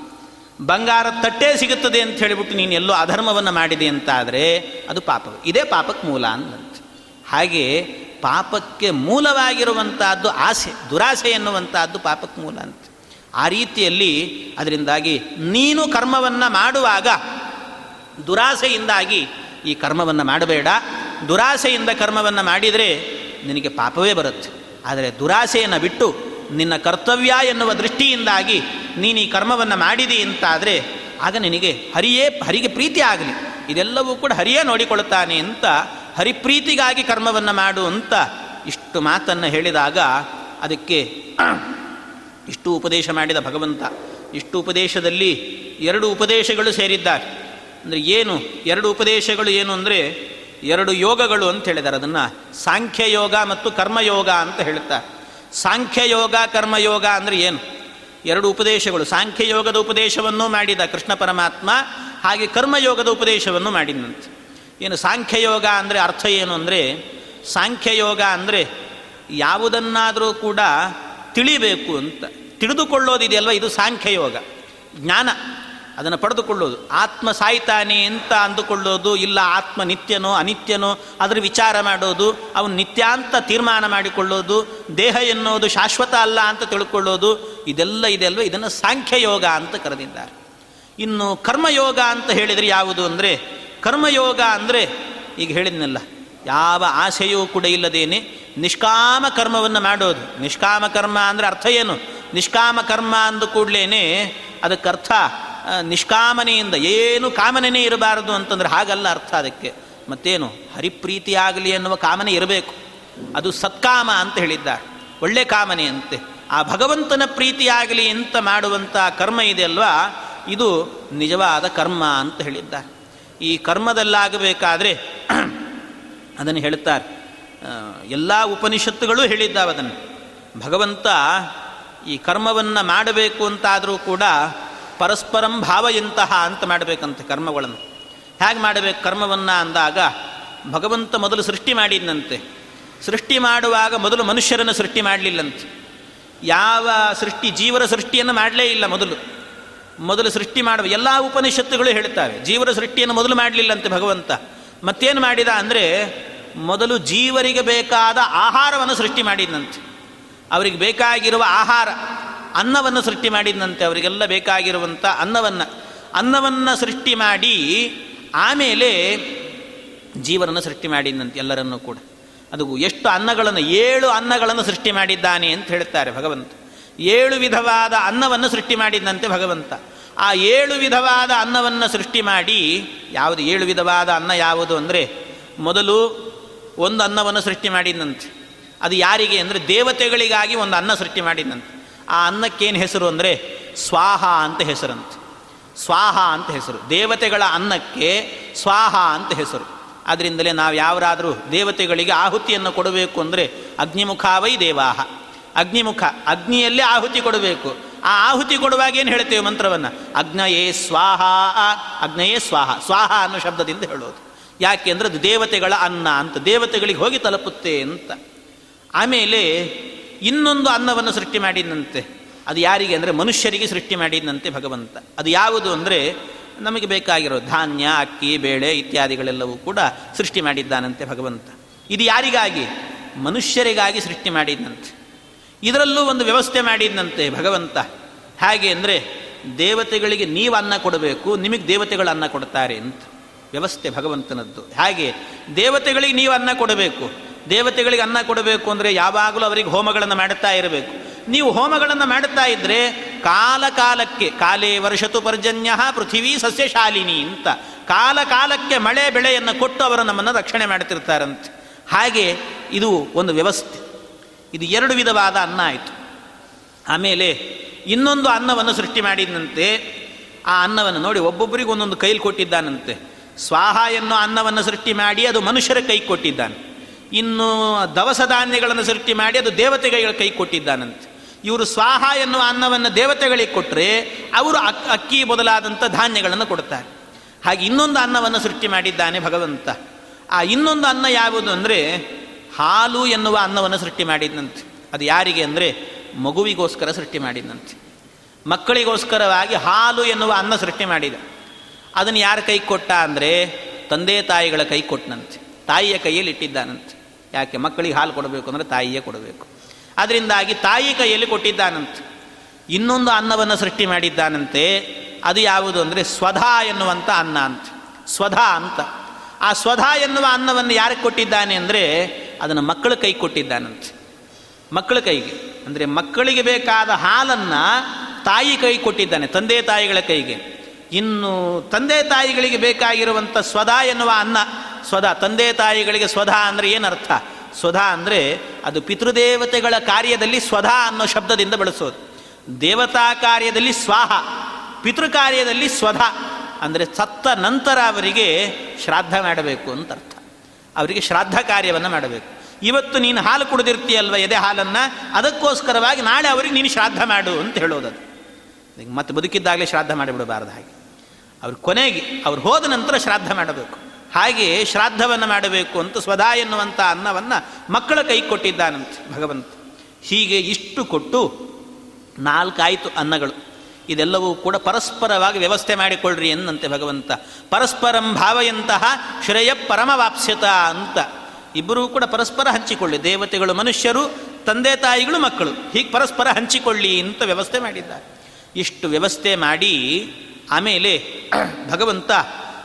ಬಂಗಾರ ತಟ್ಟೆ ಸಿಗುತ್ತದೆ ಅಂತ ಹೇಳಿಬಿಟ್ಟು ನೀನು ಎಲ್ಲೋ ಅಧರ್ಮವನ್ನು ಮಾಡಿದೆ ಅಂತಾದರೆ ಅದು ಪಾಪ ಇದೇ ಪಾಪಕ್ಕೆ ಮೂಲ ಅಂದಂತೆ. ಹಾಗೆ ಪಾಪಕ್ಕೆ ಮೂಲವಾಗಿರುವಂತಹದ್ದು ಆಸೆ, ದುರಾಸೆ ಎನ್ನುವಂತಹದ್ದು ಪಾಪಕ್ಕೆ ಮೂಲ ಅಂತ. ಆ ರೀತಿಯಲ್ಲಿ ಅದರಿಂದಾಗಿ ನೀನು ಕರ್ಮವನ್ನು ಮಾಡುವಾಗ ದುರಾಸೆಯಿಂದಾಗಿ ಈ ಕರ್ಮವನ್ನು ಮಾಡಬೇಡ. ದುರಾಸೆಯಿಂದ ಕರ್ಮವನ್ನು ಮಾಡಿದರೆ ನಿನಗೆ ಪಾಪವೇ ಬರುತ್ತೆ. ಆದರೆ ದುರಾಸೆಯನ್ನು ಬಿಟ್ಟು ನಿನ್ನ ಕರ್ತವ್ಯ ಎನ್ನುವ ದೃಷ್ಟಿಯಿಂದಾಗಿ ನೀನು ಈ ಕರ್ಮವನ್ನು ಮಾಡಿದಿ ಅಂತಾದರೆ ಆಗ ನಿನಗೆ ಹರಿಯೇ ಹರಿಗೆ ಪ್ರೀತಿ ಆಗಲಿ. ಇದೆಲ್ಲವೂ ಕೂಡ ಹರಿಯೇ ನೋಡಿಕೊಳ್ಳುತ್ತಾನೆ ಅಂತ ಹರಿಪ್ರೀತಿಗಾಗಿ ಕರ್ಮವನ್ನು ಮಾಡು ಅಂತ ಇಷ್ಟು ಮಾತನ್ನು ಹೇಳಿದಾಗ ಅದಕ್ಕೆ ಇಷ್ಟು ಉಪದೇಶ ಮಾಡಿದ ಭಗವಂತ. ಇಷ್ಟು ಉಪದೇಶದಲ್ಲಿ ಎರಡು ಉಪದೇಶಗಳು ಸೇರಿದ್ದಾರೆ. ಅಂದರೆ ಏನು? ಎರಡು ಉಪದೇಶಗಳು ಏನು ಅಂದರೆ ಎರಡು ಯೋಗಗಳು ಅಂತ ಹೇಳಿದ್ದಾರೆ. ಅದನ್ನು ಸಾಂಖ್ಯಯೋಗ ಮತ್ತು ಕರ್ಮಯೋಗ ಅಂತ ಹೇಳುತ್ತಾರೆ. ಸಾಂಖ್ಯಯೋಗ, ಕರ್ಮಯೋಗ ಅಂದರೆ ಏನು? ಎರಡು ಉಪದೇಶಗಳು. ಸಾಂಖ್ಯಯೋಗದ ಉಪದೇಶವನ್ನು ಮಾಡಿದ ಕೃಷ್ಣ ಪರಮಾತ್ಮ, ಹಾಗೆ ಕರ್ಮಯೋಗದ ಉಪದೇಶವನ್ನು ಮಾಡಿದಂತೆ. ಏನು ಸಾಂಖ್ಯಯೋಗ ಅಂದರೆ ಅರ್ಥ ಏನು ಅಂದರೆ, ಸಾಂಖ್ಯಯೋಗ ಅಂದರೆ ಯಾವುದನ್ನಾದರೂ ಕೂಡ ತಿಳಿಬೇಕು ಅಂತ. ತಿಳಿದುಕೊಳ್ಳೋದಿದೆಯಲ್ವ? ಇದು ಸಾಂಖ್ಯಯೋಗ. ಜ್ಞಾನ. ಅದನ್ನು ಪಡೆದುಕೊಳ್ಳೋದು. ಆತ್ಮ ಸಾಯ್ತಾನೆ ಅಂತ ಅಂದುಕೊಳ್ಳೋದು, ಇಲ್ಲ ಆತ್ಮ ನಿತ್ಯನೋ ಅನಿತ್ಯನೋ ಅದರ ವಿಚಾರ ಮಾಡೋದು, ಅವನು ನಿತ್ಯ ಅಂತ ತೀರ್ಮಾನ ಮಾಡಿಕೊಳ್ಳೋದು, ದೇಹ ಎನ್ನುವುದು ಶಾಶ್ವತ ಅಲ್ಲ ಅಂತ ತಿಳ್ಕೊಳ್ಳೋದು, ಇದೆಲ್ಲ ಇದೆಲ್ವ ಇದನ್ನು ಸಾಂಖ್ಯಯೋಗ ಅಂತ ಕರೆದಿದ್ದಾರೆ. ಇನ್ನು ಕರ್ಮಯೋಗ ಅಂತ ಹೇಳಿದರೆ ಯಾವುದು ಅಂದರೆ, ಕರ್ಮಯೋಗ ಅಂದರೆ, ಈಗ ಹೇಳಿದ್ನಲ್ಲ, ಯಾವ ಆಸೆಯೂ ಕೂಡ ಇಲ್ಲದೇನೆ ನಿಷ್ಕಾಮ ಕರ್ಮವನ್ನು ಮಾಡೋದು. ನಿಷ್ಕಾಮ ಕರ್ಮ ಅಂದರೆ ಅರ್ಥ ಏನು? ನಿಷ್ಕಾಮ ಕರ್ಮ ಅಂದ ಕೂಡಲೇ ಅದಕ್ಕರ್ಥ ನಿಷ್ಕಾಮನೆಯಿಂದ ಏನು ಕಾಮನೆಯೇ ಇರಬಾರದು ಅಂತಂದ್ರೆ ಹಾಗಲ್ಲ ಅರ್ಥ ಅದಕ್ಕೆ. ಮತ್ತೇನು? ಹರಿಪ್ರೀತಿ ಆಗಲಿ ಎನ್ನುವ ಕಾಮನೆ ಇರಬೇಕು. ಅದು ಸತ್ಕಾಮ ಅಂತ ಹೇಳಿದ್ದಾರೆ. ಒಳ್ಳೆ ಕಾಮನೆ ಅಂತೆ. ಆ ಭಗವಂತನ ಪ್ರೀತಿಯಾಗಲಿ ಅಂತ ಮಾಡುವಂಥ ಕರ್ಮ ಇದೆಯಲ್ವಾ ಇದು ನಿಜವಾದ ಕರ್ಮ ಅಂತ ಹೇಳಿದ್ದಾರೆ. ಈ ಕರ್ಮದಲ್ಲಾಗಬೇಕಾದ್ರೆ <clears throat> ಅದನ್ನು ಹೇಳ್ತಾರೆ. ಎಲ್ಲ ಉಪನಿಷತ್ತುಗಳು ಹೇಳಿದ್ದಾವೆ ಅದನ್ನು. ಭಗವಂತ ಈ ಕರ್ಮವನ್ನು ಮಾಡಬೇಕು ಅಂತಾದರೂ ಕೂಡ ಪರಸ್ಪರಂ ಭಾವಯಂತಹ ಅಂತ ಮಾಡಬೇಕಂತೆ ಕರ್ಮಗಳನ್ನು. ಹೇಗೆ ಮಾಡಬೇಕು ಕರ್ಮವನ್ನು ಅಂದಾಗ, ಭಗವಂತ ಮೊದಲು ಸೃಷ್ಟಿ ಮಾಡಿದ್ದಂತೆ ಸೃಷ್ಟಿ ಮಾಡುವಾಗ ಮೊದಲು ಮನುಷ್ಯರನ್ನು ಸೃಷ್ಟಿ ಮಾಡಲಿಲ್ಲಂತೆ. ಯಾವ ಸೃಷ್ಟಿ, ಜೀವರ ಸೃಷ್ಟಿಯನ್ನು ಮಾಡಲೇ ಇಲ್ಲ ಮೊದಲು. ಮೊದಲು ಸೃಷ್ಟಿ ಮಾಡುವ ಎಲ್ಲ ಉಪನಿಷತ್ತುಗಳು ಹೇಳ್ತಾರೆ ಜೀವರ ಸೃಷ್ಟಿಯನ್ನು ಮೊದಲು ಮಾಡಲಿಲ್ಲಂತೆ ಭಗವಂತ. ಮತ್ತೇನು ಮಾಡಿದ ಅಂದರೆ, ಮೊದಲು ಜೀವರಿಗೆ ಬೇಕಾದ ಆಹಾರವನ್ನು ಸೃಷ್ಟಿ ಮಾಡಿದಂತೆ ಅವರಿಗೆ ಬೇಕಾಗಿರುವ ಆಹಾರ ಅನ್ನವನ್ನು ಸೃಷ್ಟಿ ಮಾಡಿದಂತೆ ಅವರಿಗೆಲ್ಲ ಬೇಕಾಗಿರುವಂಥ ಅನ್ನವನ್ನು. ಅನ್ನವನ್ನು ಸೃಷ್ಟಿ ಮಾಡಿ, ಆಮೇಲೆ ಜೀವನನ್ನು ಸೃಷ್ಟಿ ಮಾಡಿದಂತೆ ಎಲ್ಲರನ್ನೂ ಕೂಡ. ಅದು ಎಷ್ಟು ಅನ್ನಗಳನ್ನು, ಏಳು ಅನ್ನಗಳನ್ನು ಸೃಷ್ಟಿ ಮಾಡಿದ್ದಾನೆ ಅಂತ ಹೇಳ್ತಾರೆ ಭಗವಂತ. ಏಳು ವಿಧವಾದ ಅನ್ನವನ್ನು ಸೃಷ್ಟಿ ಮಾಡಿದಂತೆ ಭಗವಂತ. ಆ ಏಳು ವಿಧವಾದ ಅನ್ನವನ್ನು ಸೃಷ್ಟಿ ಮಾಡಿ, ಯಾವುದು ಏಳು ವಿಧವಾದ ಅನ್ನ ಯಾವುದು ಅಂದರೆ, ಮೊದಲು ಒಂದು ಅನ್ನವನ್ನು ಸೃಷ್ಟಿ ಮಾಡಿದಂತೆ ಅದು ಯಾರಿಗೆ ಅಂದರೆ ದೇವತೆಗಳಿಗಾಗಿ ಒಂದು ಅನ್ನ ಸೃಷ್ಟಿ ಮಾಡಿದಂತೆ ಆ ಅನ್ನಕ್ಕೇನು ಹೆಸರು ಅಂದರೆ ಸ್ವಾಹ ಅಂತ ಹೆಸರಂತೆ. ಸ್ವಾಹ ಅಂತ ಹೆಸರು. ದೇವತೆಗಳ ಅನ್ನಕ್ಕೆ ಸ್ವಾಹ ಅಂತ ಹೆಸರು. ಅದರಿಂದಲೇ ನಾವು ಯಾವರಾದರೂ ದೇವತೆಗಳಿಗೆ ಆಹುತಿಯನ್ನು ಕೊಡಬೇಕು ಅಂದರೆ ಅಗ್ನಿಮುಖಾವೈ ದೇವಾಹ. ಅಗ್ನಿಮುಖ, ಅಗ್ನಿಯಲ್ಲೇ ಆಹುತಿ ಕೊಡಬೇಕು. ಆ ಆಹುತಿ ಕೊಡುವಾಗ ಏನು ಹೇಳ್ತೇವೆ ಮಂತ್ರವನ್ನು? ಅಗ್ನಯೇ ಸ್ವಾಹ ಅಗ್ನಯೇ ಸ್ವಾಹ. ಸ್ವಾಹ ಅನ್ನೋ ಶಬ್ದದಿಂದ ಹೇಳೋದು. ಯಾಕೆ ಅಂದರೆ ಅದು ದೇವತೆಗಳ ಅನ್ನ ಅಂತ. ದೇವತೆಗಳಿಗೆ ಹೋಗಿ ತಲುಪುತ್ತೆ ಅಂತ. ಆಮೇಲೆ ಇನ್ನೊಂದು ಅನ್ನವನ್ನು ಸೃಷ್ಟಿ ಮಾಡಿದಂತೆ. ಅದು ಯಾರಿಗೆ ಅಂದರೆ ಮನುಷ್ಯರಿಗೆ ಸೃಷ್ಟಿ ಮಾಡಿದಂತೆ ಭಗವಂತ. ಅದು ಯಾವುದು ಅಂದರೆ ನಮಗೆ ಬೇಕಾಗಿರೋ ಧಾನ್ಯ, ಅಕ್ಕಿ, ಬೇಳೆ ಇತ್ಯಾದಿಗಳೆಲ್ಲವೂ ಕೂಡ ಸೃಷ್ಟಿ ಮಾಡಿದ್ದಾನಂತೆ ಭಗವಂತ. ಇದು ಯಾರಿಗಾಗಿ? ಮನುಷ್ಯರಿಗಾಗಿ ಸೃಷ್ಟಿ ಮಾಡಿದ್ದಂತೆ ಇದರಲ್ಲೂ ಒಂದು ವ್ಯವಸ್ಥೆ ಮಾಡಿದ್ದಂತೆ ಭಗವಂತ. ಹಾಗೆ ಅಂದರೆ ದೇವತೆಗಳಿಗೆ ನೀವು ಅನ್ನ ಕೊಡಬೇಕು, ನಿಮಗೆ ದೇವತೆಗಳು ಅನ್ನ ಕೊಡ್ತಾರೆ ಅಂತ. ವ್ಯವಸ್ಥೆ ಭಗವಂತನದ್ದು. ಹಾಗೆ? ದೇವತೆಗಳಿಗೆ ನೀವು ಅನ್ನ ಕೊಡಬೇಕು. ದೇವತೆಗಳಿಗೆ ಅನ್ನ ಕೊಡಬೇಕು ಅಂದರೆ ಯಾವಾಗಲೂ ಅವರಿಗೆ ಹೋಮಗಳನ್ನು ಮಾಡುತ್ತಾ ಇರಬೇಕು. ನೀವು ಹೋಮಗಳನ್ನು ಮಾಡುತ್ತಾ ಇದ್ದರೆ ಕಾಲ ಕಾಲಕ್ಕೆ ಕಾಲೇ ವರ್ಷತು ಪರ್ಜನ್ಯ ಪೃಥಿವೀ ಸಸ್ಯಶಾಲಿನಿ ಅಂತ ಕಾಲ ಕಾಲಕ್ಕೆ ಮಳೆ ಬೆಳೆಯನ್ನು ಕೊಟ್ಟು ಅವರು ನಮ್ಮನ್ನು ರಕ್ಷಣೆ ಮಾಡ್ತಿರ್ತಾರಂತೆ ಹಾಗೆ ಇದು ಒಂದು ವ್ಯವಸ್ಥೆ. ಇದು ಎರಡು ವಿಧವಾದ ಅನ್ನ ಆಯಿತು. ಆಮೇಲೆ ಇನ್ನೊಂದು ಅನ್ನವನ್ನು ಸೃಷ್ಟಿ ಮಾಡಿದಂತೆ ಆ ಅನ್ನವನ್ನು ನೋಡಿ ಒಬ್ಬೊಬ್ಬರಿಗೆ ಒಂದೊಂದು ಕೈಲಿ ಕೊಟ್ಟಿದ್ದಾನಂತೆ. ಸ್ವಾಹ ಎನ್ನುವ ಅನ್ನವನ್ನು ಸೃಷ್ಟಿ ಮಾಡಿ ಅದು ಮನುಷ್ಯರ ಕೈ ಕೊಟ್ಟಿದ್ದಾನೆ. ಇನ್ನು ದವಸ ಧಾನ್ಯಗಳನ್ನು ಸೃಷ್ಟಿ ಮಾಡಿ ಅದು ದೇವತೆಗಳ ಕೈ ಕೊಟ್ಟಿದ್ದಾನಂತೆ. ಇವರು ಸ್ವಾಹ ಎನ್ನುವ ಅನ್ನವನ್ನು ದೇವತೆಗಳಿಗೆ ಕೊಟ್ಟರೆ ಅವರು ಅಕ್ ಅಕ್ಕಿ ಬದಲಾದಂಥ ಧಾನ್ಯಗಳನ್ನು ಕೊಡ್ತಾರೆ. ಹಾಗೆ ಇನ್ನೊಂದು ಅನ್ನವನ್ನು ಸೃಷ್ಟಿ ಮಾಡಿದ್ದಾನೆ ಭಗವಂತ. ಆ ಇನ್ನೊಂದು ಅನ್ನ ಯಾವುದು ಅಂದರೆ ಹಾಲು ಎನ್ನುವ ಅನ್ನವನ್ನು ಸೃಷ್ಟಿ ಮಾಡಿದ್ನಂತೆ. ಅದು ಯಾರಿಗೆ ಅಂದರೆ ಮಗುವಿಗೋಸ್ಕರ ಸೃಷ್ಟಿ ಮಾಡಿದ್ನಂತೆ. ಮಕ್ಕಳಿಗೋಸ್ಕರವಾಗಿ ಹಾಲು ಎನ್ನುವ ಅನ್ನ ಸೃಷ್ಟಿ ಮಾಡಿದ. ಅದನ್ನು ಯಾರ ಕೈ ಕೊಟ್ಟ ಅಂದರೆ ತಂದೆ ತಾಯಿಗಳ ಕೈ ಕೊಟ್ಟನಂತೆ ತಾಯಿಯ ಕೈಯಲ್ಲಿ ಇಟ್ಟಿದ್ದಾನಂತೆ ಯಾಕೆ? ಮಕ್ಕಳಿಗೆ ಹಾಲು ಕೊಡಬೇಕು ಅಂದರೆ ತಾಯಿಯೇ ಕೊಡಬೇಕು. ಅದರಿಂದಾಗಿ ತಾಯಿ ಕೈಯಲ್ಲಿ ಕೊಟ್ಟಿದ್ದಾನಂತೆ. ಇನ್ನೊಂದು ಅನ್ನವನ್ನು ಸೃಷ್ಟಿ ಮಾಡಿದ್ದಾನಂತೆ. ಅದು ಯಾವುದು ಅಂದರೆ ಸ್ವಧಾ ಎನ್ನುವಂಥ ಅನ್ನ ಅಂತ. ಸ್ವಧಾ ಅಂತ. ಆ ಸ್ವಧಾ ಎನ್ನುವ ಅನ್ನವನ್ನು ಯಾರಿಗೆ ಕೊಟ್ಟಿದ್ದಾನೆ ಅಂದರೆ ಅದನ್ನು ಮಕ್ಕಳ ಕೈ ಕೊಟ್ಟಿದ್ದಾನಂತೆ. ಮಕ್ಕಳ ಕೈಗೆ. ಅಂದರೆ ಮಕ್ಕಳಿಗೆ ಬೇಕಾದ ಹಾಲನ್ನು ತಾಯಿ ಕೈ ಕೊಟ್ಟಿದ್ದಾನೆ, ತಂದೆ ತಾಯಿಗಳ ಕೈಗೆ. ಇನ್ನು ತಂದೆ ತಾಯಿಗಳಿಗೆ ಬೇಕಾಗಿರುವಂಥ ಸ್ವಧಾ ಎನ್ನುವ ಅನ್ನ ಸ್ವಧಾ ತಂದೆ ತಾಯಿಗಳಿಗೆ ಸ್ವಧಾ ಅಂದರೆ ಏನರ್ಥ? ಸ್ವಧಾ ಅಂದರೆ ಅದು ಪಿತೃದೇವತೆಗಳ ಕಾರ್ಯದಲ್ಲಿ ಸ್ವಧಾ ಅನ್ನೋ ಶಬ್ದದಿಂದ ಬಳಸೋದು. ದೇವತಾ ಕಾರ್ಯದಲ್ಲಿ ಸ್ವಾಹ, ಪಿತೃ ಕಾರ್ಯದಲ್ಲಿ ಸ್ವಧ ಅಂದರೆ ಸತ್ತ ನಂತರ ಅವರಿಗೆ ಶ್ರಾದ್ದ ಮಾಡಬೇಕು ಅಂತ ಅರ್ಥ. ಅವರಿಗೆ ಶ್ರಾದ್ದ ಕಾರ್ಯವನ್ನು ಮಾಡಬೇಕು. ಇವತ್ತು ನೀನು ಹಾಲು ಕುಡಿದಿರ್ತೀಯಲ್ವ ಎದೆ ಹಾಲನ್ನು? ಅದಕ್ಕೋಸ್ಕರವಾಗಿ ನಾಳೆ ಅವರಿಗೆ ನೀನು ಶ್ರಾದ್ದ ಮಾಡು ಅಂತ ಹೇಳೋದದು. ಮತ್ತೆ ಬದುಕಿದ್ದಾಗಲೇ ಶ್ರಾದ್ದ ಮಾಡಿಬಿಡಬಾರ್ದು ಹಾಗೆ. ಅವ್ರು ಕೊನೆಗೆ, ಅವ್ರು ಹೋದ ನಂತರ ಶ್ರಾದ್ದ ಮಾಡಬೇಕು. ಹಾಗೆ ಶ್ರಾದ್ದವನ್ನು ಮಾಡಬೇಕು ಅಂತ ಸ್ವದಾ ಎನ್ನುವಂಥ ಅನ್ನವನ್ನು ಮಕ್ಕಳ ಕೈ ಕೊಟ್ಟಿದ್ದಾನಂತೆ ಭಗವಂತ. ಹೀಗೆ ಇಷ್ಟು ಕೊಟ್ಟು ನಾಲ್ಕಾಯಿತು ಅನ್ನಗಳು. ಇದೆಲ್ಲವೂ ಕೂಡ ಪರಸ್ಪರವಾಗಿ ವ್ಯವಸ್ಥೆ ಮಾಡಿಕೊಳ್ಳ್ರಿ ಎನ್ನಂತೆ ಭಗವಂತ. ಪರಸ್ಪರಂ ಭಾವಯಂತಹ ಶ್ರೇಯ ಪರಮವಾಪ್ಸ್ಯತ ಅಂತ. ಇಬ್ಬರೂ ಕೂಡ ಪರಸ್ಪರ ಹಂಚಿಕೊಳ್ಳಿ. ದೇವತೆಗಳು ಮನುಷ್ಯರು, ತಂದೆ ತಾಯಿಗಳು ಮಕ್ಕಳು. ಹೀಗೆ ಪರಸ್ಪರ ಹಂಚಿಕೊಳ್ಳಿ ಅಂತ ವ್ಯವಸ್ಥೆ ಮಾಡಿದ್ದಾರೆ. ಇಷ್ಟು ವ್ಯವಸ್ಥೆ ಮಾಡಿ ಆಮೇಲೆ ಭಗವಂತ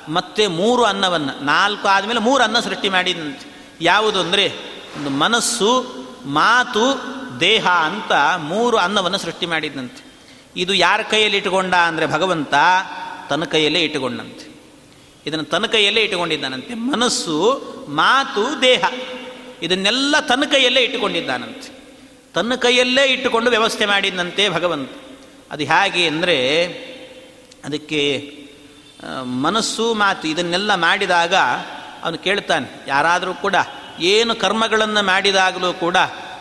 ಮತ್ತೆ ಮೂರು ಅನ್ನವನ್ನು, ನಾಲ್ಕು ಆದಮೇಲೆ ಮೂರು ಅನ್ನ ಸೃಷ್ಟಿ ಮಾಡಿದಂತೆ. ಯಾವುದು ಅಂದರೆ, ಒಂದು ಮನಸ್ಸು, ಮಾತು, ದೇಹ ಅಂತ ಮೂರು ಅನ್ನವನ್ನು ಸೃಷ್ಟಿ ಮಾಡಿದಂತೆ. ಇದು ಯಾರ ಕೈಯಲ್ಲಿ ಇಟ್ಟುಕೊಂಡ ಅಂದರೆ ಭಗವಂತ ತನ್ನ ಕೈಯಲ್ಲೇ ಇಟ್ಟುಕೊಂಡಂತೆ. ಇದನ್ನು ತನ್ನ ಕೈಯಲ್ಲೇ ಇಟ್ಟುಕೊಂಡಿದ್ದಾನಂತೆ. ಮನಸ್ಸು, ಮಾತು, ದೇಹ, ಇದನ್ನೆಲ್ಲ ತನ್ನ ಕೈಯಲ್ಲೇ ಇಟ್ಟುಕೊಂಡಿದ್ದಾನಂತೆ. ತನ್ನ ಕೈಯಲ್ಲೇ ಇಟ್ಟುಕೊಂಡು ವ್ಯವಸ್ಥೆ ಮಾಡಿದಂತೆ ಭಗವಂತ. ಅದು ಹೇಗೆ ಅಂದರೆ, ಅದಕ್ಕೆ ಮನಸ್ಸು ಮಾತು ಇದನ್ನೆಲ್ಲ ಮಾಡಿದಾಗ ಅವನು ಕೇಳ್ತಾನೆ ಯಾರಾದರೂ ಕೂಡ ಏನು ಕರ್ಮಗಳನ್ನು ಮಾಡಿದಾಗಲೂ ಕೂಡ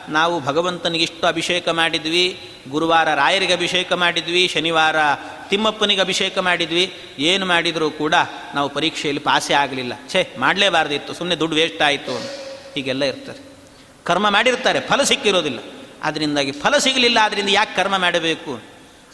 ನಾವು ಭಗವಂತನಿಗೆ ಇಷ್ಟು ಅಭಿಷೇಕ ಮಾಡಿದ್ವಿ, ಗುರುವಾರ ರಾಯರಿಗೆ ಅಭಿಷೇಕ ಮಾಡಿದ್ವಿ, ಶನಿವಾರ ತಿಮ್ಮಪ್ಪನಿಗೆ ಅಭಿಷೇಕ ಮಾಡಿದ್ವಿ, ಏನು ಮಾಡಿದರೂ ಕೂಡ ನಾವು ಪರೀಕ್ಷೆಯಲ್ಲಿ ಪಾಸೇ ಆಗಲಿಲ್ಲ. ಛೇ, ಮಾಡಲೇಬಾರ್ದಿತ್ತು ಸುಮ್ಮನೆ ದುಡ್ಡು ವೇಸ್ಟ್ ಆಯಿತು ಅಂತ. ಹೀಗೆಲ್ಲ ಇರ್ತಾರೆ. ಕರ್ಮ ಮಾಡಿರ್ತಾರೆ, ಫಲ ಸಿಕ್ಕಿರೋದಿಲ್ಲ. ಅದರಿಂದಾಗಿ ಫಲ ಸಿಗಲಿಲ್ಲ ಅದರಿಂದ ಯಾಕೆ ಕರ್ಮ ಮಾಡಬೇಕು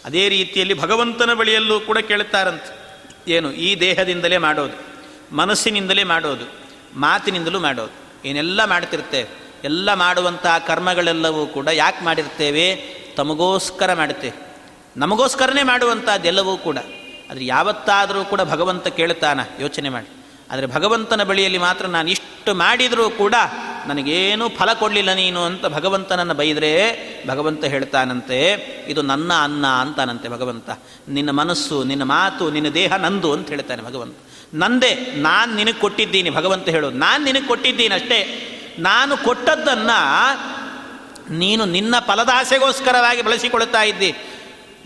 ಅದೇ ರೀತಿಯಲ್ಲಿ ಭಗವಂತನ ಬಳಿಯಲ್ಲೂ ಕೂಡ ಕೇಳುತ್ತಾರಂತೆ ಏನು? ಈ ದೇಹದಿಂದಲೇ ಮಾಡೋದು. ಮನಸ್ಸಿನಿಂದಲೇ ಮಾಡೋದು. ಮಾತಿನಿಂದಲೂ ಮಾಡೋದು. ಏನೆಲ್ಲ ಮಾಡ್ತಿರ್ತೇವೆ ಎಲ್ಲ ಮಾಡುವಂಥ ಕರ್ಮಗಳೆಲ್ಲವೂ ಕೂಡ ಯಾಕೆ ಮಾಡಿರ್ತೇವೆ? ತಮಗೋಸ್ಕರ ಮಾಡುತ್ತೇವೆ ನಮಗೋಸ್ಕರನೇ ಮಾಡುವಂಥದ್ದೆಲ್ಲವೂ ಕೂಡ. ಆದರೆ ಯಾವತ್ತಾದರೂ ಕೂಡ ಭಗವಂತ ಕೇಳ್ತಾನ, ಯೋಚನೆ ಮಾಡಿ. ಆದರೆ ಭಗವಂತನ ಬಳಿಯಲ್ಲಿ ಮಾತ್ರ ನಾನು ಇಷ್ಟು ಮಾಡಿದರೂ ಕೂಡ ನನಗೇನೂ ಫಲ ಕೊಡಲಿಲ್ಲ ನೀನು ಅಂತ ಭಗವಂತನನ್ನು ಬೈದರೆ ಭಗವಂತ ಹೇಳ್ತಾನಂತೆ, ಇದು ನನ್ನ ಅನ್ನ ಅಂತಾನಂತೆ ಭಗವಂತ. ನಿನ್ನ ಮನಸ್ಸು, ನಿನ್ನ ಮಾತು, ನಿನ್ನ ದೇಹ ನಂದು ಅಂತ ಹೇಳ್ತಾನೆ ಭಗವಂತ. ನಂದೇ, ನಾನು ನಿನಗೆ ಕೊಟ್ಟಿದ್ದೀನಿ ಭಗವಂತ ಹೇಳು ನಾನು ನಿನಗೆ ಕೊಟ್ಟಿದ್ದೀನಿ ಅಷ್ಟೇ. ನಾನು ಕೊಟ್ಟದ್ದನ್ನು ನೀನು ನಿನ್ನ ಫಲದಾಸೆಗೋಸ್ಕರವಾಗಿ ಬಳಸಿಕೊಳ್ತಾ ಇದ್ದಿ.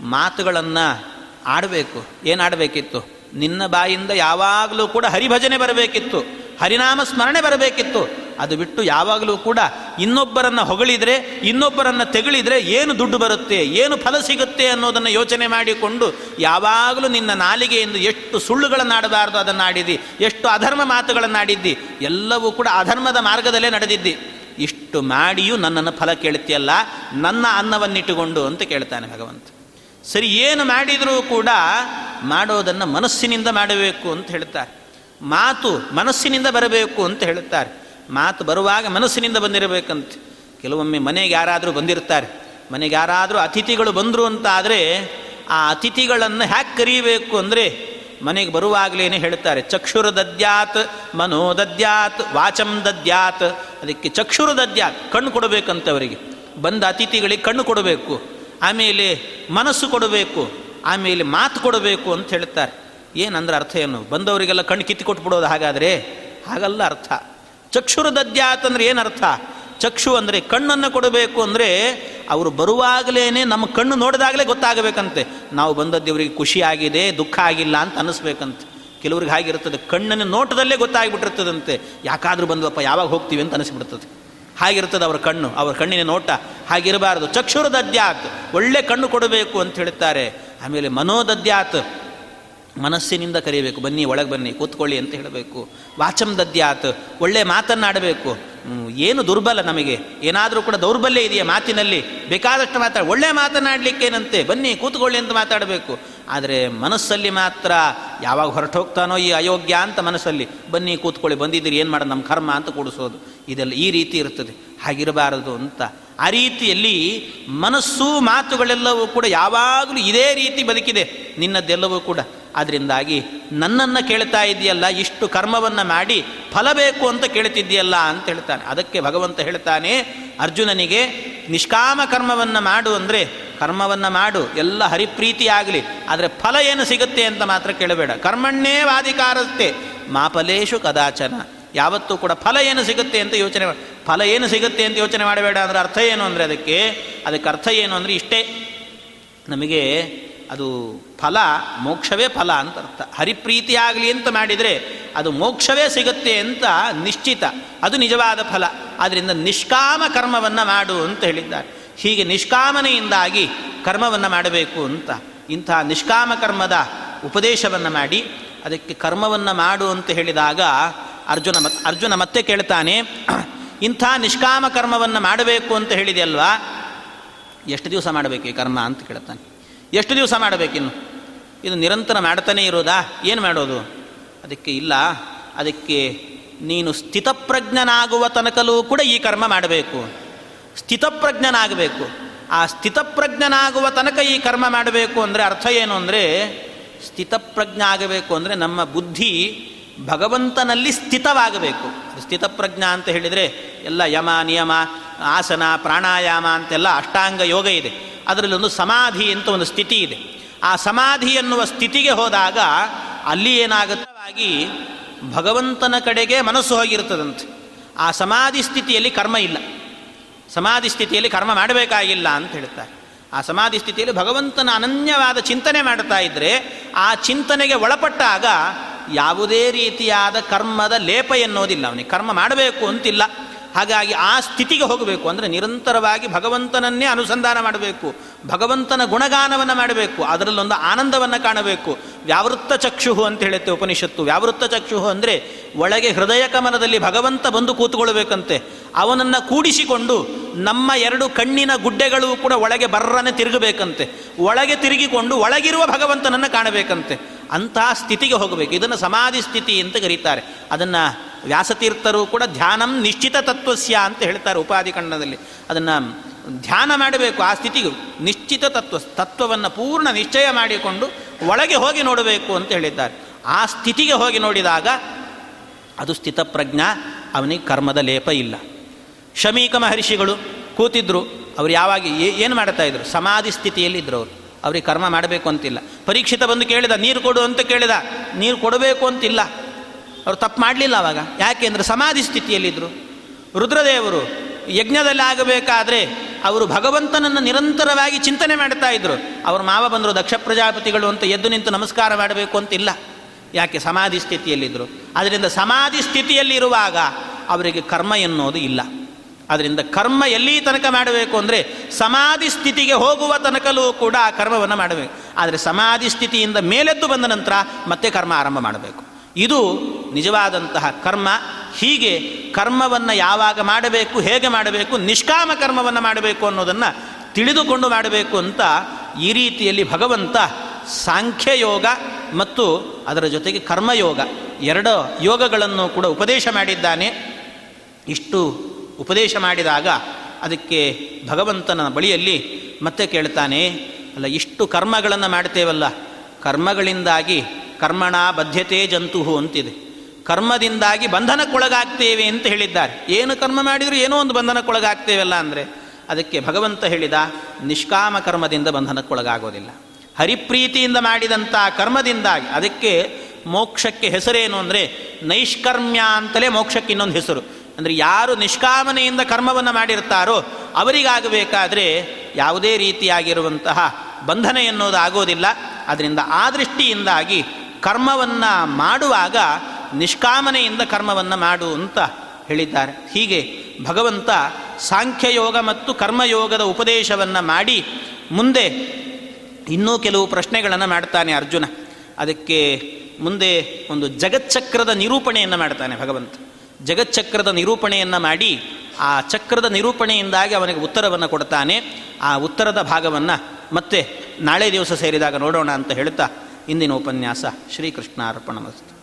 ಮಾತುಗಳನ್ನು ಆಡಬೇಕು. ಏನು ಆಡಬೇಕಿತ್ತು? ನಿನ್ನ ಬಾಯಿಂದ ಯಾವಾಗಲೂ ಕೂಡ ಹರಿಭಜನೆ ಬರಬೇಕಿತ್ತು, ಹರಿನಾಮ ಸ್ಮರಣೆ ಬರಬೇಕಿತ್ತು. ಅದು ಬಿಟ್ಟು ಯಾವಾಗಲೂ ಕೂಡ ಇನ್ನೊಬ್ಬರನ್ನು ಹೊಗಳಿದರೆ, ಇನ್ನೊಬ್ಬರನ್ನು ತೆಗಳಿದರೆ ಏನು ದುಡ್ಡು ಬರುತ್ತೆ, ಏನು ಫಲ ಸಿಗುತ್ತೆ ಅನ್ನೋದನ್ನು ಯೋಚನೆ ಮಾಡಿಕೊಂಡು ಯಾವಾಗಲೂ ನಿನ್ನ ನಾಲಿಗೆಯಿಂದ ಎಷ್ಟು ಸುಳ್ಳುಗಳನ್ನು ಆಡಬಾರ್ದು ಅದನ್ನು ಆಡಿದ್ದಿ, ಎಷ್ಟು ಅಧರ್ಮ ಮಾತುಗಳನ್ನು ಆಡಿದ್ದಿ, ಎಲ್ಲವೂ ಕೂಡ ಅಧರ್ಮದ ಮಾರ್ಗದಲ್ಲೇ ನಡೆದಿದ್ದಿ. ಇಷ್ಟು ಮಾಡಿಯೂ ನನ್ನನ್ನು ಫಲ ಕೇಳ್ತಿಯಲ್ಲ, ನನ್ನ ಅನ್ನವನ್ನಿಟ್ಟುಕೊಂಡು ಅಂತ ಕೇಳ್ತಾನೆ ಭಗವಂತ. ಸರಿ, ಏನು ಮಾಡಿದರೂ ಕೂಡ ಮಾಡೋದನ್ನು ಮನಸ್ಸಿನಿಂದ ಮಾಡಬೇಕು ಅಂತ ಹೇಳ್ತಾರೆ. ಮಾತು ಮನಸ್ಸಿನಿಂದ ಬರಬೇಕು ಅಂತ ಹೇಳುತ್ತಾರೆ ಮಾತು ಬರುವಾಗ ಮನಸ್ಸಿನಿಂದ ಬಂದಿರಬೇಕಂತೆ. ಕೆಲವೊಮ್ಮೆ ಮನೆಗೆ ಯಾರಾದರೂ ಬಂದಿರ್ತಾರೆ. ಮನೆಗೆ ಯಾರಾದರೂ ಅತಿಥಿಗಳು ಬಂದರು ಅಂತ ಆದರೆ ಆ ಅತಿಥಿಗಳನ್ನು ಹ್ಯಾಕ್ ಕರೀಬೇಕು ಅಂದರೆ ಮನೆಗೆ ಬರುವಾಗಲೇ ಹೇಳ್ತಾರೆ ಚಕ್ಷುರ ದದ್ಯಾತ್ ಮನೋ ದದ್ಯಾತ್ ವಾಚಂ ದದ್ಯಾತ್. ಅದಕ್ಕೆ ಚಕ್ಷುರ ದದ್ಯಾತ್ ಕಣ್ಣು ಕೊಡಬೇಕಂತ ಅವರಿಗೆ. ಬಂದ ಅತಿಥಿಗಳಿಗೆ ಕಣ್ಣು ಕೊಡಬೇಕು. ಆಮೇಲೆ ಮನಸ್ಸು ಕೊಡಬೇಕು, ಆಮೇಲೆ ಮಾತು ಕೊಡಬೇಕು ಅಂತ ಹೇಳ್ತಾರೆ. ಏನಂದ್ರೆ ಅರ್ಥ ಏನು? ಬಂದವರಿಗೆಲ್ಲ ಕಣ್ಣು ಕಿತ್ತಿ ಕೊಟ್ಬಿಡೋದು ಹಾಗಾದರೆ? ಹಾಗಲ್ಲ ಅರ್ಥ. ಚಕ್ಷುರ ದದ್ಯಾತ್ ಅಂದರೆ ಏನು ಅರ್ಥ? ಚಕ್ಷು ಅಂದರೆ ಕಣ್ಣನ್ನು ಕೊಡಬೇಕು ಅಂದರೆ ಅವರು ಬರುವಾಗಲೇ ನಮ್ಮ ಕಣ್ಣು ನೋಡಿದಾಗಲೇ ಗೊತ್ತಾಗಬೇಕಂತೆ. ನಾವು ಬಂದದ್ದು ಇವರಿಗೆ ಖುಷಿ ದುಃಖ ಆಗಿಲ್ಲ ಅಂತ ಅನ್ನಿಸ್ಬೇಕಂತೆ. ಕೆಲವ್ರಿಗೆ ಹಾಗಿರ್ತದೆ. ಕಣ್ಣನ್ನು ನೋಟದಲ್ಲೇ ಗೊತ್ತಾಗಿಬಿಟ್ಟಿರ್ತದಂತೆ. ಯಾಕಾದರೂ ಬಂದ್ವಪ್ಪ, ಯಾವಾಗ ಹೋಗ್ತೀವಿ ಅಂತ ಅನಿಸ್ಬಿಡ್ತದೆ ಹಾಗಿರ್ತದೆ ಅವರ ಕಣ್ಣು, ಅವರ ಕಣ್ಣಿನ ನೋಟ. ಹಾಗಿರಬಾರದು. ಚಕ್ಷುರದದ್ಯಾತ್ ಒಳ್ಳೆ ಕಣ್ಣು ಕೊಡಬೇಕು ಅಂತ ಹೇಳ್ತಾರೆ ಆಮೇಲೆ ಮನೋದದ್ಯಾತ್ ಮನಸ್ಸಿನಿಂದ ಕರೀಬೇಕು ಬನ್ನಿ, ಒಳಗೆ ಬನ್ನಿ, ಕೂತ್ಕೊಳ್ಳಿ ಅಂತ ಹೇಳಬೇಕು. ವಾಚಂ ದದ್ಯಾತ್ ಒಳ್ಳೆ ಮಾತನ್ನಾಡಬೇಕು. ಏನು ದುರ್ಬಲ ನಮಗೆ. ಏನಾದರೂ ಕೂಡ ದೌರ್ಬಲ್ಯ ಇದೆಯಾ ಮಾತಿನಲ್ಲಿ? ಬೇಕಾದಷ್ಟು ಮಾತಾಡ, ಒಳ್ಳೆ ಮಾತನಾಡಲಿಕ್ಕೇನಂತೆ ಬನ್ನಿ, ಕೂತ್ಕೊಳ್ಳಿ ಅಂತ ಮಾತಾಡಬೇಕು. ಆದರೆ ಮನಸ್ಸಲ್ಲಿ ಮಾತ್ರ ಯಾವಾಗ ಹೊರಟು ಹೋಗ್ತಾನೋ ಈ ಅಯೋಗ್ಯ ಅಂತ ಮನಸ್ಸಲ್ಲಿ, ಬನ್ನಿ ಕೂತ್ಕೊಳ್ಳಿ, ಬಂದಿದ್ದೀರಿ, ಏನು ಮಾಡೋದು ನಮ್ಮ ಕರ್ಮ ಅಂತ ಕೂಡಿಸೋದು. ಇದೆಲ್ಲ ಈ ರೀತಿ ಇರ್ತದೆ. ಹಾಗಿರಬಾರದು ಅಂತ. ಆ ರೀತಿಯಲ್ಲಿ ಮನಸ್ಸು ಮಾತುಗಳೆಲ್ಲವೂ ಕೂಡ ಯಾವಾಗಲೂ ಇದೇ ರೀತಿ ಬದುಕಿದೆ. ನಿನ್ನದ್ದೆಲ್ಲವೂ ಕೂಡ. ಅದರಿಂದಾಗಿ ನನ್ನನ್ನು ಕೇಳ್ತಾ ಇದೆಯಲ್ಲ, ಇಷ್ಟು ಕರ್ಮವನ್ನು ಮಾಡಿ ಫಲ ಬೇಕು ಅಂತ ಕೇಳ್ತಿದ್ದೀಯಲ್ಲ ಅಂತ ಹೇಳ್ತಾನೆ. ಅದಕ್ಕೆ ಭಗವಂತ ಹೇಳ್ತಾನೆ, ಅರ್ಜುನನಿಗೆ ನಿಷ್ಕಾಮ ಕರ್ಮವನ್ನು ಮಾಡು ಅಂದರೆ, ಕರ್ಮವನ್ನು ಮಾಡು, ಎಲ್ಲ ಹರಿಪ್ರೀತಿ ಆಗಲಿ, ಆದರೆ ಫಲ ಏನು ಸಿಗುತ್ತೆ ಅಂತ ಮಾತ್ರ ಕೇಳಬೇಡ. ಕರ್ಮಣ್ಣೇ ವಾದಿಕಾರಸ್ತೆ ಮಾಪಲೇಶು ಕದಾಚನ. ಯಾವತ್ತೂ ಕೂಡ ಫಲ ಏನು ಸಿಗುತ್ತೆ ಅಂತ ಯೋಚನೆ ಫಲ ಏನು ಸಿಗುತ್ತೆ ಅಂತ ಯೋಚನೆ ಮಾಡಬೇಡ ಅಂದರೆ ಅರ್ಥ ಏನು ಅಂದರೆ ಅದಕ್ಕೆ ಅದಕ್ಕೆ ಅರ್ಥ ಏನು ಅಂದರೆ ಇಷ್ಟೇ. ನಮಗೆ ಅದು ಫಲ, ಮೋಕ್ಷವೇ ಫಲ ಅಂತ ಅರ್ಥ. ಹರಿಪ್ರೀತಿ ಆಗಲಿ ಅಂತ ಮಾಡಿದರೆ ಅದು ಮೋಕ್ಷವೇ ಸಿಗುತ್ತೆ ಅಂತ ನಿಶ್ಚಿತ. ಅದು ನಿಜವಾದ ಫಲ. ಆದ್ದರಿಂದ ನಿಷ್ಕಾಮ ಕರ್ಮವನ್ನು ಮಾಡು ಅಂತ ಹೇಳಿದ್ದಾರೆ. ಹೀಗೆ ನಿಷ್ಕಾಮನೆಯಿಂದಾಗಿ ಕರ್ಮವನ್ನು ಮಾಡಬೇಕು ಅಂತ ಇಂಥ ನಿಷ್ಕಾಮ ಕರ್ಮದ ಉಪದೇಶವನ್ನು ಮಾಡಿ, ಅದಕ್ಕೆ ಕರ್ಮವನ್ನು ಮಾಡು ಅಂತ ಹೇಳಿದಾಗ ಅರ್ಜುನ ಮತ್, ಅರ್ಜುನ ಮತ್ತೆ ಕೇಳ್ತಾನೆ, ಇಂಥ ನಿಷ್ಕಾಮ ಕರ್ಮವನ್ನು ಮಾಡಬೇಕು ಅಂತ ಹೇಳಿದೆಯಲ್ವಾ ಎಷ್ಟು ದಿವಸ ಮಾಡಬೇಕು ಈ ಕರ್ಮ ಅಂತ ಕೇಳ್ತಾನೆ. ಎಷ್ಟು ದಿವಸ ಮಾಡಬೇಕಿನ್ನು ಇದು ನಿರಂತರ ಮಾಡ್ತಾನೇ ಇರೋದಾ? ಏನು ಮಾಡೋದು? ಅದಕ್ಕೆ ಇಲ್ಲ. ಅದಕ್ಕೆ ನೀನು ಸ್ಥಿತಪ್ರಜ್ಞನಾಗುವ ತನಕಲ್ಲೂ ಕೂಡ ಈ ಕರ್ಮ ಮಾಡಬೇಕು. ಸ್ಥಿತಪ್ರಜ್ಞನಾಗಬೇಕು. ಆ ಸ್ಥಿತಪ್ರಜ್ಞನಾಗುವ ತನಕ ಈ ಕರ್ಮ ಮಾಡಬೇಕು ಅಂದರೆ ಅರ್ಥ ಏನು ಅಂದರೆ, ಸ್ಥಿತಪ್ರಜ್ಞ ಆಗಬೇಕು ಅಂದರೆ ನಮ್ಮ ಬುದ್ಧಿ ಭಗವಂತನಲ್ಲಿ ಸ್ಥಿತವಾಗಬೇಕು. ಸ್ಥಿತಪ್ರಜ್ಞ ಅಂತ ಹೇಳಿದರೆ ಎಲ್ಲ ಯಮ, ನಿಯಮ, ಆಸನ, ಪ್ರಾಣಾಯಾಮ ಅಂತೆಲ್ಲ ಅಷ್ಟಾಂಗ ಯೋಗ ಇದೆ. ಅದರಲ್ಲಿ ಒಂದು ಸಮಾಧಿ ಅಂತ ಒಂದು ಸ್ಥಿತಿ ಇದೆ. ಆ ಸಮಾಧಿ ಎನ್ನುವ ಸ್ಥಿತಿಗೆ ಹೋದಾಗ ಅಲ್ಲಿ ಏನಾಗುತ್ತವಾಗಿ ಭಗವಂತನ ಕಡೆಗೆ ಮನಸ್ಸು ಹೋಗಿರ್ತದಂತೆ. ಆ ಸಮಾಧಿ ಸ್ಥಿತಿಯಲ್ಲಿ ಕರ್ಮ ಇಲ್ಲ. ಸಮಾಧಿ ಸ್ಥಿತಿಯಲ್ಲಿ ಕರ್ಮ ಮಾಡಬೇಕಾಗಿಲ್ಲ ಅಂತ ಹೇಳ್ತಾರೆ. ಆ ಸಮಾಧಿ ಸ್ಥಿತಿಯಲ್ಲಿ ಭಗವಂತನ ಅನನ್ಯವಾದ ಚಿಂತನೆ ಮಾಡ್ತಾ ಇದ್ದರೆ ಆ ಚಿಂತನೆಗೆ ಒಳಪಟ್ಟಾಗ ಯಾವುದೇ ರೀತಿಯಾದ ಕರ್ಮದ ಲೇಪ ಎನ್ನುವುದಿಲ್ಲ ಅವನಿಗೆ. ಕರ್ಮ ಮಾಡಬೇಕು ಅಂತಿಲ್ಲ. ಹಾಗಾಗಿ ಆ ಸ್ಥಿತಿಗೆ ಹೋಗಬೇಕು ಅಂದರೆ ನಿರಂತರವಾಗಿ ಭಗವಂತನನ್ನೇ ಅನುಸಂಧಾನ ಮಾಡಬೇಕು, ಭಗವಂತನ ಗುಣಗಾನವನ್ನು ಮಾಡಬೇಕು, ಅದರಲ್ಲೊಂದು ಆನಂದವನ್ನು ಕಾಣಬೇಕು. ವ್ಯಾವೃತ್ತ ಚಕ್ಷುಹು ಅಂತ ಹೇಳುತ್ತೆ ಉಪನಿಷತ್ತು. ವ್ಯಾವೃತ್ತ ಚಕ್ಷುಹು ಅಂದರೆ ಒಳಗೆ ಹೃದಯ ಕಮನದಲ್ಲಿ ಭಗವಂತ ಬಂದು ಕೂತ್ಕೊಳ್ಬೇಕಂತೆ. ಅವನನ್ನು ಕೂಡಿಸಿಕೊಂಡು ನಮ್ಮ ಎರಡು ಕಣ್ಣಿನ ಗುಡ್ಡೆಗಳು ಕೂಡ ಒಳಗೆ ಬರ್ರನೆ ತಿರುಗಬೇಕಂತೆ. ಒಳಗೆ ತಿರುಗಿಕೊಂಡು ಒಳಗಿರುವ ಭಗವಂತನನ್ನು ಕಾಣಬೇಕಂತೆ. ಅಂತಹ ಸ್ಥಿತಿಗೆ ಹೋಗಬೇಕು. ಇದನ್ನು ಸಮಾಧಿ ಸ್ಥಿತಿ ಅಂತ ಕರೀತಾರೆ. ಅದನ್ನು ವ್ಯಾಸತೀರ್ಥರು ಕೂಡ ಧ್ಯಾನಂ ನಿಶ್ಚಿತ ತತ್ವಸ್ಯ ಅಂತ ಹೇಳ್ತಾರೆ ಉಪಾಧಿ ಖಂಡದಲ್ಲಿ. ಅದನ್ನು ಧ್ಯಾನ ಮಾಡಬೇಕು ಆ ಸ್ಥಿತಿಗೂ. ನಿಶ್ಚಿತ ತತ್ವ, ತತ್ವವನ್ನು ಪೂರ್ಣ ನಿಶ್ಚಯ ಮಾಡಿಕೊಂಡು ಒಳಗೆ ಹೋಗಿ ನೋಡಬೇಕು ಅಂತ ಹೇಳಿದ್ದಾರೆ. ಆ ಸ್ಥಿತಿಗೆ ಹೋಗಿ ನೋಡಿದಾಗ ಅದು ಸ್ಥಿತಪ್ರಜ್ಞ ಅವನಿಗೆ ಕರ್ಮದ ಲೇಪ ಇಲ್ಲ. ಶಮೀಕ ಮಹರ್ಷಿಗಳು ಕೂತಿದ್ರು. ಅವ್ರು ಯಾವಾಗ ಏನು ಮಾಡ್ತಾ ಇದ್ರು? ಸಮಾಧಿ ಸ್ಥಿತಿಯಲ್ಲಿದ್ದರು ಅವರು. ಅವ್ರಿಗೆ ಕರ್ಮ ಮಾಡಬೇಕು ಅಂತಿಲ್ಲ. ಪರೀಕ್ಷಿತ ಬಂದು ಕೇಳಿದ, ನೀರು ಕೊಡು ಅಂತ ಕೇಳಿದ, ನೀರು ಕೊಡಬೇಕು ಅಂತಿಲ್ಲ. ಅವರು ತಪ್ಪು ಮಾಡಲಿಲ್ಲ ಅವಾಗ. ಯಾಕೆಂದರೆ ಸಮಾಧಿ ಸ್ಥಿತಿಯಲ್ಲಿದ್ದರು ರುದ್ರದೇವರು ಯಜ್ಞದಲ್ಲಿ ಆಗಬೇಕಾದ್ರೆ ಅವರು ಭಗವಂತನನ್ನು ನಿರಂತರವಾಗಿ ಚಿಂತನೆ ಮಾಡ್ತಾ ಇದ್ರು. ಅವರು ಮಾವ ಬಂದರು, ದಕ್ಷ ಪ್ರಜಾಪತಿಗಳು ಅಂತ ಎದ್ದು ನಿಂತು ನಮಸ್ಕಾರ ಮಾಡಬೇಕು ಅಂತಿಲ್ಲ. ಯಾಕೆ? ಸಮಾಧಿ ಸ್ಥಿತಿಯಲ್ಲಿದ್ದರು ಅದರಿಂದ ಸಮಾಧಿ ಸ್ಥಿತಿಯಲ್ಲಿರುವಾಗ ಅವರಿಗೆ ಕರ್ಮ ಎನ್ನುವುದು ಇಲ್ಲ. ಅದರಿಂದ ಕರ್ಮ ಎಲ್ಲಿ ತನಕ ಮಾಡಬೇಕು ಅಂದರೆ ಸಮಾಧಿ ಸ್ಥಿತಿಗೆ ಹೋಗುವ ತನಕಲೂ ಕೂಡ ಆ ಕರ್ಮವನ್ನು ಮಾಡಬೇಕು. ಆದರೆ ಸಮಾಧಿ ಸ್ಥಿತಿಯಿಂದ ಮೇಲೆದ್ದು ಬಂದ ನಂತರ ಮತ್ತೆ ಕರ್ಮ ಆರಂಭ ಮಾಡಬೇಕು. ಇದು ನಿಜವಾದಂತಹ ಕರ್ಮ. ಹೀಗೆ ಕರ್ಮವನ್ನು ಯಾವಾಗ ಮಾಡಬೇಕು, ಹೇಗೆ ಮಾಡಬೇಕು, ನಿಷ್ಕಾಮ ಕರ್ಮವನ್ನು ಮಾಡಬೇಕು ಅನ್ನೋದನ್ನು ತಿಳಿದುಕೊಂಡು ಮಾಡಬೇಕು ಅಂತ ಈ ರೀತಿಯಲ್ಲಿ ಭಗವಂತ ಸಾಂಖ್ಯಯೋಗ ಮತ್ತು ಅದರ ಜೊತೆಗೆ ಕರ್ಮಯೋಗ ಎರಡು ಯೋಗಗಳನ್ನು ಕೂಡ ಉಪದೇಶ ಮಾಡಿದ್ದಾನೆ. ಇಷ್ಟು ಉಪದೇಶ ಮಾಡಿದಾಗ ಅದಕ್ಕೆ ಭಗವಂತನ ಬಳಿಯಲ್ಲಿ ಮತ್ತೆ ಕೇಳ್ತಾನೆ, ಅಲ್ಲ, ಇಷ್ಟು ಕರ್ಮಗಳನ್ನು ಮಾಡ್ತೇವಲ್ಲ, ಕರ್ಮಗಳಿಂದಾಗಿ ಕರ್ಮಣ ಬದ್ಧತೆ ಜಂತುಹು ಅಂತಿದೆ. ಕರ್ಮದಿಂದಾಗಿ ಬಂಧನಕ್ಕೊಳಗಾಗ್ತೇವೆ ಅಂತ ಹೇಳಿದ್ದಾರೆ. ಏನು ಕರ್ಮ ಮಾಡಿದರೂ ಏನೋ ಒಂದು ಬಂಧನಕ್ಕೊಳಗಾಗ್ತೇವಲ್ಲ ಅಂದರೆ ಅದಕ್ಕೆ ಭಗವಂತ ಹೇಳಿದ, ನಿಷ್ಕಾಮ ಕರ್ಮದಿಂದ ಬಂಧನಕ್ಕೊಳಗಾಗೋದಿಲ್ಲ. ಹರಿಪ್ರೀತಿಯಿಂದ ಮಾಡಿದಂಥ ಕರ್ಮದಿಂದಾಗಿ, ಅದಕ್ಕೆ ಮೋಕ್ಷಕ್ಕೆ ಹೆಸರೇನು ಅಂದರೆ ನೈಷ್ಕರ್ಮ್ಯ ಅಂತಲೇ ಮೋಕ್ಷಕ್ಕೆ ಇನ್ನೊಂದು ಹೆಸರು. ಅಂದರೆ ಯಾರು ನಿಷ್ಕಾಮನೆಯಿಂದ ಕರ್ಮವನ್ನು ಮಾಡಿರ್ತಾರೋ ಅವರಿಗಾಗಬೇಕಾದ್ರೆ ಯಾವುದೇ ರೀತಿಯಾಗಿರುವಂತಹ ಬಂಧನ ಎನ್ನುವುದು ಆಗೋದಿಲ್ಲ. ಅದರಿಂದ ಆ ದೃಷ್ಟಿಯಿಂದಾಗಿ ಕರ್ಮವನ್ನು ಮಾಡುವಾಗ ನಿಷ್ಕಾಮನೆಯಿಂದ ಕರ್ಮವನ್ನು ಮಾಡು ಅಂತ ಹೇಳಿದ್ದಾರೆ. ಹೀಗೆ ಭಗವಂತ ಸಾಂಖ್ಯಯೋಗ ಮತ್ತು ಕರ್ಮಯೋಗದ ಉಪದೇಶವನ್ನು ಮಾಡಿ ಮುಂದೆ ಇನ್ನೂ ಕೆಲವು ಪ್ರಶ್ನೆಗಳನ್ನು ಮಾಡ್ತಾನೆ ಅರ್ಜುನ. ಅದಕ್ಕೆ ಮುಂದೆ ಒಂದು ಜಗಚ್ಚಕ್ರದ ನಿರೂಪಣೆಯನ್ನು ಮಾಡ್ತಾನೆ ಭಗವಂತ. ಜಗಚ್ಚಕ್ರದ ನಿರೂಪಣೆಯನ್ನು ಮಾಡಿ ಆ ಚಕ್ರದ ನಿರೂಪಣೆಯಿಂದಾಗಿ ಅವನಿಗೆ ಉತ್ತರವನ್ನು ಕೊಡ್ತಾನೆ. ಆ ಉತ್ತರದ ಭಾಗವನ್ನು ಮತ್ತೆ ನಾಳೆ ದಿವಸ ಸೇರಿದಾಗ ನೋಡೋಣ ಅಂತ ಹೇಳ್ತಾ ಇಂದಿನ ಉಪನ್ಯಾಸ ಶ್ರೀಕೃಷ್ಣಾರ್ಪಣಮಸ್ತು.